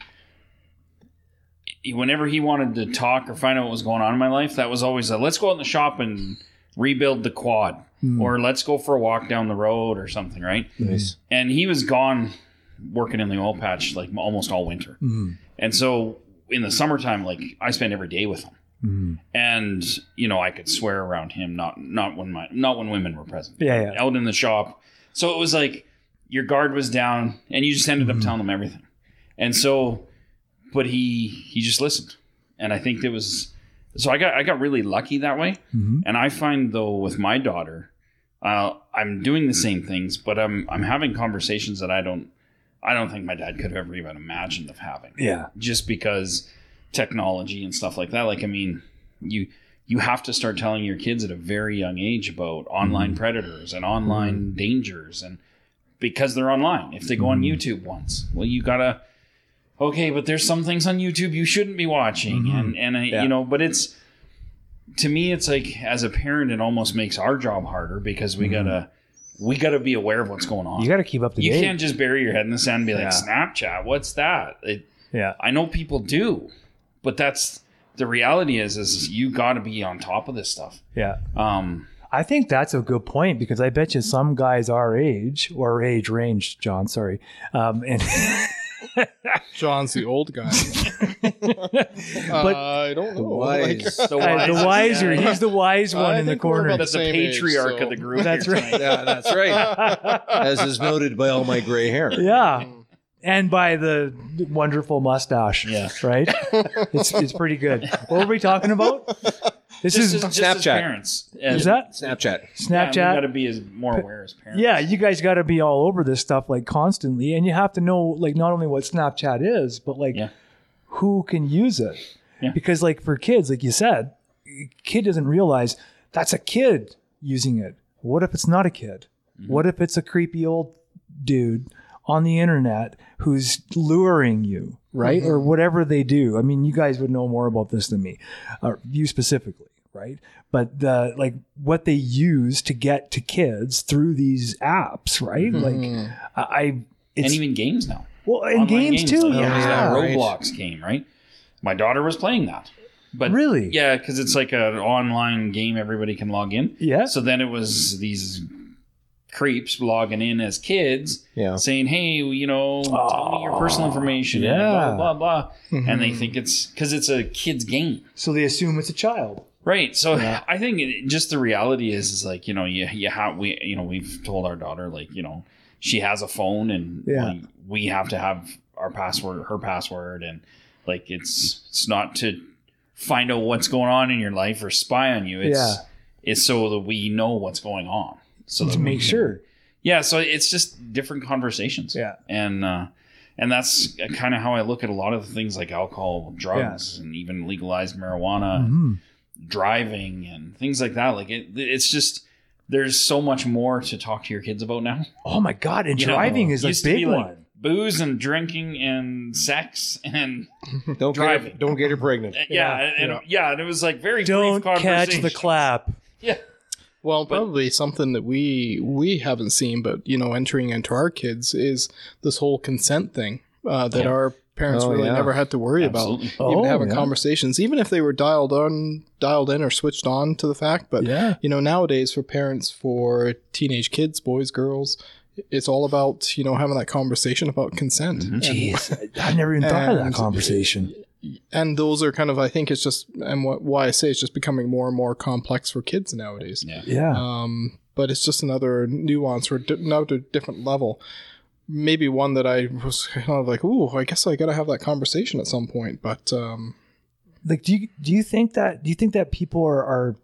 he, whenever he wanted to talk or find out what was going on in my life, that was always a let's go out in the shop and rebuild the quad, or let's go for a walk down the road or something, right? Nice. and he was gone working in the oil patch like almost all winter. And so in the summertime, like I spend every day with him, Mhm. and you know I could swear around him, not not when my not when women were present. Yeah, yeah. out in the shop. So it was like your guard was down, and you just ended Mm-hmm. up telling him everything. And so, but he he just listened, and I think it was so I got I got really lucky that way. Mhm. And I find though with my daughter, uh, I'm doing the same things, but I'm I'm having conversations that I don't I don't think my dad could have ever even imagined of having Yeah. just because technology and stuff like that. Like, I mean, you you have to start telling your kids at a very young age about online mm-hmm. predators and online mm-hmm. dangers, and because they're online. If they go on mm-hmm. YouTube once, well, you gotta okay, but there's some things on YouTube you shouldn't be watching, and and uh, Yeah. you know, but it's to me, it's like as a parent, it almost makes our job harder because we gotta we gotta be aware of what's going on. You got to keep up the. You date. can't just bury your head in the sand and be like, Snapchat, what's that? It, yeah. I know people do, but that's the reality is is you got to be on top of this stuff. Yeah. Um, I think that's a good point because I bet you some guys our age or age range, John, sorry, um, and John's the old guy. But- uh, I don't know. Wise. the Uh, the wiser, yeah. he's the wise one I in the corner. about That's the Same age, patriarch so- of the group. That's right. Yeah, that's right. As is noted by all my gray hair. Yeah. And by the wonderful mustache. Yeah. Right? it's, it's pretty good. What were we talking about? This Just, is as, just as Snapchat. parents. is that Snapchat. Snapchat? Yeah, we got to be as more aware as parents. Yeah, you guys got to be all over this stuff like constantly, and you have to know like not only what Snapchat is, but like Yeah. who can use it. Yeah. Because like for kids, like you said, kid doesn't realize that's a kid using it. What if it's not a kid? Mm-hmm. What if it's a creepy old dude on the internet who's luring you, right? Mm-hmm. Or whatever they do. I mean, you guys would know more about this than me, or you specifically, right? But the like what they use to get to kids through these apps, right? Mm-hmm. Like I, I and even games now. well, and Online games, too. like yeah, there's that right. Roblox game, right? My daughter was playing that. But Really? Yeah, because it's like an online game everybody can log in. Yeah. So then it was these creeps logging in as kids Yeah. saying, "Hey, you know, tell me your personal information." and yeah. blah blah blah. Mm-hmm. And they think it's because it's a kid's game, So they assume it's a child. right? So I think it, just the reality is, is like you know, you you have we you know we've told our daughter like you know she has a phone and Yeah. we, we have to have our password, her password, and like it's it's not to find out what's going on in your life or spy on you. It's Yeah. it's so that we know what's going on. So to that we make can- sure. yeah, so it's just different conversations. Yeah. And uh and that's kind of how I look at a lot of the things like alcohol, drugs, and even legalized marijuana, Mhm. driving, and things like that. Like it, it's just there's so much more to talk to your kids about now. Oh my god! And You know, driving is a big be like one. booze and drinking and sex and Don't Driving. get her, don't get her pregnant. yeah, Yeah, and yeah. and it was like very Don't brief catch the clap. Yeah, Well, probably something that we we haven't seen, but you know, entering into our kids is this whole consent thing uh, that Yeah. our parents Oh, really yeah. never had to worry Absolutely. about. Even Oh, having yeah. conversations, even if they were dialed on, dialed in, or switched on to the fact. But Yeah. you know, nowadays for parents for teenage kids, boys, girls, it's all about you know having that conversation about consent. Mm-hmm. And- Jeez, I never even thought of that And- conversation. And those are kind of I think it's just and what why I say it's just becoming more and more complex for kids nowadays. yeah. Yeah. Um, but it's just another nuance or di- another different level. Maybe one that I was kind of like, ooh, I guess I got to have that conversation at some point. But um, like, do you do you think that do you think that people are are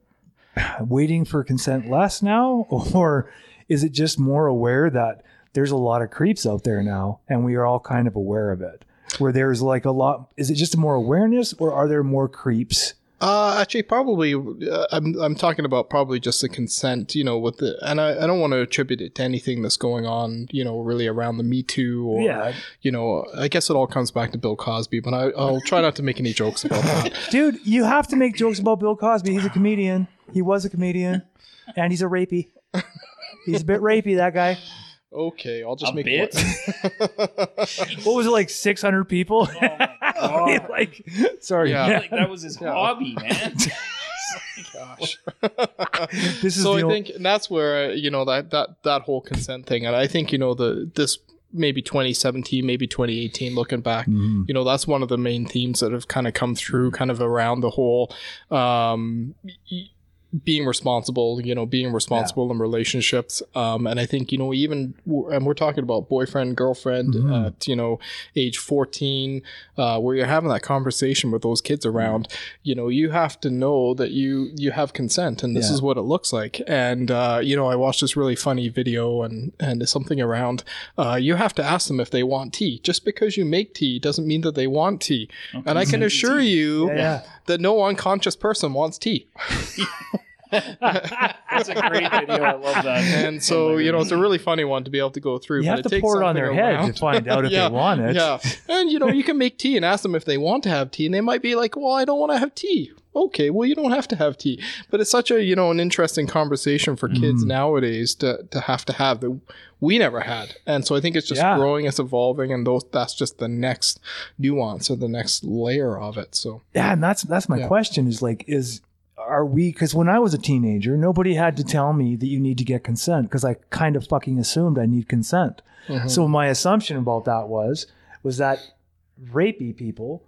waiting for consent less now, or is it just more aware that there's a lot of creeps out there now, and we are all kind of aware of it? Where there's like a lot, is it just more awareness, or are there more creeps? uh, actually, probably uh, I'm I'm talking about probably just the consent, you know, with the and I, I don't want to attribute it to anything that's going on, you know, really around the Me Too or Yeah, you know, I guess it all comes back to Bill Cosby, but I, I'll try not to make any jokes about that. dude, you have to make jokes about Bill Cosby. He's a comedian. He was a comedian, and he's a rapey. He's a bit rapey, that guy. Okay, I'll just A make bit? What was it like? Six hundred people. like, sorry. Yeah. Like that was his hobby, man. Gosh. This is so the I o- think and that's where uh, you know that that that whole consent thing, and I think you know the this maybe 2017, maybe 2018, looking back. Mm-hmm. You know, that's one of the main themes that have kind of come through, kind of around the whole um, y- being responsible, you know, being responsible in relationships. Um, and I think, you know, even, and we're talking about boyfriend, girlfriend Mhm. at, you know, age 14, uh, where you're having that conversation with those kids around, you know, you have to know that you, you have consent and this Yeah. is what it looks like. And, uh, you know, I watched this really funny video and, and something around, uh, you have to ask them if they want tea. Just because you make tea doesn't mean that they want tea. And I can assure you Yeah, yeah. That no unconscious person wants tea. That's a great video. I love that. And so, you know, it's a really funny one to be able to go through. You but have it to takes pour it on their something head around- to find out if Yeah, they want it. Yeah. And, you know, you can make tea and ask them if they want to have tea. And they might be like, well, I don't want to have tea. Okay, well, you don't have to have tea. But it's such a, you know, an interesting conversation for kids Mm. nowadays to, to have to have that we never had. And so I think it's just Yeah. growing, it's evolving, and those that's just the next nuance or the next layer of it. So, Yeah, and that's that's my Yeah. question is like is are we because when I was a teenager, nobody had to tell me that you need to get consent because I kind of fucking assumed I need consent. mhm. So my assumption about that was was that rapey people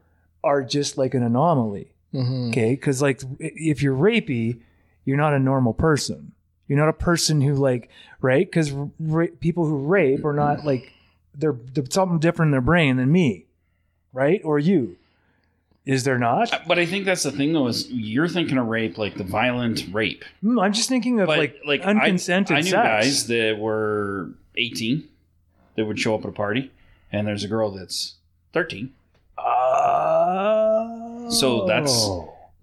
are just like an anomaly. Mhm. Okay, because like if you're rapey, you're not a normal person. You're not a person who like right because ra- people who rape are not like they're, they're something different in their brain than me, right? Or you. Is there not? But I think that's the thing, though, is you're thinking of rape, like the violent rape. Hmm, I'm just thinking of But like, like unconsented I, I knew sex. guys that were 18 that would show up at a party, and there's a girl that's 13. Uh, So that's-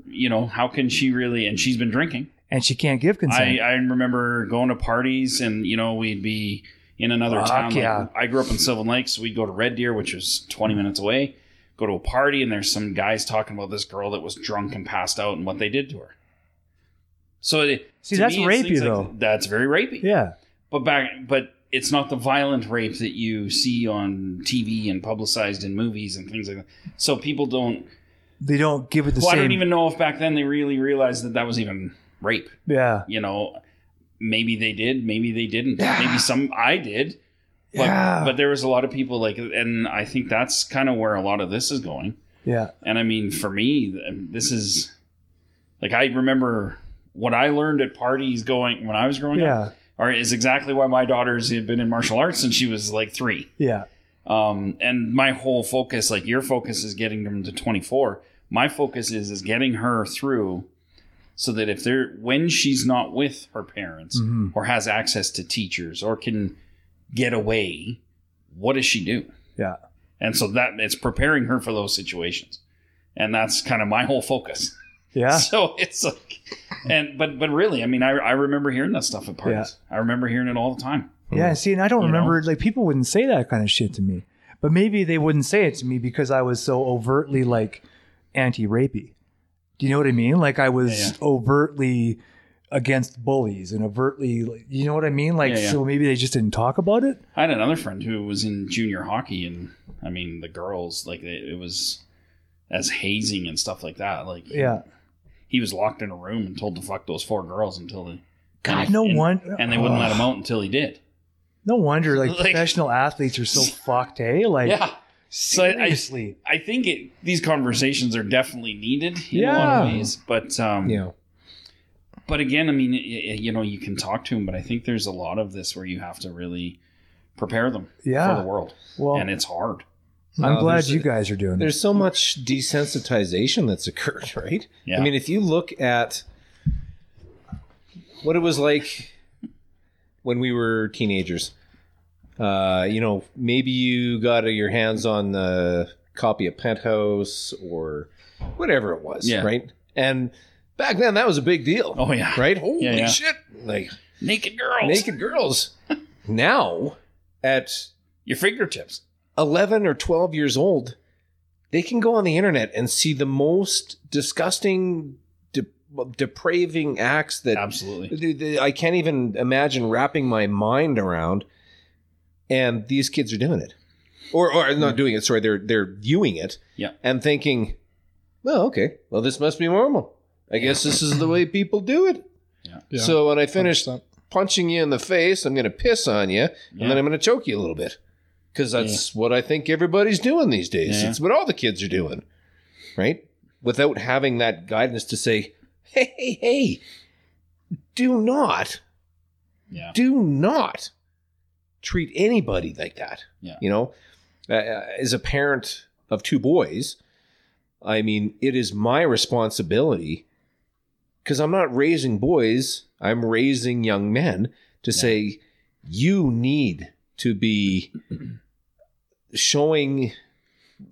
You know, how can she really? And she's been drinking. and she can't give consent. I, I remember going to parties, and you know, we'd be in another Fuck town. Like, yeah. I grew up in Sylvan Lakes. So we'd go to Red Deer, which was 20 minutes away. Go to a party, and there's some guys talking about this girl that was drunk and passed out, and what they did to her. So it, See, that's me, rapey, like- though. that's very rapey. yeah, But back, but it's not the violent rape that you see on TV and publicized in movies and things like that. So people don't. they don't give it the Well, I don't even know if back then they really realized that that was even rape. yeah, You know, maybe they did, maybe they didn't. Maybe some I did. But, yeah, but there was a lot of people like, and I think that's kind of where a lot of this is going. yeah, And I mean, for me, this is like I remember what I learned at parties going when I was growing up yeah, or is exactly why my daughters had been in martial arts since she was like three. yeah, Um, and my whole focus, like your focus, is getting them to 24. My focus is is getting her through, so that if they're when she's not with her parents Mhm. or has access to teachers or can get away, what does she do? yeah. And so that it's preparing her for those situations, and that's kind of my whole focus. Yeah, So it's like, and but but really, I mean, I I remember hearing that stuff at parties. I remember hearing it all the time. yeah. See, and I don't You remember like people wouldn't say that kind of shit to me, but maybe they wouldn't say it to me because I was so overtly like anti-rapey. Do you know what I mean? Like I was Yeah, yeah. overtly against bullies and overtly, you know what I mean? Like Yeah, yeah. so maybe they just didn't talk about it. I had another friend who was in junior hockey, and I mean, the girls like it, it was as hazing and stuff like that. Like, Yeah. he was locked in a room and told to fuck those four girls until they. God, and- no and, wonder. And they wouldn't let him out until he did. No wonder, like, Like- professional athletes are so fucked, hey? Like, yeah, So I- I- seriously. I think it, these conversations are definitely needed in a Yeah. lot of ways. But um, know, but again, I mean, y- y- you know, you can talk to them, but I think there's a lot of this where you have to really prepare them Yeah. for the world, well, and it's hard. I'm No, glad you guys are doing there's this. so much desensitization that's occurred, right? Yeah. I mean, if you look at what it was like when we were teenagers, uh, you know, maybe you got your hands on the copy of Penthouse or whatever it was, Yeah. right? And back then, that was a big deal. Oh yeah, Right? Holy Yeah, yeah. shit! Like naked girls, naked girls. now, at your fingertips. 11 or 12 years old, they can go on the internet and see the most disgusting, de- depraving acts that Absolutely. th- th- I can't even imagine wrapping my mind around. And these kids are doing it. Or, or not hmm. doing it, sorry, they're, they're viewing it Yeah. and thinking, well, okay, well, this must be normal. I guess this is the way people do it. Yeah, So when I finish 100%. punching you in the face, I'm going to piss on you, and Yeah. then I'm going to choke you a little bit. because that's what I think everybody's doing these days. Yeah. It's what all the kids are doing, right? Without having that guidance to say, hey, hey, hey, do not, Yeah. do not treat anybody like that. Yeah. You know, uh, uh, as a parent of two boys, I mean, it is my responsibility because I'm not raising boys, I'm raising young men to say, you need to be showing,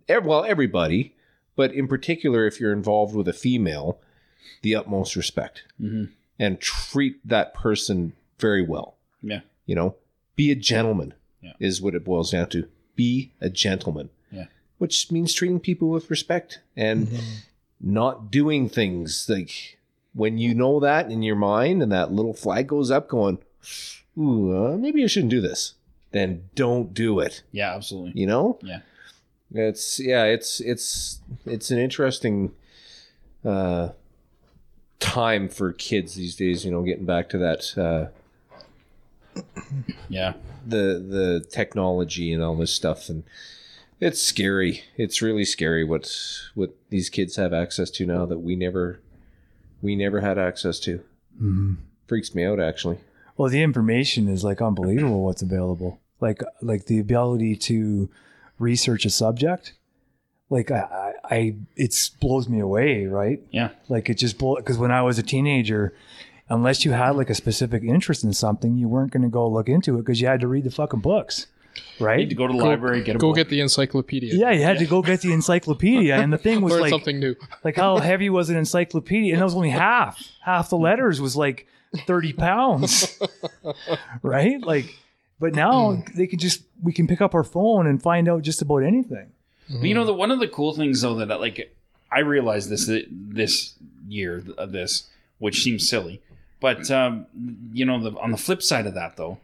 well, everybody, but in particular, if you're involved with a female, the utmost respect Mhm. and treat that person very well. Yeah. You know, be a gentleman Yeah. is what it boils down to. Be a gentleman. Yeah. Which means treating people with respect and not doing things like when you know that in your mind and that little flag goes up going, ooh, uh, maybe I shouldn't do this. Then don't do it. Yeah, absolutely. You know? Yeah. It's yeah, it's it's it's an interesting uh time for kids these days, you know, getting back to that uh Yeah. the the technology and all this stuff and it's scary. It's really scary what what these kids have access to now that we never we never had access to. Mhm. Freaks me out actually. Well, the information is like unbelievable. What's available, like like the ability to research a subject, like I, I, I it blows me away, right? Yeah. Like it just blow because when I was a teenager, unless you had like a specific interest in something, you weren't going to go look into it because you had to read the fucking books, Need right? to go to the Go- library, get a Go book. get the encyclopedia. Yeah, you had to go get the encyclopedia, and the thing was Learn like, something new. like how heavy was an encyclopedia? And it was only half. Half the letters was like thirty pounds, right? Like, but now they can just we can pick up our phone and find out just about anything. But you know, the one of the cool things though that like I realized this this year of this, which seems silly, but um, you know, the, on the flip side of that though,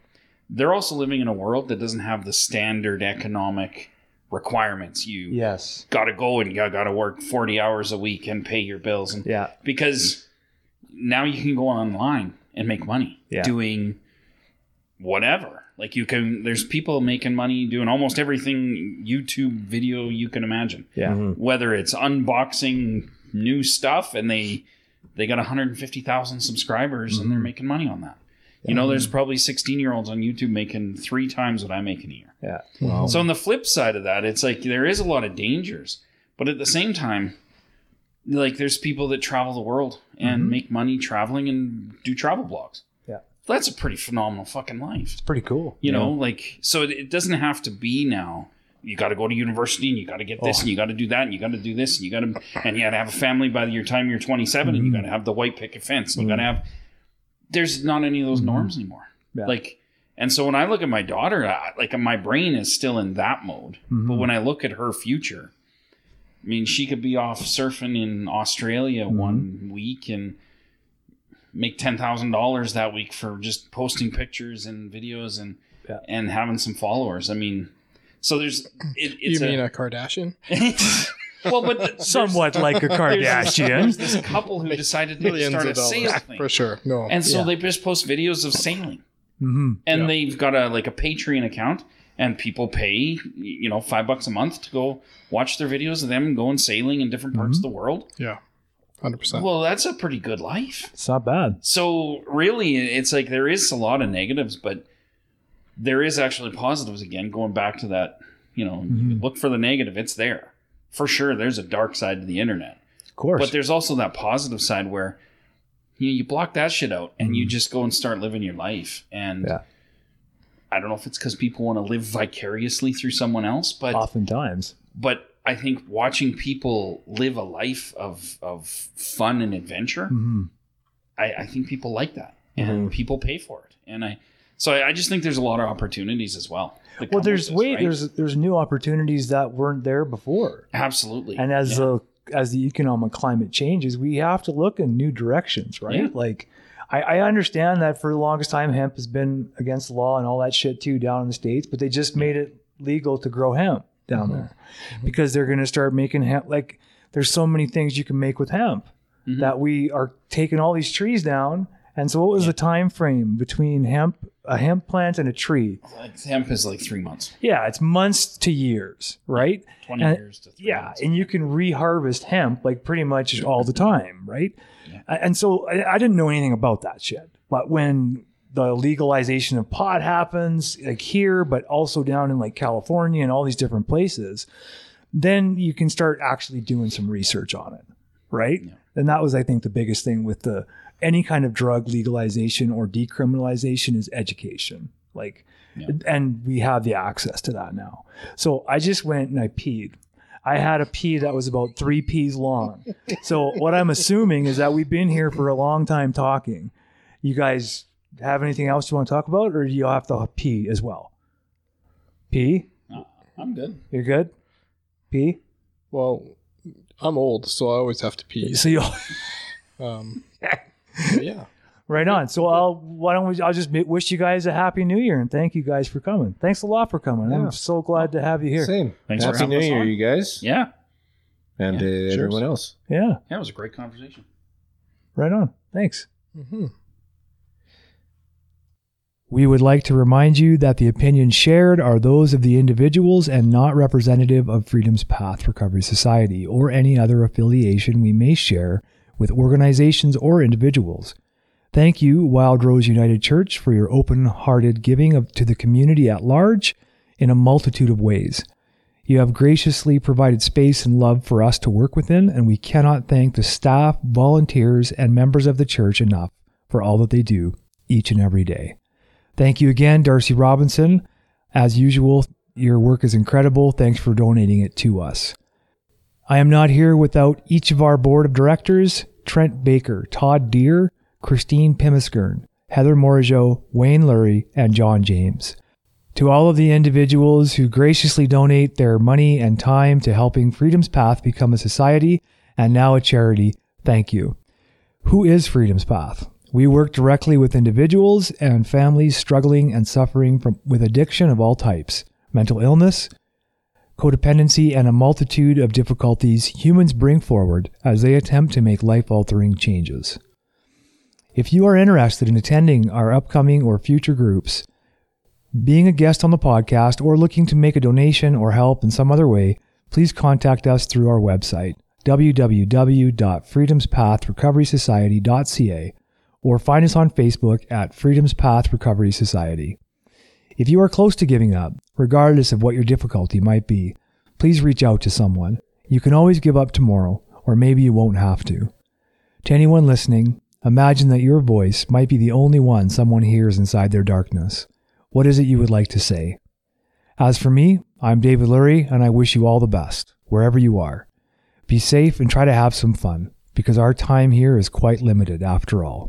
they're also living in a world that doesn't have the standard economic requirements. You Yes. got to go and you got to work forty hours a week and pay your bills, and Yeah. because now you can go online and make money Yeah. doing whatever. Like you can, there's people making money doing almost everything YouTube video you can imagine. Yeah. Mm-hmm. Whether it's unboxing new stuff and they they got 150,000 subscribers and they're mm-hmm. making money on that. You know, there's probably 16 year olds on YouTube making three times what I make in a year. Yeah. Wow. So on the flip side of that, it's like there is a lot of dangers, but at the same time, like there's people that travel the world and mm-hmm. make money traveling and do travel blogs. Yeah. That's a pretty phenomenal fucking life. It's pretty cool. You know, like so it, it doesn't have to be now. You got to go to university and you got to get this Oh. and you got to do that and you got to do this and you got to and you got to have a family by your time you're 27 and you mm-hmm. got to have the white picket fence and you got to mm-hmm. have. There's not any of those mm-hmm. norms anymore. Yeah. Like, and so when I look at my daughter, I, like my brain is still in that mode. Mm-hmm. But when I look at her future, I mean, she could be off surfing in Australia mm-hmm. one week and make ten thousand dollars that week for just posting pictures and videos and Yeah. and having some followers. I mean, so there's it, You mean a, a Kardashian? well, but the, Somewhat like a Kardashian. There's this couple who decided to Millions start a of dollars. sail thing, For sure. No. and so Yeah. they just post videos of sailing. hmm and Yeah. they've got a like a Patreon account, and people pay you know five bucks a month to go watch their videos of them going sailing in different parts of the world. yeah. 100%. Well, that's a pretty good life. It's not bad. So really, it's like there is a lot of negatives, but there is actually positives. Again, going back to that, you know, you look for the negative; it's there for sure. There's a dark side to the internet. Of course. But there's also that positive side where you know, you block that shit out and you just go and start living your life. And Yeah. I don't know if it's because people want to live vicariously through someone else, but Oftentimes. but I think watching people live a life of of fun and adventure, hmm I, I think people like that, and people pay for it. And I so I, I just think there's a lot of opportunities as well. that Well, come there's with this, wait, right? there's there's new opportunities that weren't there before, absolutely, and as Yeah. the as the economic climate changes, we have to look in new directions, right? Yeah. Like, I, I understand that for the longest time, hemp has been against the law and all that shit too down in the states, but they just made it legal to grow hemp down there because they're going to start making hemp. Like, there's so many things you can make with hemp Mhm. that we are taking all these trees down And so, what was the time frame between hemp, a hemp plant, and a tree? Like, hemp is like three months, Yeah, it's months to years, right? twenty And- years to three Yeah, months. and you can reharvest hemp like pretty much all the time, right? Yeah. And so I, I didn't know anything about that shit. But when the legalization of pot happens, like here, but also down in like California and all these different places, then you can start actually doing some research on it, right? Yeah. And that was, I think, the biggest thing with the any kind of drug legalization or decriminalization is education. Like, Yeah. and we have the access to that now. So I just went and I peed. I had a pee that was about three peas long. So what I'm assuming is that we've been here for a long time talking. You guys have anything else you want to talk about, or do you have to pee as well? Pee? Uh, I'm good. You're good. Pee. Well, I'm old, so I always have to pee. So you Um, but yeah. right on. So I'll why don't we? I'll just wish you guys a happy New Year and thank you guys for coming. Thanks a lot for coming. Yeah. I'm so glad to have you here. Same. Thanks for Happy having New us Year, on. you guys, Yeah, and Yeah, uh, cheers. everyone else. Yeah. yeah, it was a great conversation. Right on. Thanks. hmm We would like to remind you that the opinions shared are those of the individuals and not representative of Freedom's Path Recovery Society or any other affiliation we may share with organizations or individuals. Thank you, Wild Rose United Church, for your open hearted giving of, to the community at large in a multitude of ways. You have graciously provided space and love for us to work within, and we cannot thank the staff, volunteers, and members of the church enough for all that they do each and every day. Thank you again, Darcy Robinson. As usual, your work is incredible. Thanks for donating it to us. I am not here without each of our board of directors Trent Baker, Todd Deere, Christine Pimiskern, Heather Morageau, Wayne Lurie, and John James. To all of the individuals who graciously donate their money and time to helping Freedom's Path become a society and now a charity, thank you. Who is Freedom's Path? We work directly with individuals and families struggling and suffering from, with addiction of all types, mental illness, codependency, and a multitude of difficulties humans bring forward as they attempt to make life altering changes. If you are interested in attending our upcoming or future groups, being a guest on the podcast, or looking to make a donation or help in some other way, please contact us through our website, www.freedomspathrecoverysociety.ca, or find us on Facebook at Freedom's Path Recovery Society. If you are close to giving up, regardless of what your difficulty might be, please reach out to someone. You can always give up tomorrow, or maybe you won't have to. To anyone listening, imagine that your voice might be the only one someone hears inside their darkness. What is it you would like to say? As for me, I'm David Lurie, and I wish you all the best, wherever you are. Be safe and try to have some fun, because our time here is quite limited after all.